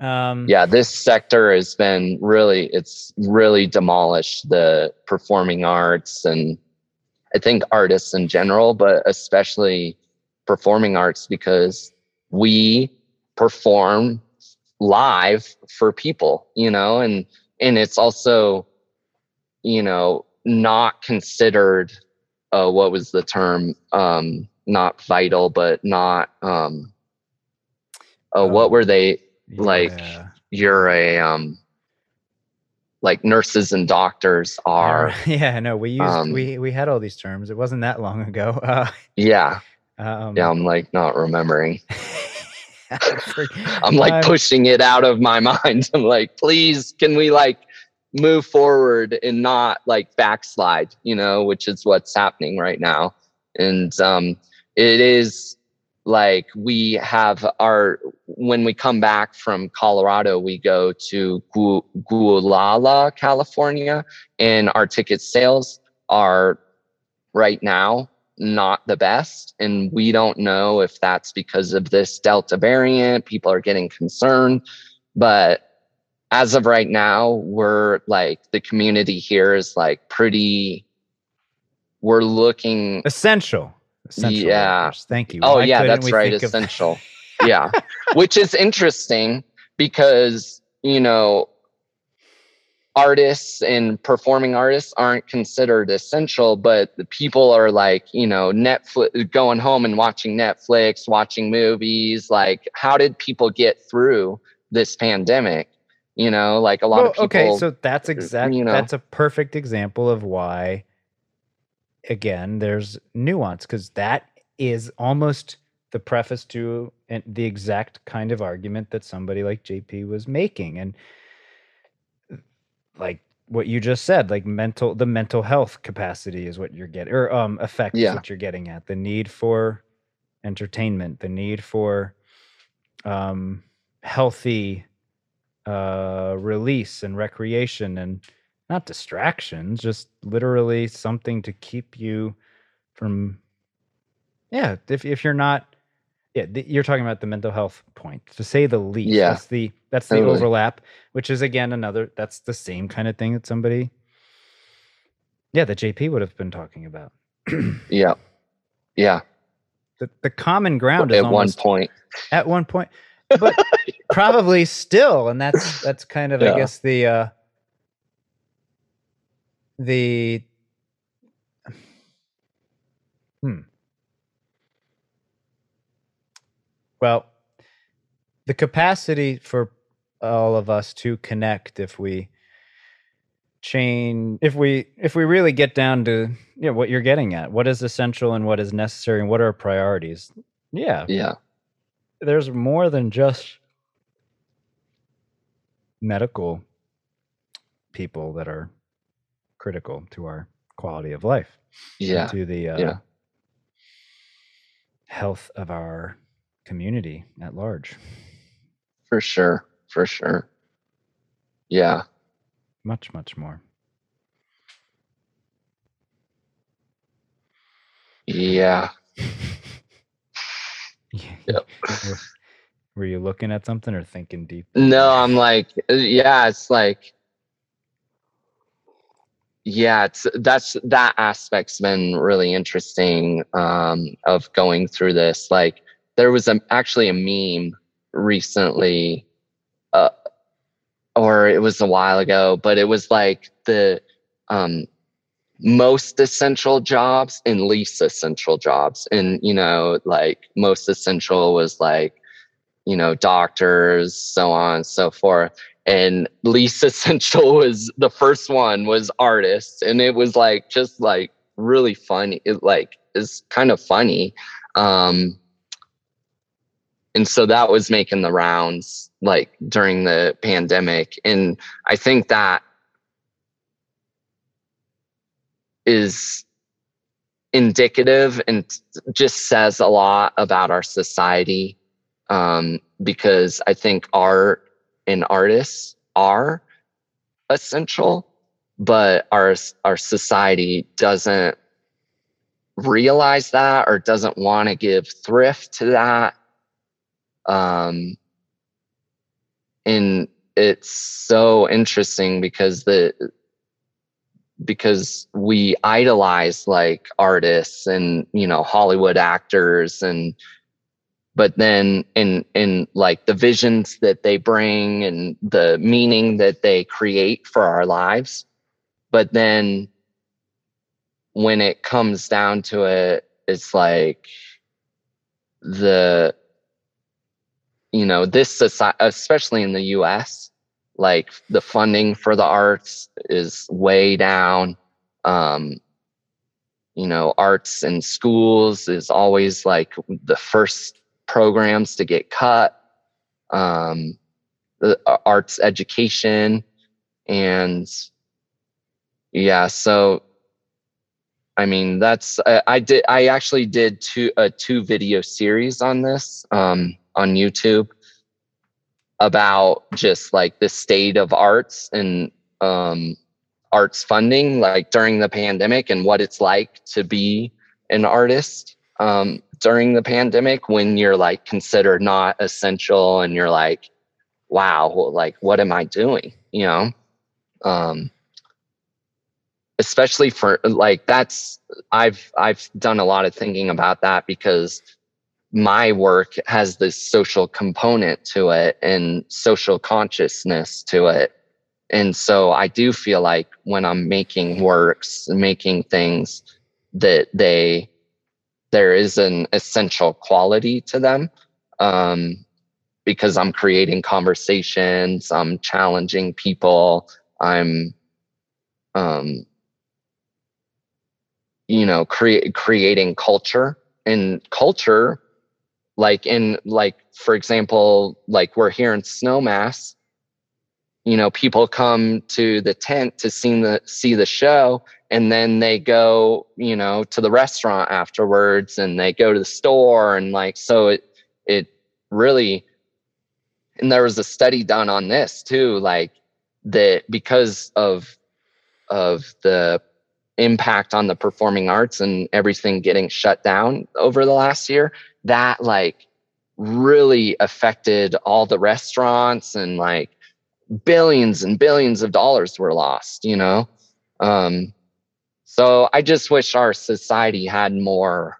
Um, yeah this sector has been really it's really demolished the performing arts and i think artists in general but especially performing arts because we perform live for people you know and and it's also you know not considered uh what was the term um not vital but not um oh what were they like, yeah. you're a um like nurses and doctors are re- yeah, no, we used um, we we had all these terms. It wasn't that long ago. Uh, yeah um, yeah i'm like not remembering i'm like pushing it out of my mind. I'm like please can we like move forward and not like backslide? You know which is what's happening right now. And um it is like we have our when we come back from colorado we go to Gu- gualala california and our ticket sales are right now not the best. And we don't know if that's because of this Delta variant. People are getting concerned. But as of right now, we're like the community here is like pretty, we're looking essential. Essential Yeah. workers. Thank you. Oh Why yeah, that's right. think of- Essential. yeah. Which is interesting because, you know, artists and performing artists aren't considered essential, but the people are like, you know, Netflix going home and watching Netflix, watching movies. Like, how did people get through this pandemic? You know, like a lot Well, of people okay, so that's exactly you know. That's a perfect example of why. Again, there's nuance because that is almost the preface to the exact kind of argument that somebody like JP was making, and like what you just said, like mental, the mental health capacity is what you're getting, or um, effect is what you're getting at. The need for entertainment, the need for um, healthy uh, release and recreation and not distractions, just literally something to keep you from, yeah, if, if you're not, yeah, th- you're talking about the mental health point to say the least. Yeah, That's the, that's the totally. overlap, which is again, another, that's the same kind of thing that somebody, yeah, that JP would have been talking about. yeah. Yeah. The, the common ground is At one point. at one point but probably still and that's that's kind of i guess the uh the hmm well the capacity for all of us to connect if we change if we if we really get down to you know, what you're getting at what is essential and what is necessary and what are priorities yeah Yeah. there's more than just medical people that are critical to our quality of life Yeah. to the uh, yeah. health of our community at large For sure. For sure. Yeah. much much more Yeah. Yeah. Yep. were, were you looking at something or thinking deep No, I'm like, yeah, it's like, yeah, it's that's that aspect's been really interesting um, of going through this. Like, there was a, actually a meme recently, uh, or it was a while ago, but it was like the um, most essential jobs and least essential jobs, and you know, like most essential was like you know, doctors, so on and so forth. And least essential was the first one was artists. And it was like just like really funny. It like is kind of funny. Um and so that was making the rounds like during the pandemic. And I think that is indicative and just says a lot about our society um, because I think art and artists are essential, but our our society doesn't realize that or doesn't want to give thrift to that. Um, and it's so interesting because the because we idolize like artists and you know Hollywood actors and but then in in like the visions that they bring and the meaning that they create for our lives. But then when it comes down to it it's like the you know this society especially in the US like the funding for the arts is way down. Um you know arts in schools is always like the first programs to get cut. Um the uh, arts education and yeah so i mean that's I, I did i actually did two a two video series on this. Um on youtube about just like the state of arts and um arts funding like during the pandemic and what it's like to be an artist um, during the pandemic when you're like considered not essential and you're like, wow, like what am I doing? You know, um, especially for like that's I've I've done a lot of thinking about that because my work has this social component to it and social consciousness to it. And so I do feel like when I'm making works, making things that they there is an essential quality to them um, because I'm creating conversations, I'm challenging people, I'm, um, you know, create creating culture and culture, like in like for example, like we're here in Snowmass. You know, people come to the tent to see the see the show, and then they go you know to the restaurant afterwards and they go to the store and like so it it really and there was a study done on this too like that because of of the impact on the performing arts and everything getting shut down over the last year that like really affected all the restaurants and like billions and billions of dollars were lost you know um so I just wish our society had more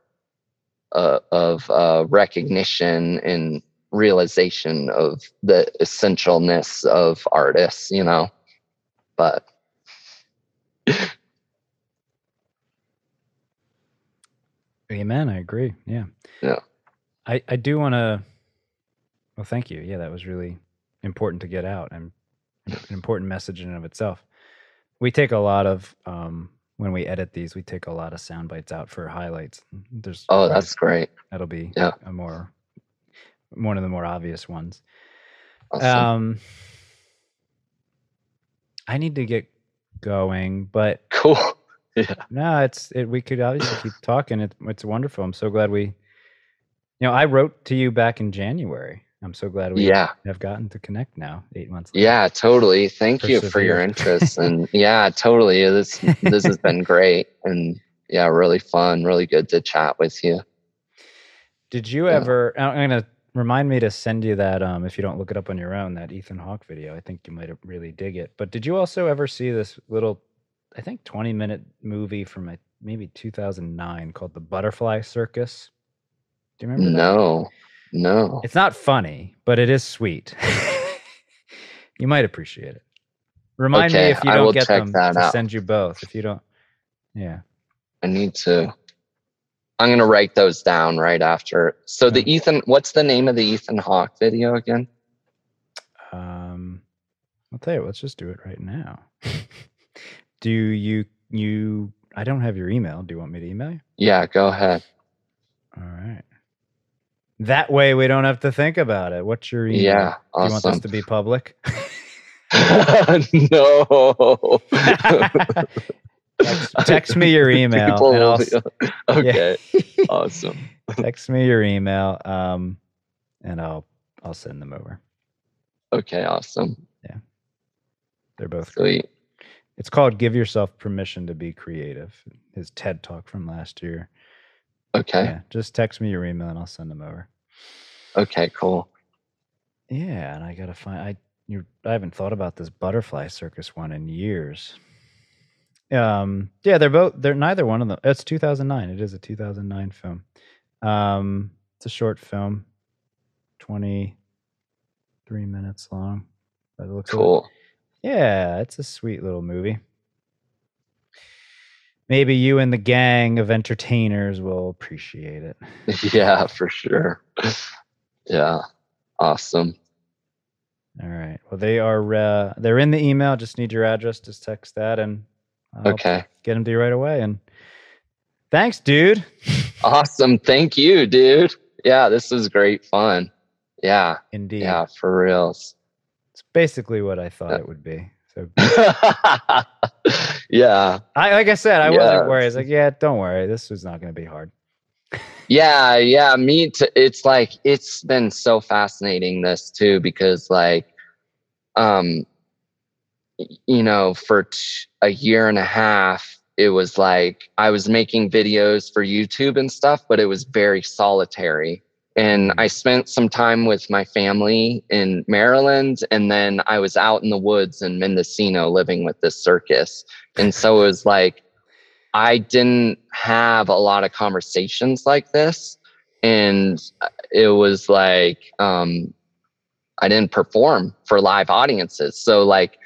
uh, of uh, recognition and realization of the essentialness of artists, you know. But Amen. I agree. Yeah. Yeah. I, I do want to. Well, thank you. Yeah, that was really important to get out and an important message in and of itself. We take a lot of um, when we edit these, we take a lot of sound bites out for highlights. There's oh, that's great. That'll be yeah. a more one of the more obvious ones. Awesome. Um, I need to get going, but cool. Yeah. No, it's it. We could obviously keep talking. It, it's wonderful. I'm so glad we. You know, I wrote to you back in January. I'm so glad we yeah. have gotten to connect now, eight months. Later. Yeah, totally. Thank you for your interest, and yeah, totally. This this has been great, and yeah, really fun, really good to chat with you. Did you yeah. ever? I'm gonna remind me to send you that. Um, if you don't look it up on your own, that Ethan Hawke video. I think you might really dig it. But did you also ever see this little, I think, 20 minute movie from maybe 2009 called The Butterfly Circus? Do you remember? No. That? No. It's not funny, but it is sweet. you might appreciate it. Remind okay, me if you don't get them to out. send you both. If you don't, yeah. I need to. I'm gonna write those down right after. So okay. the Ethan, what's the name of the Ethan Hawke video again? Um, I'll tell you. Let's just do it right now. do you you? I don't have your email. Do you want me to email you? Yeah, go ahead. All right. That way we don't have to think about it. What's your email? Yeah, awesome. Do you want this to be public? no. text, text, me your email. People and I'll, okay. Yeah. awesome. text me your email, um, and I'll I'll send them over. Okay. Awesome. Yeah. They're both sweet. Great. It's called "Give Yourself Permission to Be Creative." His TED talk from last year. Okay. Yeah, just text me your email and I'll send them over. Okay, cool. Yeah, and I gotta find I you I haven't thought about this butterfly circus one in years. Um yeah, they're both they're neither one of them. It's 2009. It is a 2009 film. Um it's a short film. 23 minutes long. That looks cool. Like. Yeah, it's a sweet little movie maybe you and the gang of entertainers will appreciate it. Yeah, for sure. yeah, awesome. All right. Well, they are uh, they're in the email. Just need your address. Just text that, and I'll okay, get them to you right away. And thanks, dude. awesome. Thank you, dude. Yeah, this is great fun. Yeah, indeed. Yeah, for reals. Basically what I thought it would be. So yeah. I like I said, I yeah. wasn't worried. I was like, yeah, don't worry. This was not gonna be hard. yeah, yeah. Me too. It's like it's been so fascinating this too, because like um you know, for t- a year and a half, it was like I was making videos for YouTube and stuff, but it was very solitary. And I spent some time with my family in Maryland, and then I was out in the woods in Mendocino living with this circus. And so it was like I didn't have a lot of conversations like this. And it was like um, I didn't perform for live audiences. So, like,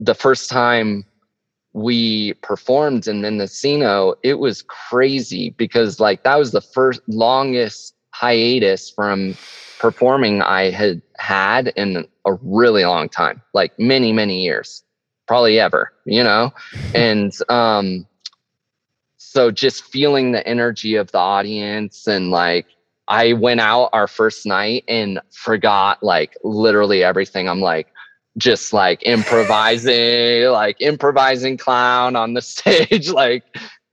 the first time we performed in Mendocino, it was crazy because like that was the first longest hiatus from performing I had had in a really long time, like many, many years, probably ever, you know? and um so just feeling the energy of the audience and like I went out our first night and forgot like literally everything. I'm like, just like improvising, like improvising clown on the stage, like,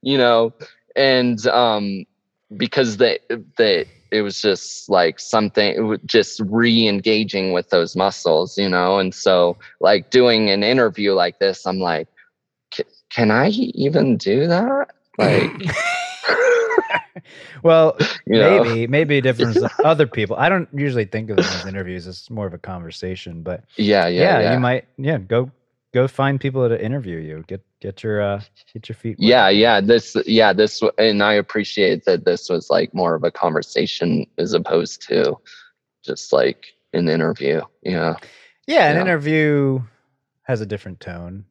you know, and um because the the it was just like something just re-engaging with those muscles, you know, and so like doing an interview like this, I'm like, can I even do that? Like well, you know? maybe maybe different other people. I don't usually think of them as interviews. It's more of a conversation, but yeah, yeah, yeah, yeah. you might yeah go go find people to interview you. Get get your uh get your feet. Wet. Yeah, yeah. This yeah this and I appreciate that this was like more of a conversation as opposed to just like an interview. Yeah. Yeah, an yeah. interview has a different tone.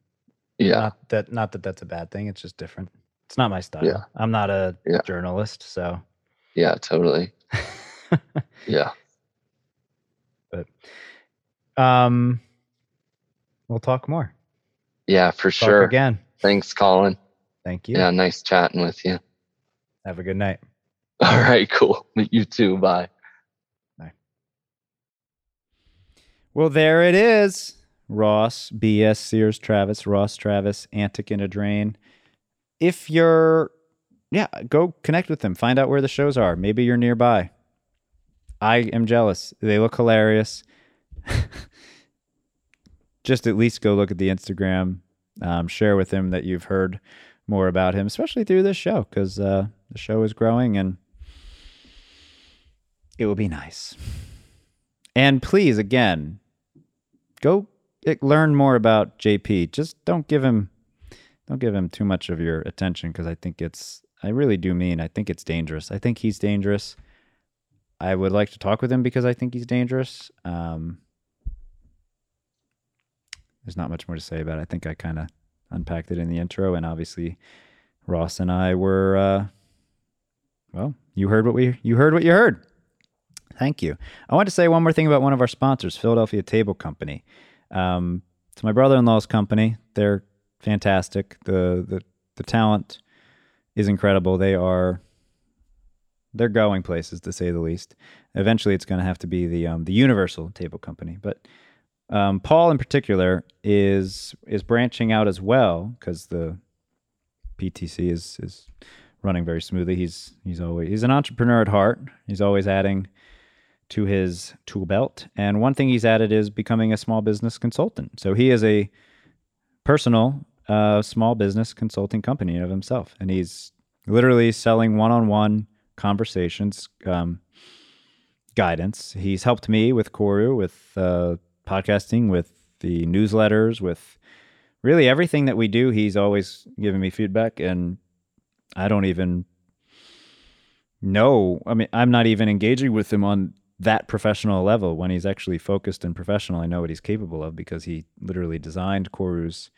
Yeah. Not that not that that's a bad thing. It's just different. It's not my style. Yeah. I'm not a yeah. journalist, so. Yeah, totally. yeah. But um we'll talk more. Yeah, for talk sure. Again. Thanks, Colin. Thank you. Yeah, nice chatting with you. Have a good night. All right, cool. You too. Bye. Bye. Well, there it is. Ross, BS, Sears, Travis, Ross, Travis, Antic in a Drain if you're, yeah, go connect with them. Find out where the shows are. Maybe you're nearby. I am jealous. They look hilarious. Just at least go look at the Instagram. Um, share with him that you've heard more about him, especially through this show, because uh, the show is growing and it will be nice. And please, again, go eh, learn more about JP. Just don't give him don't give him too much of your attention because I think it's I really do mean I think it's dangerous. I think he's dangerous. I would like to talk with him because I think he's dangerous. Um, there's not much more to say about it. I think I kind of unpacked it in the intro, and obviously Ross and I were uh, well. You heard what we you heard what you heard. Thank you. I want to say one more thing about one of our sponsors, Philadelphia Table Company. Um, it's my brother-in-law's company. They're fantastic. The the the talent is incredible. They are they're going places to say the least. Eventually, it's going to have to be the um, the Universal Table Company, but um, Paul in particular is is branching out as well because the PTC is is running very smoothly. He's he's always he's an entrepreneur at heart. He's always adding to his tool belt, and one thing he's added is becoming a small business consultant. So he is a personal a small business consulting company of himself, and he's literally selling one-on-one conversations, um, guidance. He's helped me with Koru, with uh, podcasting, with the newsletters, with really everything that we do. He's always giving me feedback, and I don't even know. I mean, I'm not even engaging with him on that professional level when he's actually focused and professional. I know what he's capable of because he literally designed Koru's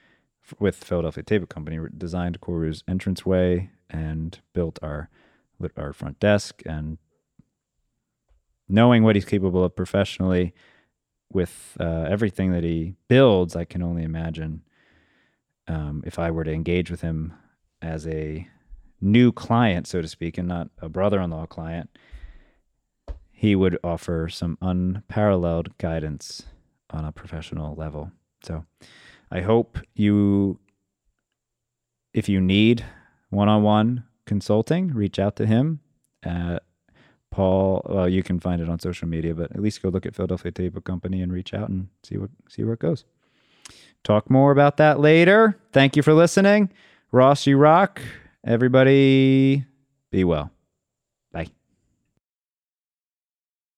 with Philadelphia Table Company, designed Koru's entranceway and built our our front desk. And knowing what he's capable of professionally with uh, everything that he builds, I can only imagine um, if I were to engage with him as a new client, so to speak, and not a brother-in-law client, he would offer some unparalleled guidance on a professional level. So I hope you, if you need one on one consulting, reach out to him at Paul. Well, you can find it on social media, but at least go look at Philadelphia Table Company and reach out and see what see where it goes. Talk more about that later. Thank you for listening. Ross, you rock. Everybody, be well.